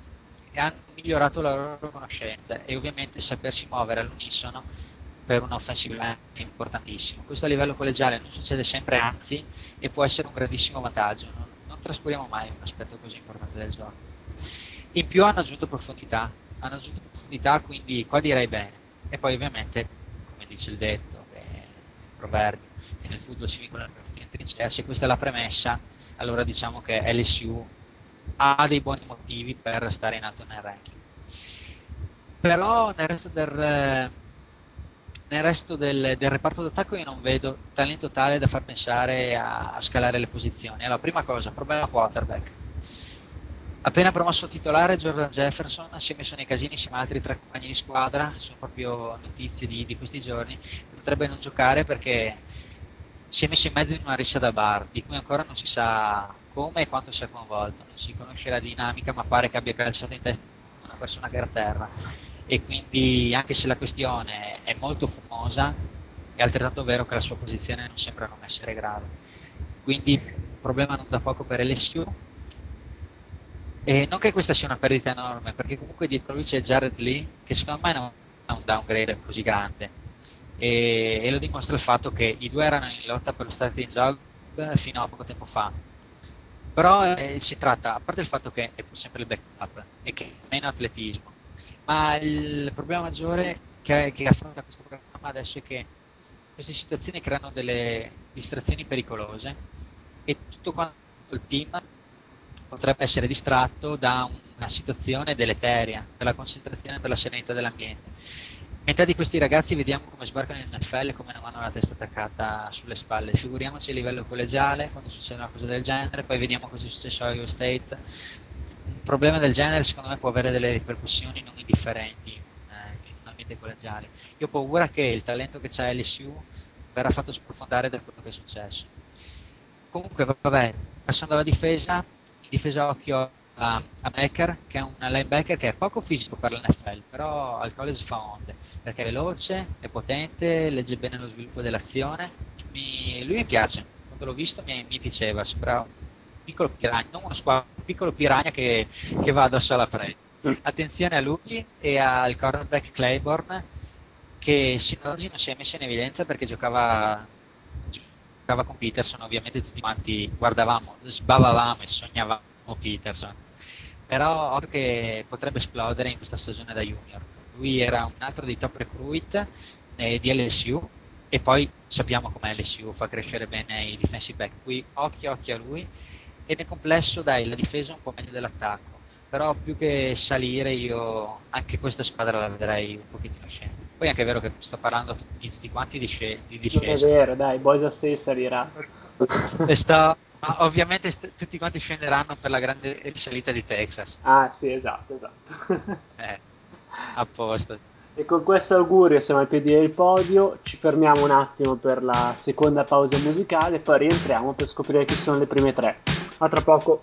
e hanno migliorato la loro conoscenza e ovviamente sapersi muovere all'unisono per un offensive line è importantissimo. Questo a livello collegiale non succede sempre, anzi, e può essere un grandissimo vantaggio. Non, non trascuriamo mai un aspetto così importante del gioco. In più hanno aggiunto profondità, hanno aggiunto profondità, quindi qua direi bene. E poi ovviamente, come dice il detto, che il proverbio, che nel football si vincono le partite in trincea, se questa è la premessa, allora diciamo che LSU ha dei buoni motivi per stare in alto nel ranking. Però nel resto del, nel resto del, del reparto d'attacco io non vedo talento tale da far pensare a, a scalare le posizioni. Allora, prima cosa, problema quarterback Appena promosso titolare, Jordan Jefferson si è messo nei casini insieme ad altri tre compagni di squadra, sono proprio notizie di, di questi giorni, potrebbe non giocare perché si è messo in mezzo in una rissa da bar, di cui ancora non si sa come e quanto sia coinvolto, non si conosce la dinamica, ma pare che abbia calciato in testa una persona che era a terra. E quindi, anche se la questione è molto fumosa, è altrettanto vero che la sua posizione non sembra non essere grave. Quindi, problema non da poco per LSU, e non che questa sia una perdita enorme, perché comunque dietro lui c'è Jared Lee, che secondo me non ha un downgrade così grande. E, e, lo dimostra il fatto che i due erano in lotta per lo starting job fino a poco tempo fa. Però eh, si tratta, a parte il fatto che è sempre il backup e che ha meno atletismo, ma il problema maggiore che, che affronta questo programma adesso è che queste situazioni creano delle distrazioni pericolose e tutto quanto il team potrebbe essere distratto da una situazione deleteria per la concentrazione per la serenità dell'ambiente. Metà di questi ragazzi vediamo come sbarcano in NFL e come non hanno la testa attaccata sulle spalle. Figuriamoci a livello collegiale quando succede una cosa del genere, poi vediamo cosa è successo a Iowa State. Un problema del genere secondo me può avere delle ripercussioni non indifferenti eh, in un ambiente collegiale. Io ho paura che il talento che c'ha LSU verrà fatto sprofondare da quello che è successo. Comunque, vabbè, passando alla difesa, difesa occhio a, a, Becker, che è un linebacker che è poco fisico per l'NFL, però al college fa onde, perché è veloce, è potente, legge bene lo sviluppo dell'azione. Mi, lui mi piace, quando l'ho visto mi, mi piaceva, sembra un piccolo piragna, non uno squadro, un piccolo piragna che, che va addosso alla preda. Attenzione a lui e al cornerback Claiborne, che sino ad oggi non si è messo in evidenza perché giocava giocava con Peterson, ovviamente tutti quanti guardavamo, sbavavamo e sognavamo Peterson. Però occhio che potrebbe esplodere in questa stagione da junior. Lui era un altro dei top recruit eh, di LSU e poi sappiamo come LSU fa crescere bene i defensive back. Qui occhio occhio a lui e nel complesso dai la difesa un po' meglio dell'attacco. però più che salire io anche questa squadra la vedrei un pochettino scendere. Poi è anche vero che sto parlando di tutti quanti di, sce- di Non è vero, dai, Boisa State salirà. E sto- ovviamente st- tutti quanti scenderanno per la grande risalita di Texas. Ah, sì, esatto, esatto. Eh, a posto. E con questo augurio siamo ai piedi del podio, ci fermiamo un attimo per la seconda pausa musicale, poi rientriamo per scoprire chi sono le prime tre. A tra poco.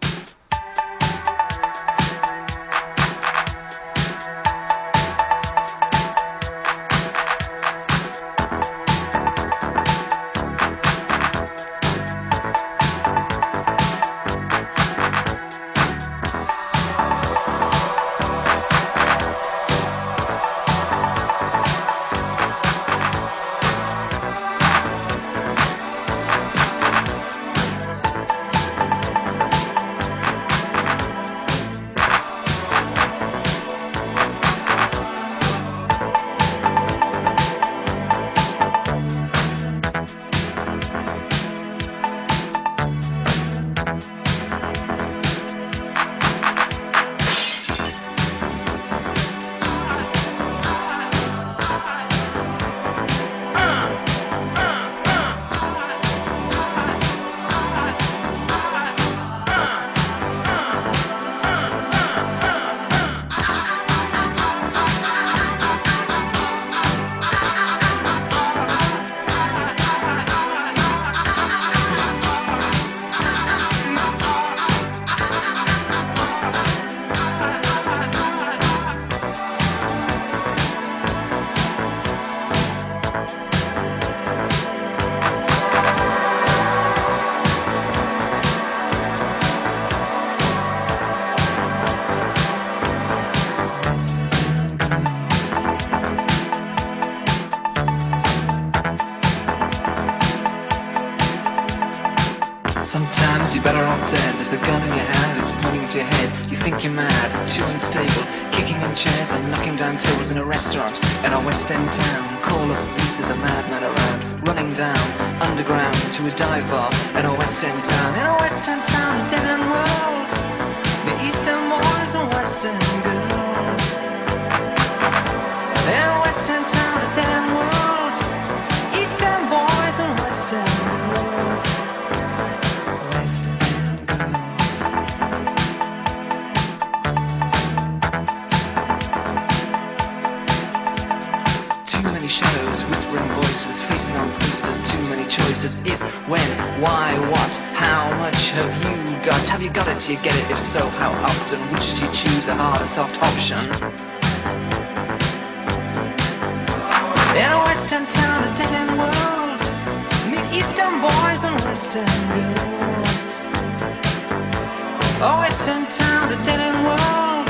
Western town, dead end world,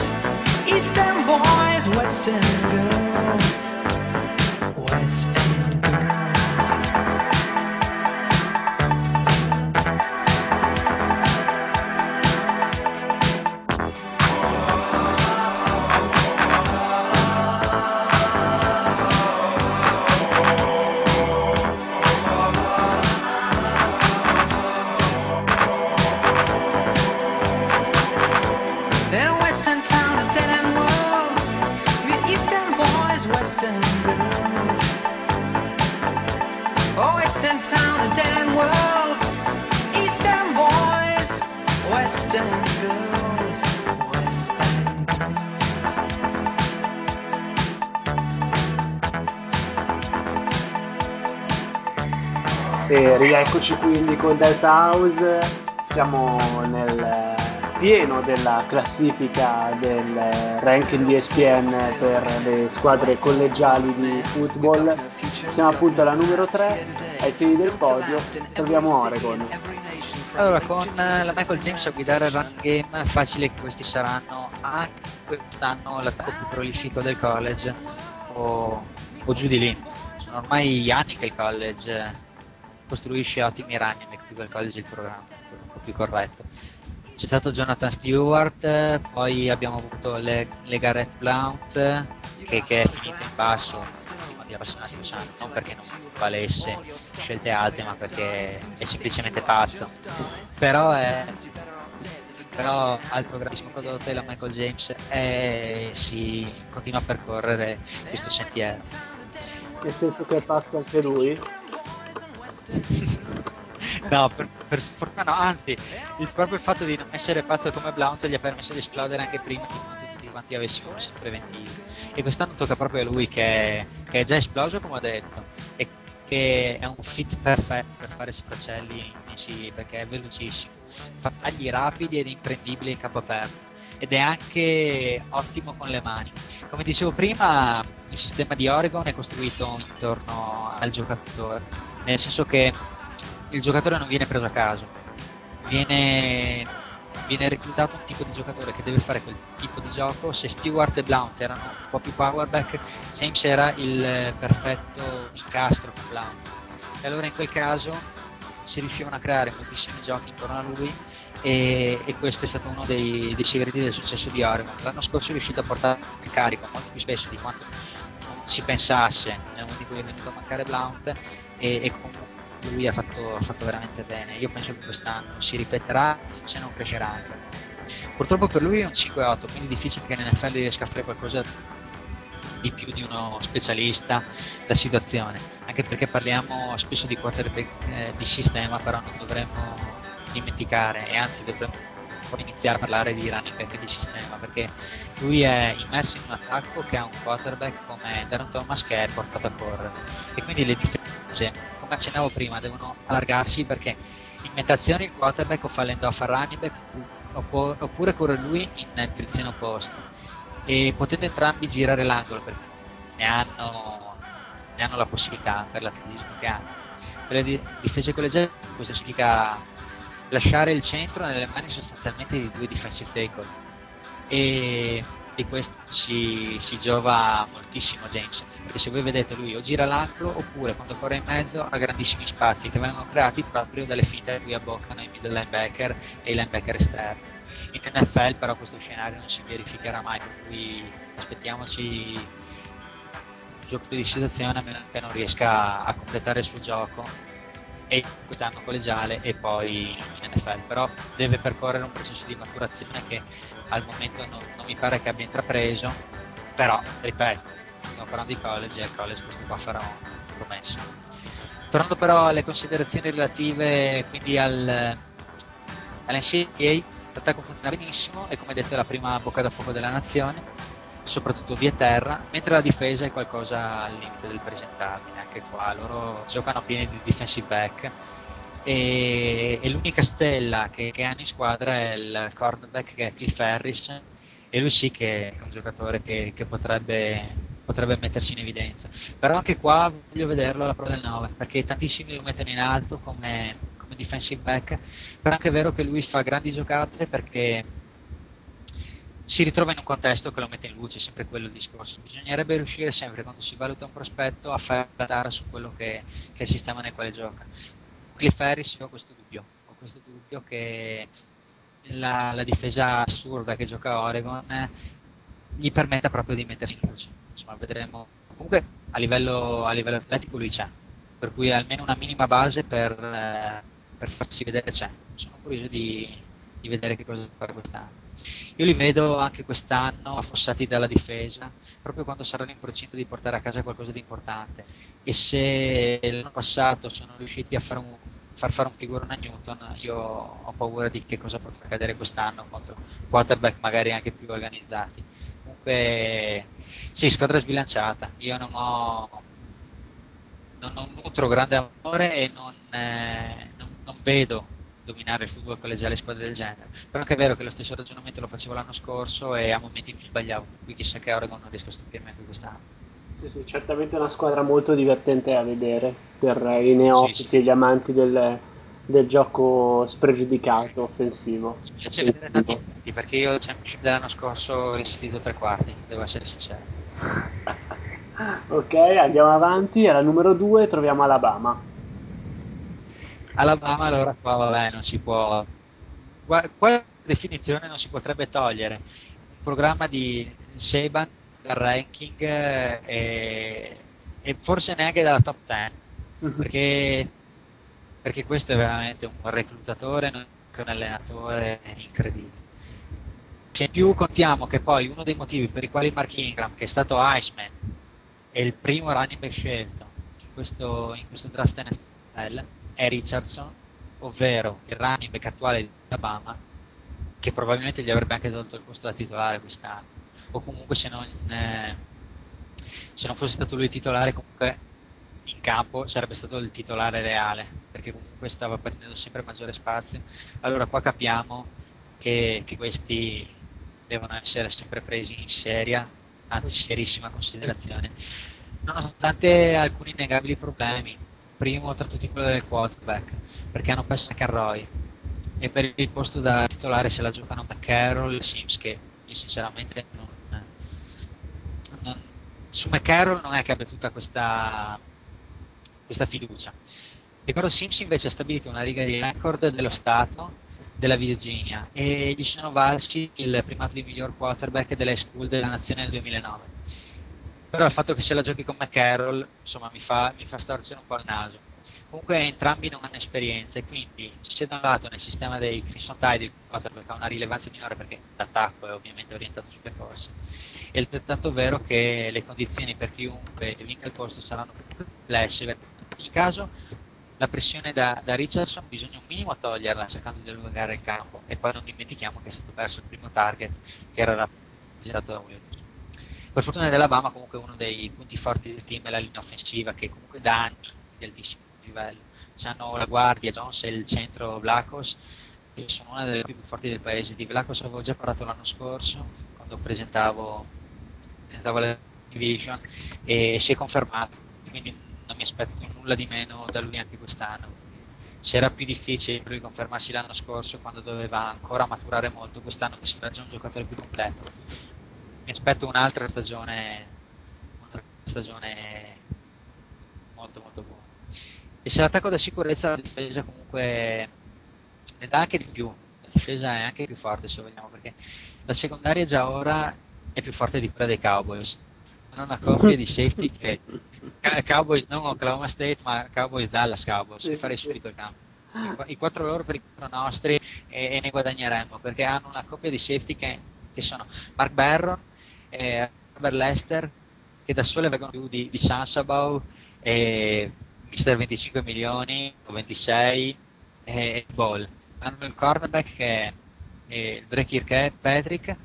eastern boys, western E rieccoci quindi con Delta House, siamo nel pieno della classifica del ranking di ESPN per le squadre collegiali di football. Siamo appunto alla numero 3, ai piedi del podio, troviamo Oregon. Allora, con eh, la Michael James a guidare il run game, facile che questi saranno anche quest'anno l'attacco più prolifico del college o, o giù di lì. Sono ormai anni che il college costruisce ottimi running back, più che il college il programma, un po' più corretto. C'è stato Jonathan Stewart, poi abbiamo avuto le, le Garrett Blount che, che è finito in basso, prima di appassionati lo sanno, non perché non valesse scelte alte, ma perché è semplicemente pazzo. Però è, però altro grandissimo prodotto è la Michael James e si continua a percorrere questo sentiero. Nel senso che è pazzo anche lui? No, per, per fortuna no, anzi, il proprio fatto di non essere pazzo come Blount gli ha permesso di esplodere anche prima di quanto tutti quanti avessimo messo preventivi. E quest'anno tocca proprio a lui che, che è già esploso, come ho detto, e che è un fit perfetto per fare sfracelli in perché è velocissimo, fa tagli rapidi ed imprendibili in capo aperto ed è anche ottimo con le mani. Come dicevo prima, il sistema di Oregon è costruito intorno al giocatore, nel senso che il giocatore non viene preso a caso, viene, viene reclutato un tipo di giocatore che deve fare quel tipo di gioco. Se Stewart e Blount erano un po' più powerback, James era il perfetto incastro con Blount. E allora in quel caso si riuscivano a creare moltissimi giochi intorno a lui e, e, questo è stato uno dei, dei, segreti del successo di Oregon. L'anno scorso è riuscito a portare il carico molto più spesso di quanto si pensasse nel momento in cui è venuto a mancare Blount e, e lui ha fatto, ha fatto, veramente bene. Io penso che quest'anno si ripeterà se non crescerà anche. Purtroppo per lui è un 5-8, quindi è difficile che nell'NFL riesca a fare qualcosa di più di uno specialista da situazione, anche perché parliamo spesso di quarterback eh, di sistema, però non dovremmo dimenticare e anzi dovremmo iniziare a parlare di running back di sistema perché lui è immerso in un attacco che ha un quarterback come Darren Thomas che è portato a correre. E quindi le difese come accennavo prima devono allargarsi perché in metà azione il quarterback o fa l'end-off al running back oppure corre lui in direzione opposta. E potendo entrambi girare l'angolo perché ne hanno, ne hanno la possibilità per l'atletismo che hanno. Per le difese collegiali questo significa lasciare il centro nelle mani sostanzialmente di due defensive tackle. E di questo si, si, giova moltissimo James perché se voi vedete lui o gira l'angolo oppure quando corre in mezzo ha grandissimi spazi che vengono creati proprio dalle finte a cui abboccano i middle linebacker e i linebacker esterni. In NFL però questo scenario non si verificherà mai per cui aspettiamoci un gioco di situazione a meno che non riesca a completare il suo gioco e quest'anno collegiale e poi in NFL, però deve percorrere un processo di maturazione che al momento non, non mi pare che abbia intrapreso, però ripeto, stiamo parlando di college e al college questo qua farà un promesso. Tornando però alle considerazioni relative quindi al, all'NCAA, l'attacco funziona benissimo e come detto è la prima bocca da fuoco della nazione soprattutto via terra, mentre la difesa è qualcosa al limite del presentabile, anche qua. Loro giocano pieni di defensive back. E, e l'unica stella che, che, hanno in squadra è il cornerback che è Cliff Harris e lui sì che è un giocatore che, che potrebbe, potrebbe, mettersi in evidenza. Però anche qua voglio vederlo alla Pro del 9 perché tantissimi lo mettono in alto come, come defensive back però è anche vero che lui fa grandi giocate perché si ritrova in un contesto che lo mette in luce, sempre quello il discorso. Bisognerebbe riuscire sempre, quando si valuta un prospetto, a fare la tara su quello che, che, è il sistema nel quale gioca. Cliff Harris io ho questo dubbio, ho questo dubbio che la, la difesa assurda che gioca Oregon gli permetta proprio di mettersi in luce. Insomma, vedremo. Comunque a livello, a livello atletico lui c'è, per cui almeno una minima base per, eh, per farsi vedere c'è. Sono curioso di, di vedere che cosa fare quest'anno. Io li vedo anche quest'anno affossati dalla difesa, proprio quando saranno in procinto di portare a casa qualcosa di importante. E se l'anno passato sono riusciti a fare un, far fare un figurone a Newton, io ho paura di che cosa potrà accadere quest'anno contro quarterback magari anche più organizzati. Comunque, sì, squadra sbilanciata. Io non ho, non, non nutro grande amore e non, eh, non, non vedo dominare il football collegiale squadre del genere. Però anche è vero che lo stesso ragionamento lo facevo l'anno scorso e a momenti mi sbagliavo, qui chissà che Oregon non riesco a stupirmi anche quest'anno. Sì, sì, certamente una squadra molto divertente da vedere per i neofiti sì, e gli amanti del, del, gioco spregiudicato offensivo. Mi piace vedere tanti punti perché io il Championship dell'anno scorso ho resistito tre quarti, devo essere sincero. ok, andiamo avanti. Alla numero 2 troviamo Alabama. Alabama allora qua vabbè non si può qua, qua definizione non si potrebbe togliere un programma di Saban dal ranking eh, e, e, forse neanche dalla top 10 uh-huh. perché, perché questo è veramente un reclutatore un allenatore incredibile Se in più contiamo che poi uno dei motivi per i quali Mark Ingram, che è stato Iceman, è il primo running back scelto in questo, in questo draft NFL, è Richardson, ovvero il running back attuale di Alabama, che probabilmente gli avrebbe anche tolto il posto da titolare quest'anno. O comunque se non, eh, se non fosse stato lui il titolare, comunque in campo sarebbe stato il titolare reale, perché comunque stava prendendo sempre maggiore spazio. Allora qua capiamo che, che questi devono essere sempre presi in seria, anzi serissima considerazione, nonostante alcuni innegabili problemi. Primo tra tutti quello del quarterback, perché hanno perso anche Roy e per il posto da titolare se la giocano McCarroll e Sims che io sinceramente non, non, su McCarroll non è che abbia tutta questa, questa fiducia. Ricordo Sims invece ha stabilito una riga di record dello Stato della Virginia e gli sono valsi il primato di miglior quarterback delle school della nazione nel 2009. Però il fatto che se la giochi con McCarroll insomma mi fa, mi fa storcere un po' il naso. Comunque entrambi non hanno esperienza e quindi se da un lato nel sistema dei Crimson Tide il quarterback ha una rilevanza minore perché l'attacco è ovviamente orientato sulle corse, è altrettanto vero che le condizioni per chiunque vinca il posto saranno più complesse. In ogni caso la pressione da, da, Richardson bisogna un minimo toglierla cercando di allungare il campo e poi non dimentichiamo che è stato perso il primo target che era rappresentato da Williams. Per fortuna dell'Alabama comunque uno dei punti forti del team è la linea offensiva che comunque da anni di altissimo livello. C'hanno la guardia Jones e il centro Vlacos che sono una delle più forti del paese. Di Vlacos avevo già parlato l'anno scorso quando presentavo, presentavo la division e si è confermato, quindi non mi aspetto nulla di meno da lui anche quest'anno. Se era più difficile per lui confermarsi l'anno scorso quando doveva ancora maturare molto, quest'anno mi sembra già un giocatore più completo. Mi aspetto un'altra stagione, una stagione molto molto buona. E se l'attacco da sicurezza la difesa comunque ne dà anche di più, la difesa è anche più forte se vogliamo, perché la secondaria già ora è più forte di quella dei Cowboys. Hanno una coppia di safety che Cowboys non Oklahoma State ma Cowboys Dallas Cowboys sì, farei sì, subito il cambio. I quattro loro per i quattro nostri e, e, ne guadagneremmo perché hanno una coppia di safety che, che sono Mark Barron e Robert Lester che da sole vengono più di, di Sansabau e Mister 25 milioni o 26 e Ball. Hanno il cornerback che è Drake Kirkpatrick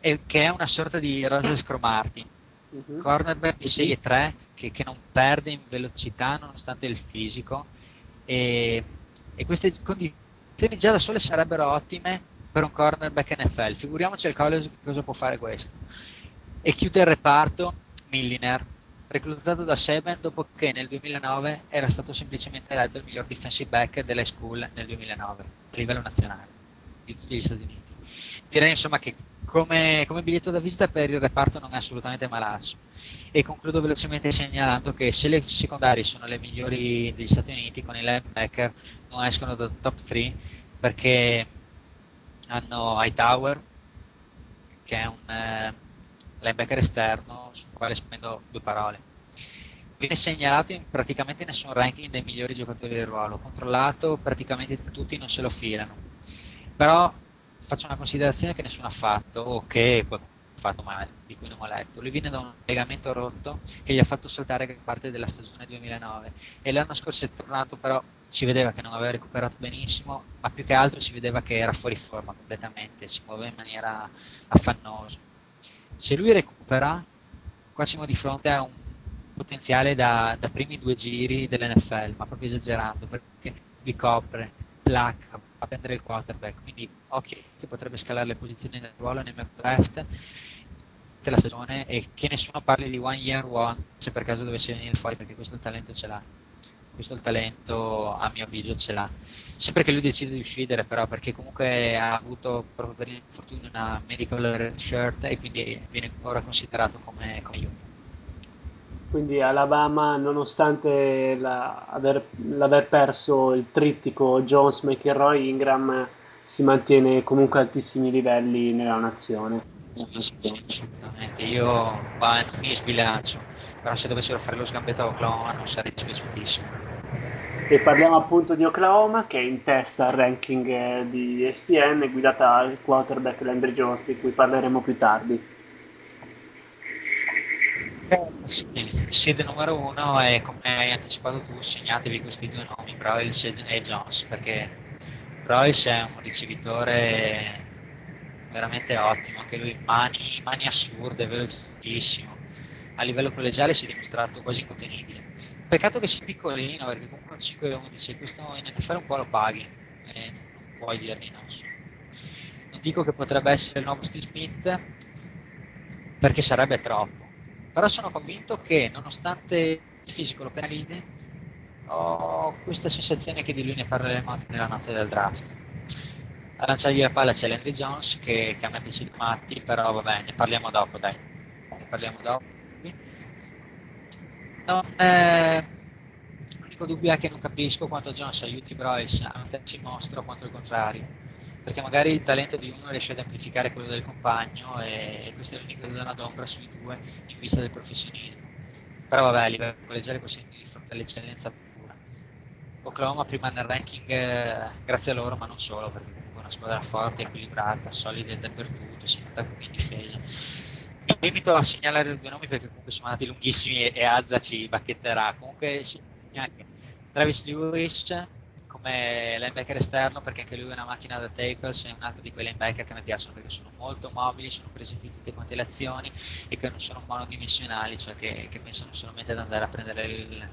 e che è una sorta di Rosales Cromartin uh-huh. cornerback di 6 e 3 che, che, non perde in velocità nonostante il fisico e, e queste condizioni già da sole sarebbero ottime per un cornerback NFL figuriamoci al college cosa può fare questo e chiude il reparto Milliner reclutato da Seben dopo che nel 2009 era stato semplicemente eletto il miglior defensive back delle school nel 2009 a livello nazionale di tutti gli Stati Uniti direi insomma che come, come, biglietto da visita per il reparto non è assolutamente malaccio. E concludo velocemente segnalando che se le secondarie sono le migliori degli Stati Uniti, con i linebacker non escono da top 3 perché hanno Hightower, che è un eh, linebacker esterno sul quale spendo due parole. Viene segnalato in praticamente nessun ranking dei migliori giocatori del ruolo, controllato praticamente tutti non se lo filano. Però faccio una considerazione che nessuno ha fatto o che qualcuno ha fatto male, di cui non ho letto. Lui viene da un legamento rotto che gli ha fatto saltare parte della stagione 2009 e l'anno scorso è tornato però si vedeva che non aveva recuperato benissimo, ma più che altro si vedeva che era fuori forma completamente, si muoveva in maniera affannosa. Se lui recupera, qua siamo di fronte a un potenziale da, da primi due giri dell'NFL, ma proprio esagerando, perché vi copre, placca, a prendere il quarterback, quindi occhio che potrebbe scalare le posizioni nel ruolo nei mock draft della stagione e che nessuno parli di one year one se per caso dovesse venire fuori perché questo talento ce l'ha. Questo il talento a mio avviso ce l'ha sempre che lui decide di uscire però perché comunque ha avuto proprio per l'infortunio una medical red shirt e quindi viene ora considerato come, come io quindi Alabama, nonostante la, aver, l'aver perso il trittico Jones, McElroy, Ingram si mantiene comunque a altissimi livelli nella nazione. Assolutamente. Io bah, non mi sbilancio, però se dovessero fare lo sgambetto a Oklahoma non sarei dispiaciutissimo. E parliamo appunto di Oklahoma che è in testa al ranking eh, di ESPN, guidata dal quarterback Landry Jones, di cui parleremo più tardi. Sì, seed numero uno e come hai anticipato tu, segnatevi questi due nomi, Broyles e Jones, perché Broyles è un ricevitore veramente ottimo, anche lui mani, mani assurde, velocissimo. A livello collegiale si è dimostrato quasi incontenibile. Peccato che sia piccolino, perché comunque un 5 e 11, questo in NFL un po' lo paghi, e non puoi dirgli no. Non dico che potrebbe essere il nuovo Steve Smith, perché sarebbe troppo però sono convinto che nonostante il fisico lo penalizzi, ho questa sensazione che di lui ne parleremo anche nella notte del draft. A lanciargli la palla c'è Landry Jones che, che a me piace di matti, però vabbè, ne parliamo dopo, dai. Ne parliamo dopo. Non, eh, l'unico dubbio è che non capisco quanto Jones aiuti Bryce a mettersi in mostro quanto il contrario perché magari il talento di uno riesce ad amplificare quello del compagno e, questa è l'unica zona d'ombra sui due in vista del professionismo. Però vabbè, a livello collegiale possiamo di fronte all'eccellenza pura. Oklahoma prima nel ranking eh, grazie a loro, ma non solo, perché comunque è una squadra forte, equilibrata, solida dappertutto, sia in attacco che in difesa. Mi limito a segnalare due nomi perché comunque sono andati lunghissimi e, e Azza ci bacchetterà. Comunque sì, anche Travis Lewis come linebacker esterno perché anche lui è una macchina da tackles, è un altro di quei linebacker che mi piacciono perché sono molto mobili, sono presenti in tutte quante le azioni e che non sono monodimensionali, cioè che, che pensano solamente ad andare a prendere il,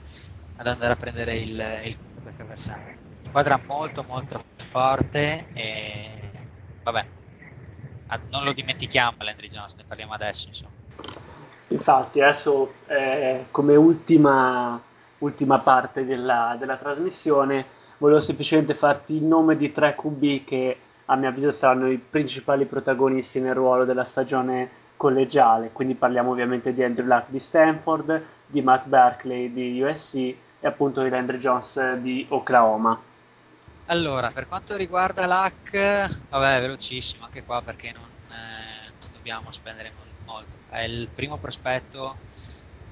ad andare a prendere il, il avversario. Squadra molto molto forte e vabbè, non lo dimentichiamo Landry Jones, ne parliamo adesso insomma. Infatti adesso eh, come ultima, ultima parte della, della trasmissione volevo semplicemente farti il nome di tre QB che a mio avviso saranno i principali protagonisti nel ruolo della stagione collegiale. Quindi parliamo ovviamente di Andrew Luck di Stanford, di Matt Berkeley di USC e appunto di Landry Jones di Oklahoma. Allora, per quanto riguarda Luck, vabbè, velocissimo anche qua perché non, eh, non dobbiamo spendere molto. È il primo prospetto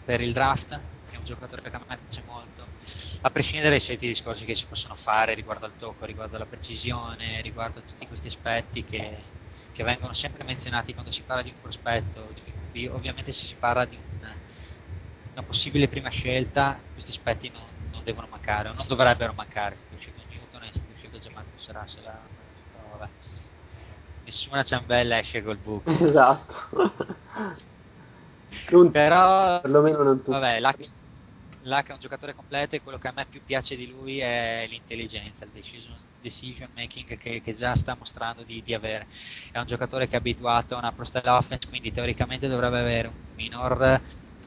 per il draft, che è un giocatore che a me piace molto a prescindere dai soliti discorsi che si possono fare riguardo al tocco, riguardo alla precisione, riguardo a tutti questi aspetti che, che vengono sempre menzionati quando si parla di un prospetto, di un QB, ovviamente se si parla di un, una possibile prima scelta, questi aspetti non, non devono mancare, o non dovrebbero mancare, se Marcus Russell, però vabbè. Nessuna ciambella esce col buco. Esatto. non, però, perlomeno non tutti. Vabbè, la, Luck è un giocatore completo e quello che a me più piace di lui è l'intelligenza, il decision, decision making che, che, già sta mostrando di, di, avere. È un giocatore che è abituato a una pro-style offense, quindi teoricamente dovrebbe avere un minor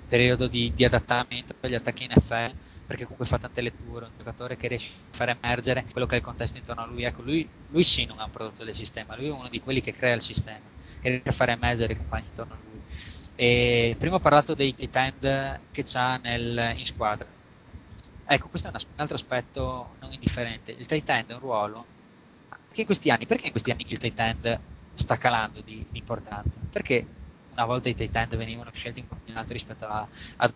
periodo di, di adattamento agli attacchi NFL, perché comunque fa tante letture, un giocatore che riesce a far emergere quello che è il contesto intorno a lui. Ecco, lui, lui sì non è un prodotto del sistema, lui è uno di quelli che crea il sistema, che riesce a far emergere i compagni intorno a lui e prima ho parlato dei tight che c'ha nel, in squadra. Ecco, questo è un, un, altro aspetto non indifferente. Il tight end è un ruolo che in questi anni, perché in questi anni il tight end sta calando di, di importanza? Perché una volta i tight end venivano scelti in alto rispetto a, a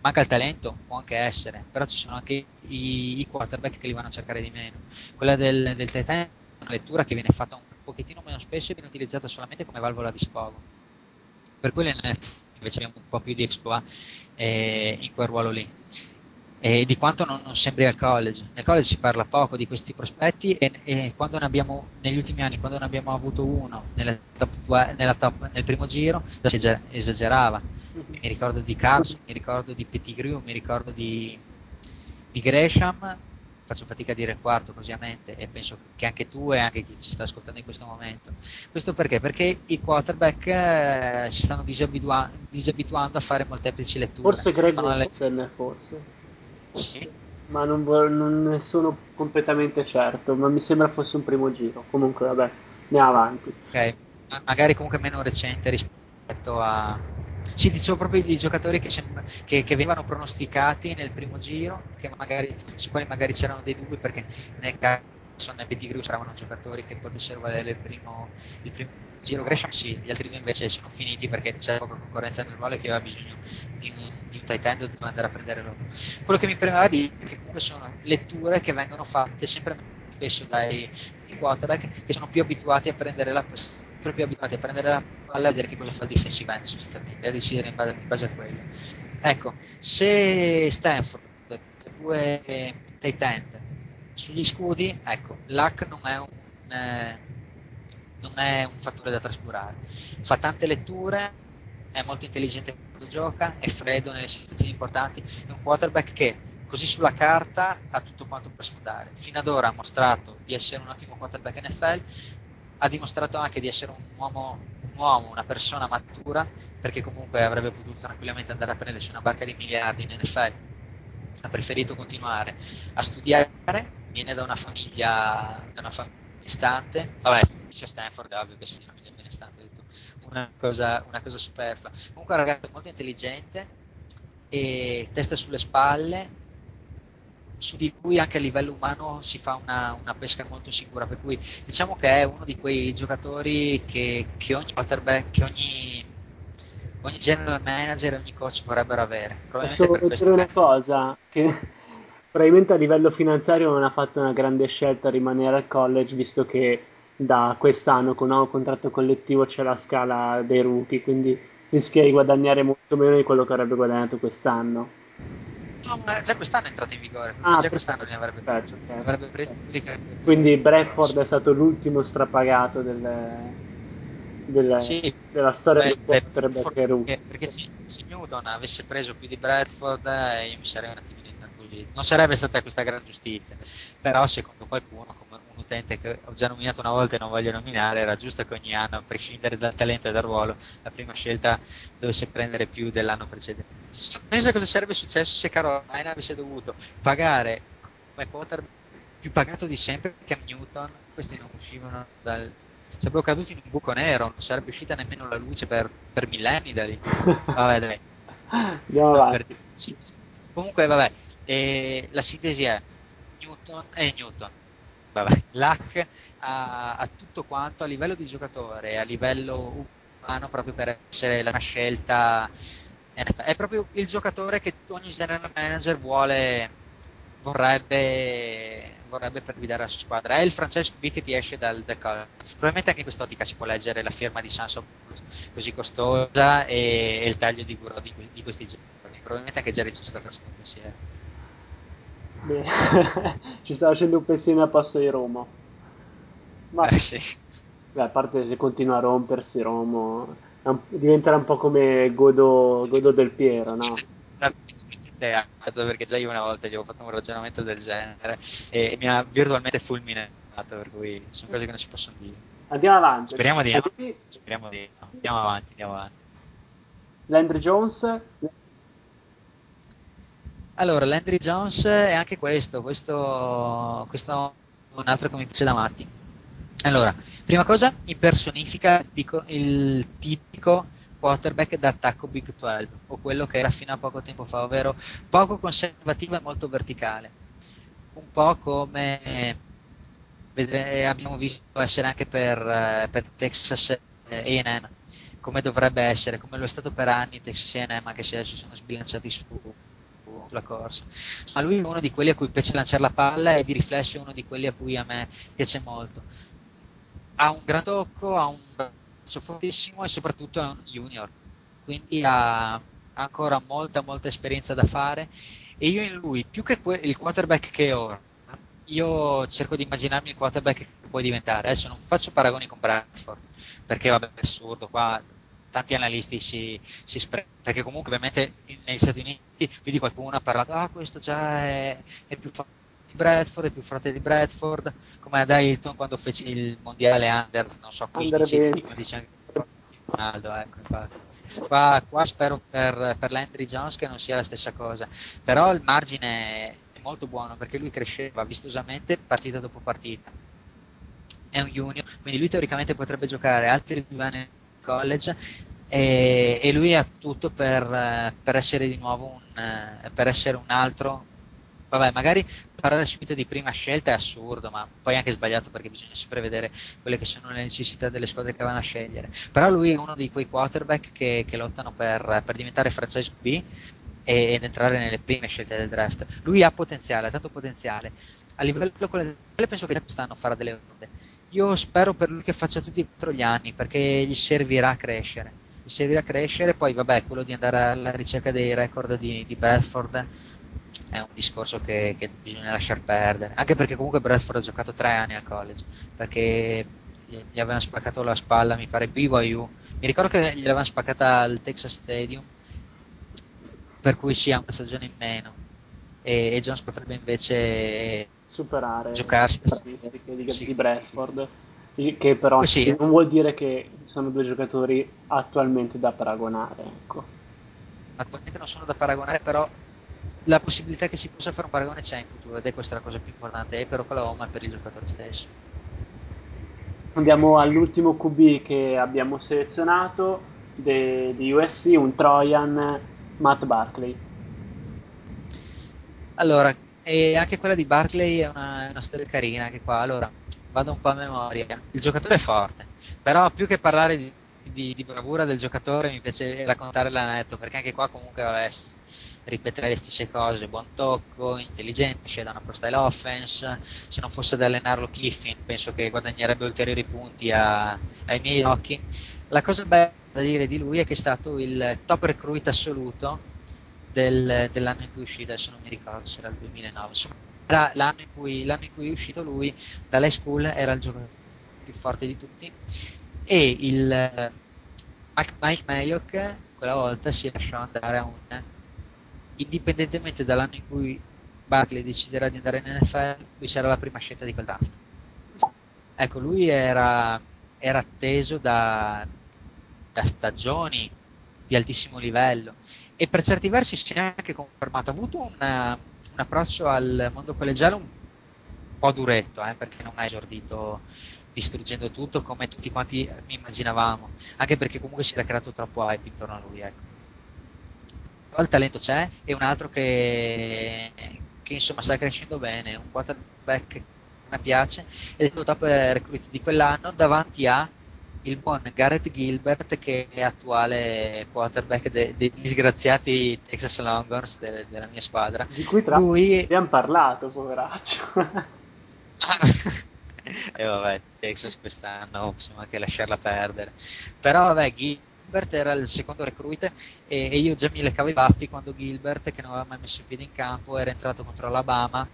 manca il talento, può anche essere, però ci sono anche i, i quarterback che li vanno a cercare di meno. Quella del, del tight end è una lettura che viene fatta un pochettino meno spesso e viene utilizzata solamente come valvola di sfogo per quello invece abbiamo un po' più di exploit eh, in quel ruolo lì. E di quanto non, non, sembri al college. Nel college si parla poco di questi prospetti e, e quando ne abbiamo, negli ultimi anni, quando ne abbiamo avuto uno top, nella top, nel primo giro, si esagerava. Mi ricordo di Carson, mi ricordo di Pettigrew, mi ricordo di, di Gresham, faccio fatica a dire il quarto così a mente e penso che anche tu e anche chi ci sta ascoltando in questo momento. Questo perché? Perché i quarterback eh, si stanno disabitua- disabituando a fare molteplici letture. Forse Greg Olsen, le... forse. Sì. Ma non, non, ne sono completamente certo, ma mi sembra fosse un primo giro. Comunque, vabbè, andiamo avanti. Ok, magari comunque meno recente rispetto a, sì, dicevo proprio i giocatori che, sembra, che, che, venivano pronosticati nel primo giro, magari, su quali magari c'erano dei dubbi perché nel caso e Pettigrew saranno giocatori che potessero valere il primo, il primo giro Gresham sì, gli altri due invece sono finiti perché c'è poca concorrenza nel ruolo e che aveva bisogno di un, di un tight end doveva andare a prendere loro. Quello che mi premeva dire è che comunque sono letture che vengono fatte sempre spesso dai quarterback che sono più abituati a prendere la più abituati a prendere la palla e vedere che cosa fa il defensive end sostanzialmente a decidere in base, in base a quello. Ecco, se Stanford due tight end sugli scudi, ecco, l'hack non è un, eh, non è un fattore da trascurare. Fa tante letture, è molto intelligente quando gioca, è freddo nelle situazioni importanti, è un quarterback che così sulla carta ha tutto quanto per sfondare. Fino ad ora ha mostrato di essere un ottimo quarterback NFL, ha dimostrato anche di essere un uomo, un uomo, una persona matura, perché comunque avrebbe potuto tranquillamente andare a prendersi una barca di miliardi in NFL. Ha preferito continuare a studiare, viene da una famiglia, da una famiglia benestante, vabbè, dice Stanford, ovvio che sia una famiglia benestante, ho detto una cosa, una cosa superflua. Comunque è un ragazzo molto intelligente e testa sulle spalle, su di cui anche a livello umano si fa una, una, pesca molto sicura, per cui diciamo che è uno di quei giocatori che, che ogni quarterback, che ogni, ogni general manager e ogni coach vorrebbero avere. Posso dire una cosa, che probabilmente a livello finanziario non ha fatto una grande scelta rimanere al college, visto che da quest'anno con un nuovo contratto collettivo c'è la scala dei rookie, quindi rischia di guadagnare molto meno di quello che avrebbe guadagnato quest'anno. No, ma già quest'anno è entrato in vigore, Ah, già quest'anno ne avrebbe, perfetto, ok. avrebbe preso quelli che... Quindi Bradford è stato l'ultimo strapagato del, del- Sì, della storia beh, del beh, quarterback rookie. perché, perché se, se Newton avesse preso più di Bradford eh, io mi sarei un attimino innervosito non sarebbe stata questa gran giustizia però secondo qualcuno come un utente che ho già nominato una volta e non voglio nominare era giusto che ogni anno a prescindere dal talento e dal ruolo la prima scelta dovesse prendere più dell'anno precedente. Pensa cosa sarebbe successo se Carolina avesse dovuto pagare come quarterback più pagato di sempre Cam Newton questi non uscivano dal sarebbero caduti in un buco nero, non sarebbe uscita nemmeno la luce per, per millenni da lì. Vabbè, dai. Andiamo per- sì. Comunque, vabbè, eh, la sintesi è Newton e Newton. Vabbè, Luck ha, ha tutto quanto a livello di giocatore, a livello umano, proprio per essere la scelta. È proprio il giocatore che ogni general manager vuole, vorrebbe, vorrebbe per guidare la sua squadra. È il Francesco B che ti esce dal, college. Probabilmente anche in quest'ottica si può leggere la firma di Sanso così costosa e, e il taglio di Guro di, di questi giorni. Probabilmente anche Jerry ci sta facendo un pensiero. Beh, Ci sta facendo un pensiero a posto di Roma. Ma Eh sì. beh, a parte se continua a rompersi Romo, diventerà un po' come Godo, Godo del Piero, no? Teatro, perché già io una volta gli avevo fatto un ragionamento del genere e mi ha virtualmente fulminato, per cui sono cose che non si possono dire. Andiamo avanti. Speriamo di no. Speriamo di no. Andiamo avanti, andiamo avanti. Landry Jones, Allora, Landry Jones è anche questo, questo, questo è un altro che mi piace da matti. Allora, prima cosa, impersonifica il, pico- il tipico quarterback d'attacco Big 12, o quello che era fino a poco tempo fa, ovvero poco conservativo e molto verticale. Un po' come vedre- abbiamo visto essere anche per, eh, per Texas eh, A&M, come dovrebbe essere, come lo è stato per anni Texas A&M, anche se adesso sono sbilanciati su, sulla corsa. Ma lui è uno di quelli a cui piace lanciare la palla e di riflesso è uno di quelli a cui a me piace molto. Ha un gran tocco, ha un braccio fortissimo e soprattutto è un junior, quindi ha ancora molta molta esperienza da fare e io in lui, più che que- il quarterback che ora, io cerco di immaginarmi il quarterback che puoi diventare. Adesso non faccio paragoni con Bradford, perché vabbè è assurdo, qua tanti analisti si, si esprimono, perché comunque ovviamente negli Stati Uniti vedi qualcuno ha parlato, ah questo già è, è più forte di Bradford, è più forte di Bradford, come ad Hilton quando fece il mondiale under, non so, Under 15, 20. come dice anche Ronaldo, ecco, infatti. Qua, qua spero per, per Landry Jones che non sia la stessa cosa, però il margine è molto buono perché lui cresceva vistosamente partita dopo partita. È un junior, quindi lui teoricamente potrebbe giocare altri due anni in college e, e lui ha tutto per, per essere di nuovo un, per essere un altro vabbè, magari parlare subito di prima scelta è assurdo, ma poi è anche sbagliato perché bisogna sempre vedere quelle che sono le necessità delle squadre che vanno a scegliere. Però lui è uno di quei quarterback che, che lottano per, per diventare franchise B ed entrare nelle prime scelte del draft. Lui ha potenziale, ha tanto potenziale. A livello collegiale penso che quest'anno farà delle onde. Io spero per lui che faccia tutti e quattro gli anni perché gli servirà a crescere. Gli servirà a crescere, poi vabbè, quello di andare alla ricerca dei record di, di Bradford è un discorso che, che, bisogna lasciar perdere. Anche perché comunque Bradford ha giocato tre anni al college, perché gli avevano spaccato la spalla, mi pare BYU. Mi ricordo che gliel'avevano spaccata al Texas Stadium per cui si ha una stagione in meno e, e Jones potrebbe invece superare giocarsi le statistiche di, sì. di Bradford che però sì. non vuol dire che sono due giocatori attualmente da paragonare ecco. attualmente non sono da paragonare però la possibilità che si possa fare un paragone c'è in futuro ed è questa la cosa più importante e per Oklahoma e per il giocatore stesso andiamo all'ultimo QB che abbiamo selezionato di USC un Trojan Matt Barkley. Allora, e anche quella di Barkley è una, è una, storia carina, anche qua. Allora, vado un po' a memoria. Il giocatore è forte, però più che parlare di, di, di bravura del giocatore mi piace raccontare l'aneddoto, perché anche qua comunque vabbè, ripetere le stesse cose, buon tocco, intelligente, esce da una pro style offense, se non fosse da allenarlo Kiffin penso che guadagnerebbe ulteriori punti a, ai miei occhi. La cosa bella da dire di lui è che è stato il top recruit assoluto del, dell'anno in cui uscito, adesso non mi ricordo se era il 2009, insomma era l'anno in cui, l'anno in cui è uscito lui dall'high school, era il giocatore più forte di tutti e il Mike Mayock quella volta si lasciò andare a un indipendentemente dall'anno in cui Barkley deciderà di andare in NFL, lui sarà la prima scelta di quel draft. Ecco, lui era, era atteso da, da stagioni di altissimo livello e per certi versi si è anche confermato. Ha avuto una, un approccio al mondo collegiale un po' duretto, eh, perché non ha esordito distruggendo tutto come tutti quanti immaginavamo, anche perché comunque si era creato troppo hype intorno a lui. Ecco. Il talento c'è e un altro che, che insomma sta crescendo bene, un quarterback che mi piace ed è il top recruit di quell'anno davanti a il buon Garrett Gilbert che è attuale quarterback dei de disgraziati Texas Longhorns de della mia squadra. Di cui tra Lui abbiamo parlato, poveraccio. e vabbè, Texas quest'anno possiamo anche lasciarla perdere. Però vabbè, Gilbert era il secondo recruit e, e io già mi leccavo i baffi quando Gilbert, che non aveva mai messo i piedi in campo, era entrato contro l'Alabama,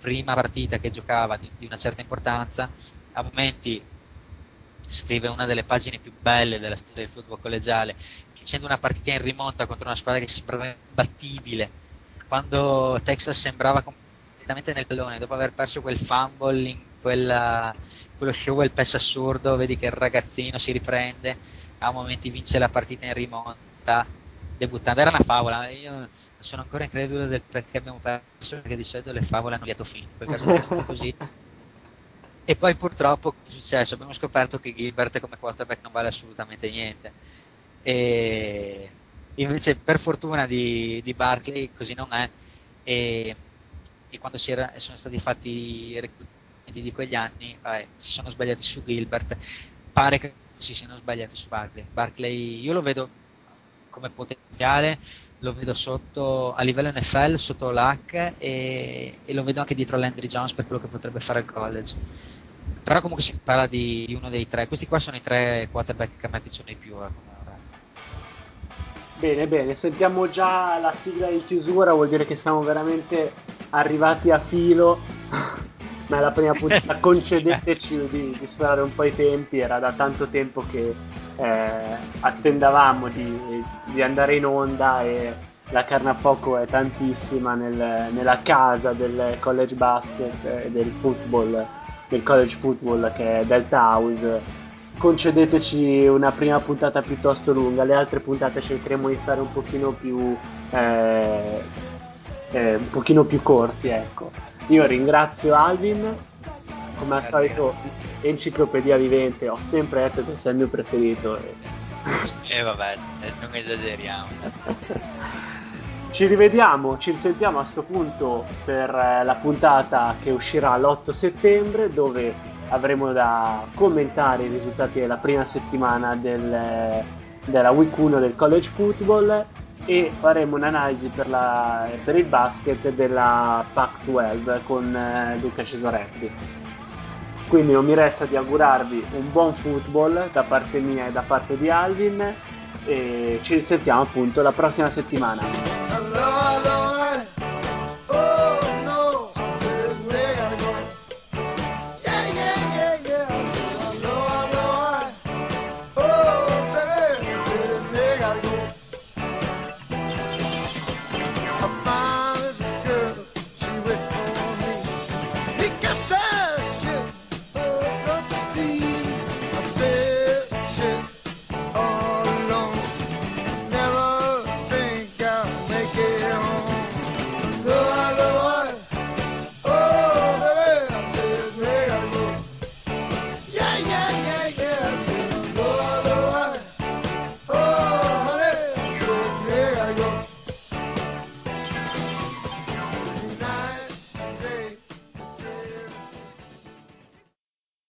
prima partita che giocava di, di una certa importanza, a momenti scrive una delle pagine più belle della storia del football collegiale, vincendo una partita in rimonta contro una squadra che sembrava imbattibile, quando Texas sembrava completamente nel pallone, dopo aver perso quel fumble in quella, quello show, il pass assurdo, vedi che il ragazzino si riprende, a momenti vince la partita in rimonta, debuttando, era una favola, io sono ancora incredulo del perché abbiamo perso, perché di solito le favole hanno lieto fine, in quel caso è stato così. E poi purtroppo è successo? Abbiamo scoperto che Gilbert come quarterback non vale assolutamente niente. E invece per fortuna di, di Barkley così non è. E, e quando era, sono stati fatti i reclutamenti di quegli anni, vabbè, si sono sbagliati su Gilbert. Pare che si siano sbagliati su Barkley. Barkley io lo vedo come potenziale, lo vedo sotto a livello NFL sotto l'H e, e lo vedo anche dietro Landry Jones per quello che potrebbe fare al college. Però comunque si parla di, di, uno dei tre questi qua sono i tre quarterback che a me piacciono di più eh, bene bene sentiamo già la sigla di chiusura vuol dire che siamo veramente arrivati a filo ma è la prima puntata concedeteci di, di sforare un po' i tempi era da tanto tempo che eh, attendavamo di, di, andare in onda e la carne a fuoco è tantissima nel, nella casa del college basket e del football del college football che è Delta House. Concedeteci una prima puntata piuttosto lunga le altre puntate cercheremo di stare un pochino più eh, eh, un pochino più corti ecco io ringrazio Alvin come al solito enciclopedia vivente ho sempre detto che sei il mio preferito e eh, vabbè non esageriamo. Ci rivediamo, ci risentiamo a sto punto per eh, la puntata che uscirà l'8 settembre dove avremo da commentare i risultati della prima settimana del, della week 1 del college football e faremo un'analisi per, la, per il basket della Pac-12 con eh, Luca Cesaretti. Quindi non mi resta di augurarvi un buon football da parte mia e da parte di Alvin e ci risentiamo appunto la prossima settimana. Oh,